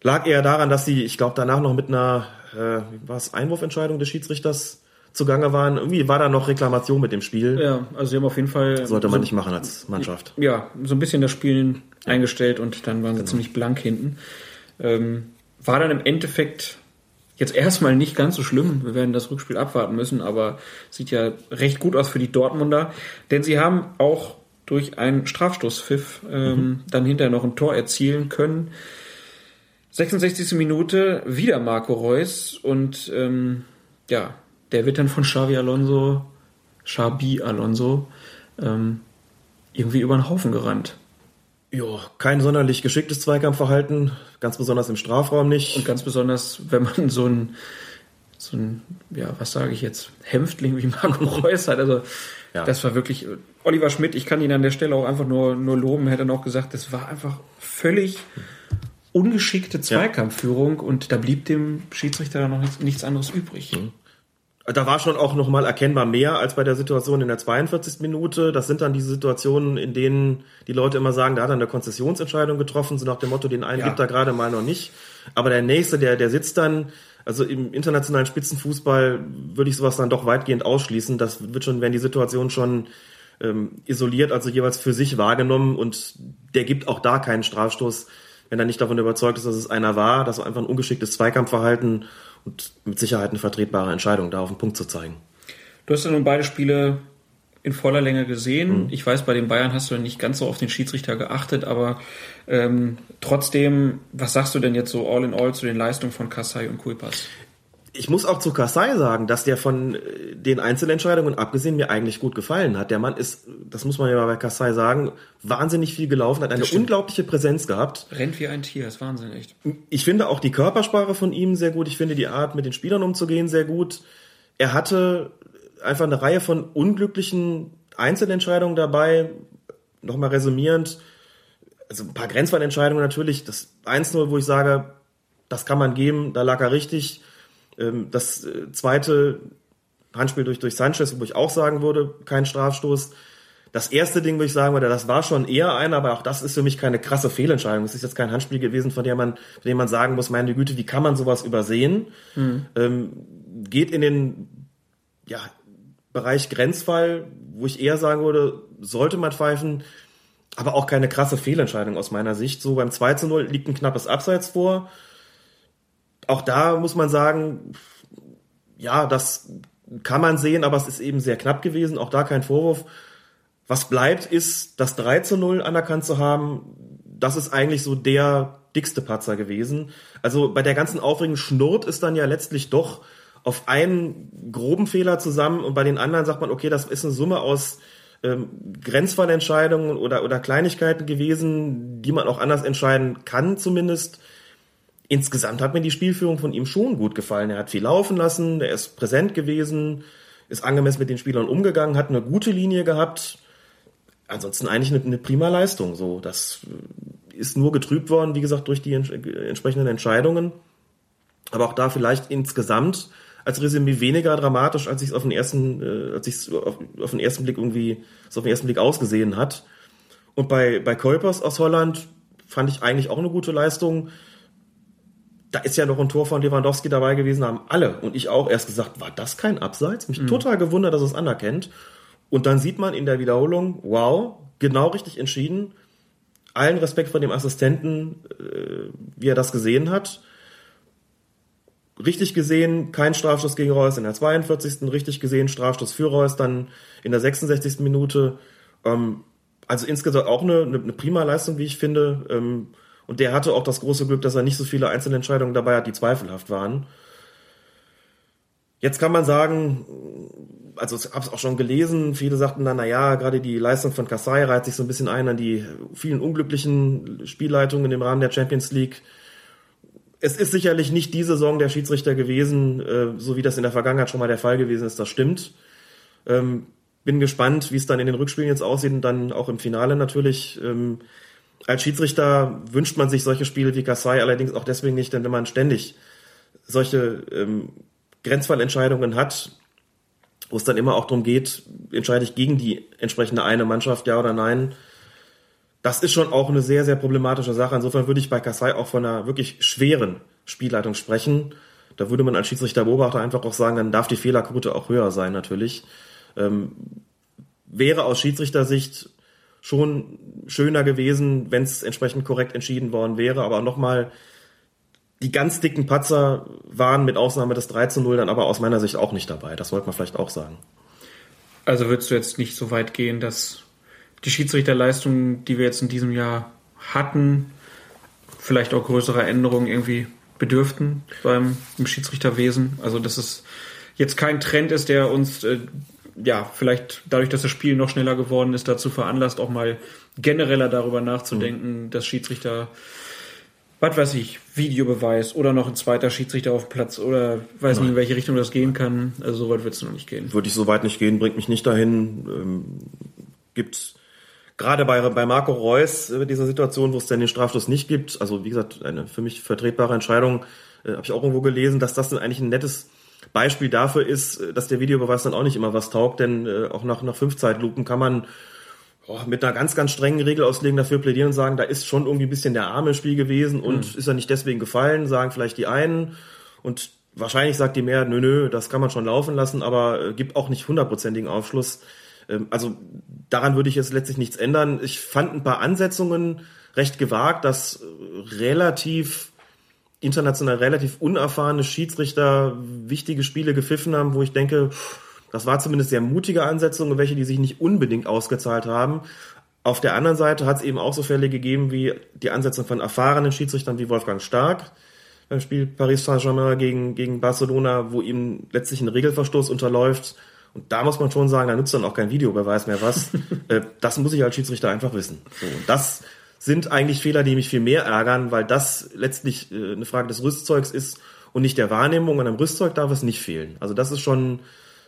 Lag eher daran, dass sie, ich glaube, danach noch mit einer, äh, war es Einwurfentscheidung des Schiedsrichters zugange waren. Irgendwie war da noch Reklamation mit dem Spiel. Ja, also sie haben auf jeden Fall. Sollte man so, nicht machen als Mannschaft. Ja, so ein bisschen das Spiel eingestellt und dann waren sie genau. ziemlich blank hinten. Ähm, war dann im Endeffekt jetzt erstmal nicht ganz so schlimm. Wir werden das Rückspiel abwarten müssen, aber sieht ja recht gut aus für die Dortmunder. Denn sie haben auch durch einen Strafstoßpfiff ähm, mhm. dann hinterher noch ein Tor erzielen können. 66. Minute wieder Marco Reus und ähm, ja, der wird dann von Xavi Alonso, Xabi Alonso, ähm, irgendwie über den Haufen gerannt. Ja, kein sonderlich geschicktes Zweikampfverhalten, ganz besonders im Strafraum nicht. Und ganz besonders, wenn man so ein, so ein, ja, was sage ich jetzt, Hämpftling wie Marco Reus hat. Also, ja. das war wirklich, Oliver Schmidt, ich kann ihn an der Stelle auch einfach nur, nur loben, hätte noch gesagt, das war einfach völlig ungeschickte Zweikampfführung ja. und da blieb dem Schiedsrichter dann noch nichts, nichts anderes übrig. Mhm. Da war schon auch nochmal erkennbar mehr als bei der Situation in der 42. Minute. Das sind dann diese Situationen, in denen die Leute immer sagen, da hat er eine Konzessionsentscheidung getroffen, so nach dem Motto, den einen ja. gibt er gerade mal noch nicht. Aber der nächste, der, der sitzt dann, also im internationalen Spitzenfußball würde ich sowas dann doch weitgehend ausschließen. Das wird schon, werden die Situationen schon ähm, isoliert, also jeweils für sich wahrgenommen und der gibt auch da keinen Strafstoß, wenn er nicht davon überzeugt ist, dass es einer war. Das war einfach ein ungeschicktes Zweikampfverhalten und mit Sicherheit eine vertretbare Entscheidung, da auf den Punkt zu zeigen. Du hast ja nun beide Spiele in voller Länge gesehen. Mhm. Ich weiß, bei den Bayern hast du nicht ganz so auf den Schiedsrichter geachtet, aber ähm, trotzdem, was sagst du denn jetzt so all in all zu den Leistungen von Kassai und Kulpas? Ich muss auch zu Kassai sagen, dass der von äh, den Einzelentscheidungen abgesehen mir eigentlich gut gefallen hat. Der Mann ist, das muss man ja bei Kassai sagen, wahnsinnig viel gelaufen, hat eine unglaubliche Präsenz gehabt. Rennt wie ein Tier, ist Wahnsinn, echt. Ich finde auch die Körpersprache von ihm sehr gut. Ich finde die Art, mit den Spielern umzugehen, sehr gut. Er hatte einfach eine Reihe von unglücklichen Einzelentscheidungen dabei. Nochmal resümierend. Also ein paar Grenzfallentscheidungen natürlich. Das 1-0, wo ich sage, das kann man geben, da lag er richtig das äh, zweite Handspiel durch, durch Sanchez, wo ich auch sagen würde, kein Strafstoß. Das erste Ding, wo ich sagen würde, das war schon eher einer, aber auch das ist für mich keine krasse Fehlentscheidung. Es ist jetzt kein Handspiel gewesen, von dem man, von dem man sagen muss, meine Güte, wie kann man sowas übersehen? Mhm. Ähm, geht in den ja, Bereich Grenzfall, wo ich eher sagen würde, sollte man pfeifen, aber auch keine krasse Fehlentscheidung aus meiner Sicht. So beim 2 zu 0 liegt ein knappes Abseits vor auch da muss man sagen, ja, das kann man sehen, aber es ist eben sehr knapp gewesen. Auch da kein Vorwurf. Was bleibt, ist das 3 zu 0 anerkannt zu haben. Das ist eigentlich so der dickste Patzer gewesen. Also bei der ganzen Aufregung schnurrt es dann ja letztlich doch auf einen groben Fehler zusammen und bei den anderen sagt man, okay, das ist eine Summe aus ähm, Grenzfallentscheidungen oder, oder Kleinigkeiten gewesen, die man auch anders entscheiden kann zumindest insgesamt hat mir die Spielführung von ihm schon gut gefallen. Er hat viel laufen lassen, er ist präsent gewesen, ist angemessen mit den Spielern umgegangen, hat eine gute Linie gehabt. Ansonsten eigentlich eine, eine prima Leistung. So, das ist nur getrübt worden, wie gesagt, durch die entsprechenden Entscheidungen. Aber auch da vielleicht insgesamt als Resümee weniger dramatisch, als ich es auf den ersten, äh, als ich es auf, auf, den ersten Blick irgendwie, es auf den ersten Blick ausgesehen hat. Und bei, bei Kuipers aus Holland fand ich eigentlich auch eine gute Leistung da ist ja noch ein Tor von Lewandowski dabei gewesen, haben alle und ich auch erst gesagt, war das kein Abseits? Mich mhm. total gewundert, dass es anerkennt. Und dann sieht man in der Wiederholung, wow, genau richtig entschieden. Allen Respekt vor dem Assistenten, äh, wie er das gesehen hat. Richtig gesehen, kein Strafstoß gegen Reus in der 42. Richtig gesehen, Strafstoß für Reus dann in der 66. Minute. Ähm, also insgesamt auch eine, eine, prima Leistung, wie ich finde. Ähm, und der hatte auch das große Glück, dass er nicht so viele einzelne Entscheidungen dabei hat, die zweifelhaft waren. Jetzt kann man sagen, also ich habe es auch schon gelesen, viele sagten dann, na ja, gerade die Leistung von Kassai reiht sich so ein bisschen ein an die vielen unglücklichen Spielleitungen im Rahmen der Champions League. Es ist sicherlich nicht die Saison der Schiedsrichter gewesen, äh, so wie das in der Vergangenheit schon mal der Fall gewesen ist, das stimmt. Ähm, bin gespannt, wie es dann in den Rückspielen jetzt aussieht und dann auch im Finale natürlich. Als Schiedsrichter wünscht man sich solche Spiele wie Kassai allerdings auch deswegen nicht, denn wenn man ständig solche ähm, Grenzfallentscheidungen hat, wo es dann immer auch darum geht, entscheide ich gegen die entsprechende eine Mannschaft, ja oder nein, das ist schon auch eine sehr, sehr problematische Sache. Insofern würde ich bei Kassai auch von einer wirklich schweren Spielleitung sprechen. Da würde man als Schiedsrichter-Beobachter einfach auch sagen, dann darf die Fehlerquote auch höher sein natürlich. Ähm, wäre aus Schiedsrichtersicht schon schöner gewesen, wenn es entsprechend korrekt entschieden worden wäre. Aber nochmal, die ganz dicken Patzer waren mit Ausnahme des 3 zu 0 dann aber aus meiner Sicht auch nicht dabei. Das wollte man vielleicht auch sagen. Also würdest du jetzt nicht so weit gehen, dass die Schiedsrichterleistungen, die wir jetzt in diesem Jahr hatten, vielleicht auch größere Änderungen irgendwie bedürften beim im Schiedsrichterwesen? Also dass es jetzt kein Trend ist, der uns äh, ja, vielleicht dadurch, dass das Spiel noch schneller geworden ist, dazu veranlasst, auch mal genereller darüber nachzudenken, mhm. dass Schiedsrichter, was weiß ich, Videobeweis oder noch ein zweiter Schiedsrichter auf Platz oder weiß Nein. nicht, in welche Richtung das gehen kann. Also so weit wird es noch nicht gehen. Würde ich so weit nicht gehen, bringt mich nicht dahin. Ähm, gibt gerade bei, bei Marco Reus äh, dieser Situation, wo es dann den Strafstoß nicht gibt, also wie gesagt, eine für mich vertretbare Entscheidung, äh, habe ich auch irgendwo gelesen, dass das dann eigentlich ein nettes Beispiel dafür ist, äh, dass der Videobeweis dann auch nicht immer was taugt, denn äh, auch nach, nach fünf Zeitlupen kann man oh, mit einer ganz, ganz strengen Regelauslegung dafür plädieren und sagen, da ist schon irgendwie ein bisschen der Arme im Spiel gewesen und mhm. ist er nicht deswegen gefallen, sagen vielleicht die einen und wahrscheinlich sagt die Mehrheit, nö, nö, das kann man schon laufen lassen, aber äh, gibt auch nicht hundertprozentigen Aufschluss. Ähm, also daran würde ich jetzt letztlich nichts ändern. Ich fand ein paar Ansetzungen recht gewagt, dass äh, relativ international relativ unerfahrene Schiedsrichter wichtige Spiele gepfiffen haben, wo ich denke, das war zumindest sehr mutige Ansetzungen, welche die sich nicht unbedingt ausgezahlt haben. Auf der anderen Seite hat es eben auch so Fälle gegeben wie die Ansetzung von erfahrenen Schiedsrichtern wie Wolfgang Stark beim Spiel Paris Saint-Germain gegen, gegen Barcelona, wo ihm letztlich ein Regelverstoß unterläuft. Und da muss man schon sagen, da nützt dann auch kein Videobeweis mehr was. Äh, das muss ich als Schiedsrichter einfach wissen. So, und das sind eigentlich Fehler, die mich viel mehr ärgern, weil das letztlich äh, eine Frage des Rüstzeugs ist und nicht der Wahrnehmung. Und am Rüstzeug darf es nicht fehlen. Also das ist schon,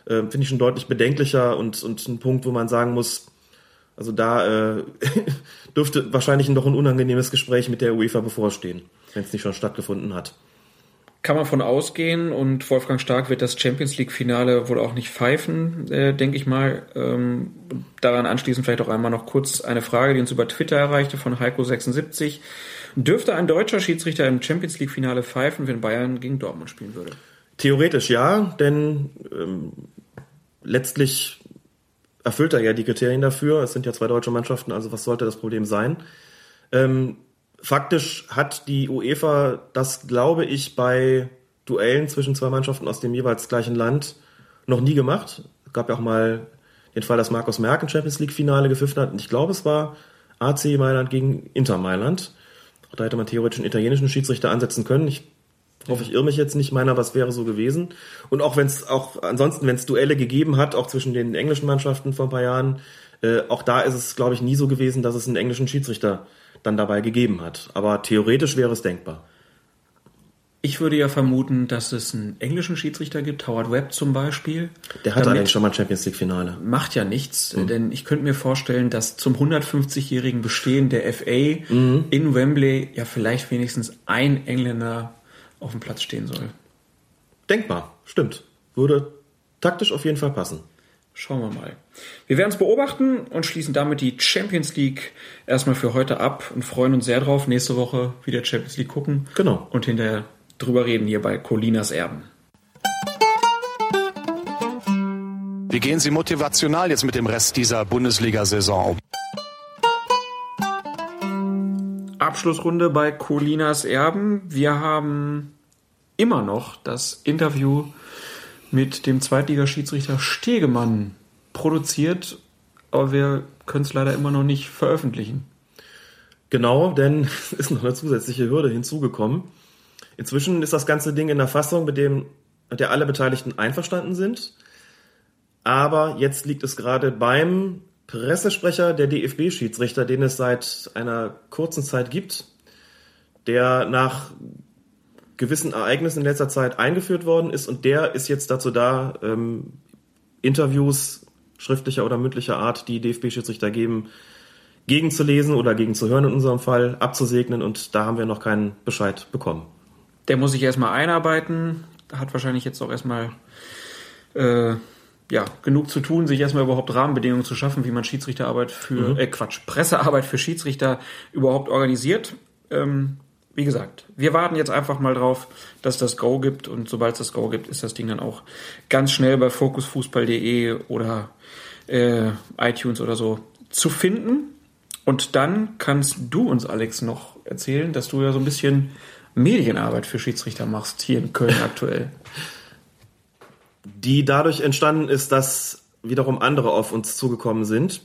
äh, finde ich schon deutlich bedenklicher und, und ein Punkt, wo man sagen muss, also da äh, dürfte wahrscheinlich noch ein unangenehmes Gespräch mit der UEFA bevorstehen, wenn es nicht schon stattgefunden hat kann man von ausgehen und Wolfgang Stark wird das Champions League Finale wohl auch nicht pfeifen, äh, denke ich mal. Ähm, daran anschließend vielleicht auch einmal noch kurz eine Frage, die uns über Twitter erreichte von Heiko76. Dürfte ein deutscher Schiedsrichter im Champions League Finale pfeifen, wenn Bayern gegen Dortmund spielen würde? Theoretisch ja, denn ähm, letztlich erfüllt er ja die Kriterien dafür. Es sind ja zwei deutsche Mannschaften, also was sollte das Problem sein? Ähm, Faktisch hat die UEFA das, glaube ich, bei Duellen zwischen zwei Mannschaften aus dem jeweils gleichen Land noch nie gemacht. Es gab ja auch mal den Fall, dass Markus Merck ein Champions League Finale gepfiffen hat. Und ich glaube, es war AC Mailand gegen Inter Mailand. Da hätte man theoretisch einen italienischen Schiedsrichter ansetzen können. Ich hoffe, ich irre mich jetzt nicht. Meiner, was wäre so gewesen. Und auch wenn es auch ansonsten, wenn es Duelle gegeben hat, auch zwischen den englischen Mannschaften vor ein paar Jahren, äh, auch da ist es, glaube ich, nie so gewesen, dass es einen englischen Schiedsrichter dann dabei gegeben hat. Aber theoretisch wäre es denkbar. Ich würde ja vermuten, dass es einen englischen Schiedsrichter gibt, Howard Webb zum Beispiel. Der hatte eigentlich schon mal ein Champions League Finale. Macht ja nichts, mhm. denn ich könnte mir vorstellen, dass zum 150-jährigen Bestehen der FA mhm. in Wembley ja vielleicht wenigstens ein Engländer auf dem Platz stehen soll. Denkbar, stimmt. Würde taktisch auf jeden Fall passen. Schauen wir mal. Wir werden es beobachten und schließen damit die Champions League erstmal für heute ab und freuen uns sehr drauf, nächste Woche wieder Champions League gucken. Genau. Und hinterher drüber reden hier bei Colinas Erben. Wie gehen Sie motivational jetzt mit dem Rest dieser Bundesliga-Saison um? Abschlussrunde bei Colinas Erben. Wir haben immer noch das Interview mit dem Zweitligaschiedsrichter Stegemann produziert. aber wir können es leider immer noch nicht veröffentlichen. Genau, denn es ist noch eine zusätzliche Hürde hinzugekommen. Inzwischen ist das ganze Ding in der Fassung, mit dem mit der alle Beteiligten einverstanden sind. Aber jetzt liegt es gerade beim Pressesprecher der DFB-Schiedsrichter, den es seit einer kurzen Zeit gibt, der nach gewissen Ereignissen in letzter Zeit eingeführt worden ist und der ist jetzt dazu da, ähm, Interviews schriftlicher oder mündlicher Art, die DFB-Schiedsrichter geben, gegenzulesen oder gegenzuhören in unserem Fall, abzusegnen und da haben wir noch keinen Bescheid bekommen. Der muss sich erstmal einarbeiten, hat wahrscheinlich jetzt auch erstmal äh, ja, genug zu tun, sich erstmal überhaupt Rahmenbedingungen zu schaffen, wie man Schiedsrichterarbeit für, mhm. äh, Quatsch, Pressearbeit für Schiedsrichter überhaupt organisiert. Ähm, wie gesagt, wir warten jetzt einfach mal drauf, dass das Go gibt und sobald es das Go gibt, ist das Ding dann auch ganz schnell bei fokusfußball.de oder äh, iTunes oder so zu finden. Und dann kannst du uns, Alex, noch erzählen, dass du ja so ein bisschen Medienarbeit für Schiedsrichter machst hier in Köln aktuell die dadurch entstanden ist, dass wiederum andere auf uns zugekommen sind.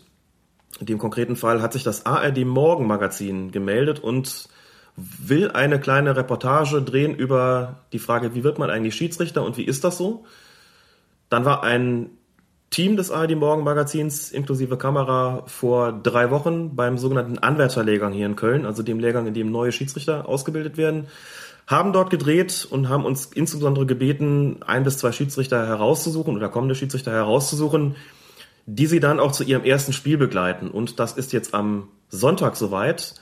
In dem konkreten Fall hat sich das ARD Morgenmagazin gemeldet und will eine kleine Reportage drehen über die Frage, wie wird man eigentlich Schiedsrichter und wie ist das so? Dann war ein Team des ARD Morgenmagazins inklusive Kamera vor drei Wochen beim sogenannten Anwärterlehrgang hier in Köln, also dem Lehrgang, in dem neue Schiedsrichter ausgebildet werden, haben dort gedreht und haben uns insbesondere gebeten, ein bis zwei Schiedsrichter herauszusuchen oder kommende Schiedsrichter herauszusuchen, die sie dann auch zu ihrem ersten Spiel begleiten. Und das ist jetzt am Sonntag soweit.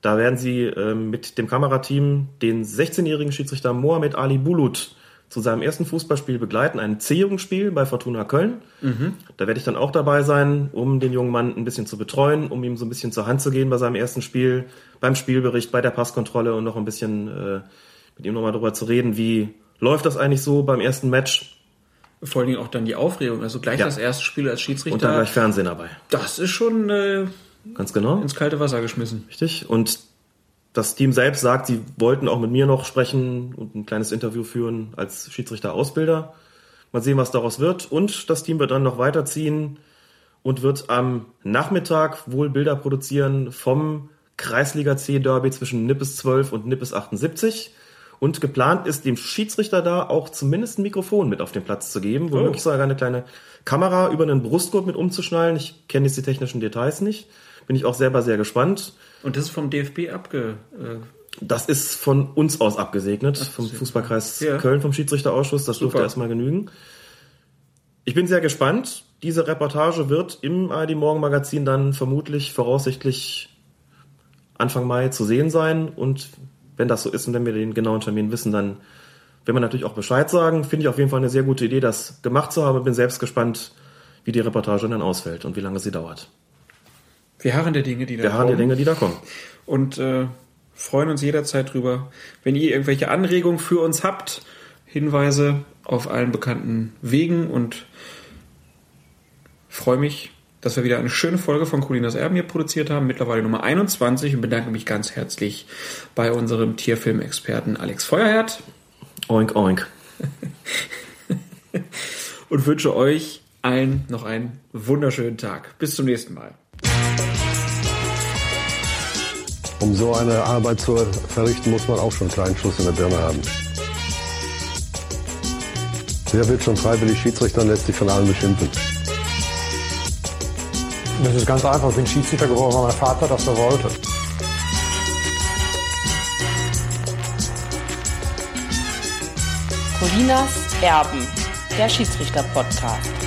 Da werden sie äh, mit dem Kamerateam den 16-jährigen Schiedsrichter Mohamed Ali Bulut zu seinem ersten Fußballspiel begleiten, ein C-Jugendspiel bei Fortuna Köln. Mhm. Da werde ich dann auch dabei sein, um den jungen Mann ein bisschen zu betreuen, um ihm so ein bisschen zur Hand zu gehen bei seinem ersten Spiel, beim Spielbericht, bei der Passkontrolle und noch ein bisschen äh, mit ihm nochmal darüber zu reden, wie läuft das eigentlich so beim ersten Match. Vor allen Dingen auch dann die Aufregung, also gleich ja. das erste Spiel als Schiedsrichter. Und dann gleich Fernsehen dabei. Das ist schon äh, ganz genau ins kalte Wasser geschmissen. Richtig. Und das Team selbst sagt, sie wollten auch mit mir noch sprechen und ein kleines Interview führen als Schiedsrichter-Ausbilder. Mal sehen, was daraus wird. Und das Team wird dann noch weiterziehen und wird am Nachmittag wohl Bilder produzieren vom Kreisliga C Derby zwischen Nippes 12 und Nippes 78. Und geplant ist, dem Schiedsrichter da auch zumindest ein Mikrofon mit auf den Platz zu geben, womöglich oh. sogar eine kleine Kamera über einen Brustgurt mit umzuschnallen. Ich kenne jetzt die technischen Details nicht. Bin ich auch selber sehr gespannt. Und das ist vom DFB abge. Äh das ist von uns aus abgesegnet, Ach, vom Fußballkreis ja. Köln, vom Schiedsrichterausschuss. Das Super. dürfte erstmal genügen. Ich bin sehr gespannt. Diese Reportage wird im ARD Morgen Magazin dann vermutlich, voraussichtlich Anfang Mai zu sehen sein. Und wenn das so ist und wenn wir den genauen Termin wissen, dann werden wir natürlich auch Bescheid sagen. Finde ich auf jeden Fall eine sehr gute Idee, das gemacht zu haben. Bin selbst gespannt, wie die Reportage dann ausfällt und wie lange sie dauert. Wir harren der Dinge, die da kommen. Wir harren der Dinge, die da kommen. Und äh, freuen uns jederzeit drüber. Wenn ihr irgendwelche Anregungen für uns habt, Hinweise auf allen bekannten Wegen und freue mich, dass wir wieder eine schöne Folge von Colinas Erben hier produziert haben, mittlerweile Nummer 21 und bedanke mich ganz herzlich bei unserem Tierfilmexperten Alex Feuerherd. Oink, oink. und wünsche euch allen noch einen wunderschönen Tag. Bis zum nächsten Mal. Um so eine Arbeit zu verrichten, muss man auch schon einen kleinen Schuss in der Birne haben. Wer wird schon freiwillig Schiedsrichter und lässt sich von allen beschimpfen? Das ist ganz einfach. Ich bin Schiedsrichter geworden, weil mein Vater das so wollte. Colinas Erben, der Schiedsrichter-Podcast.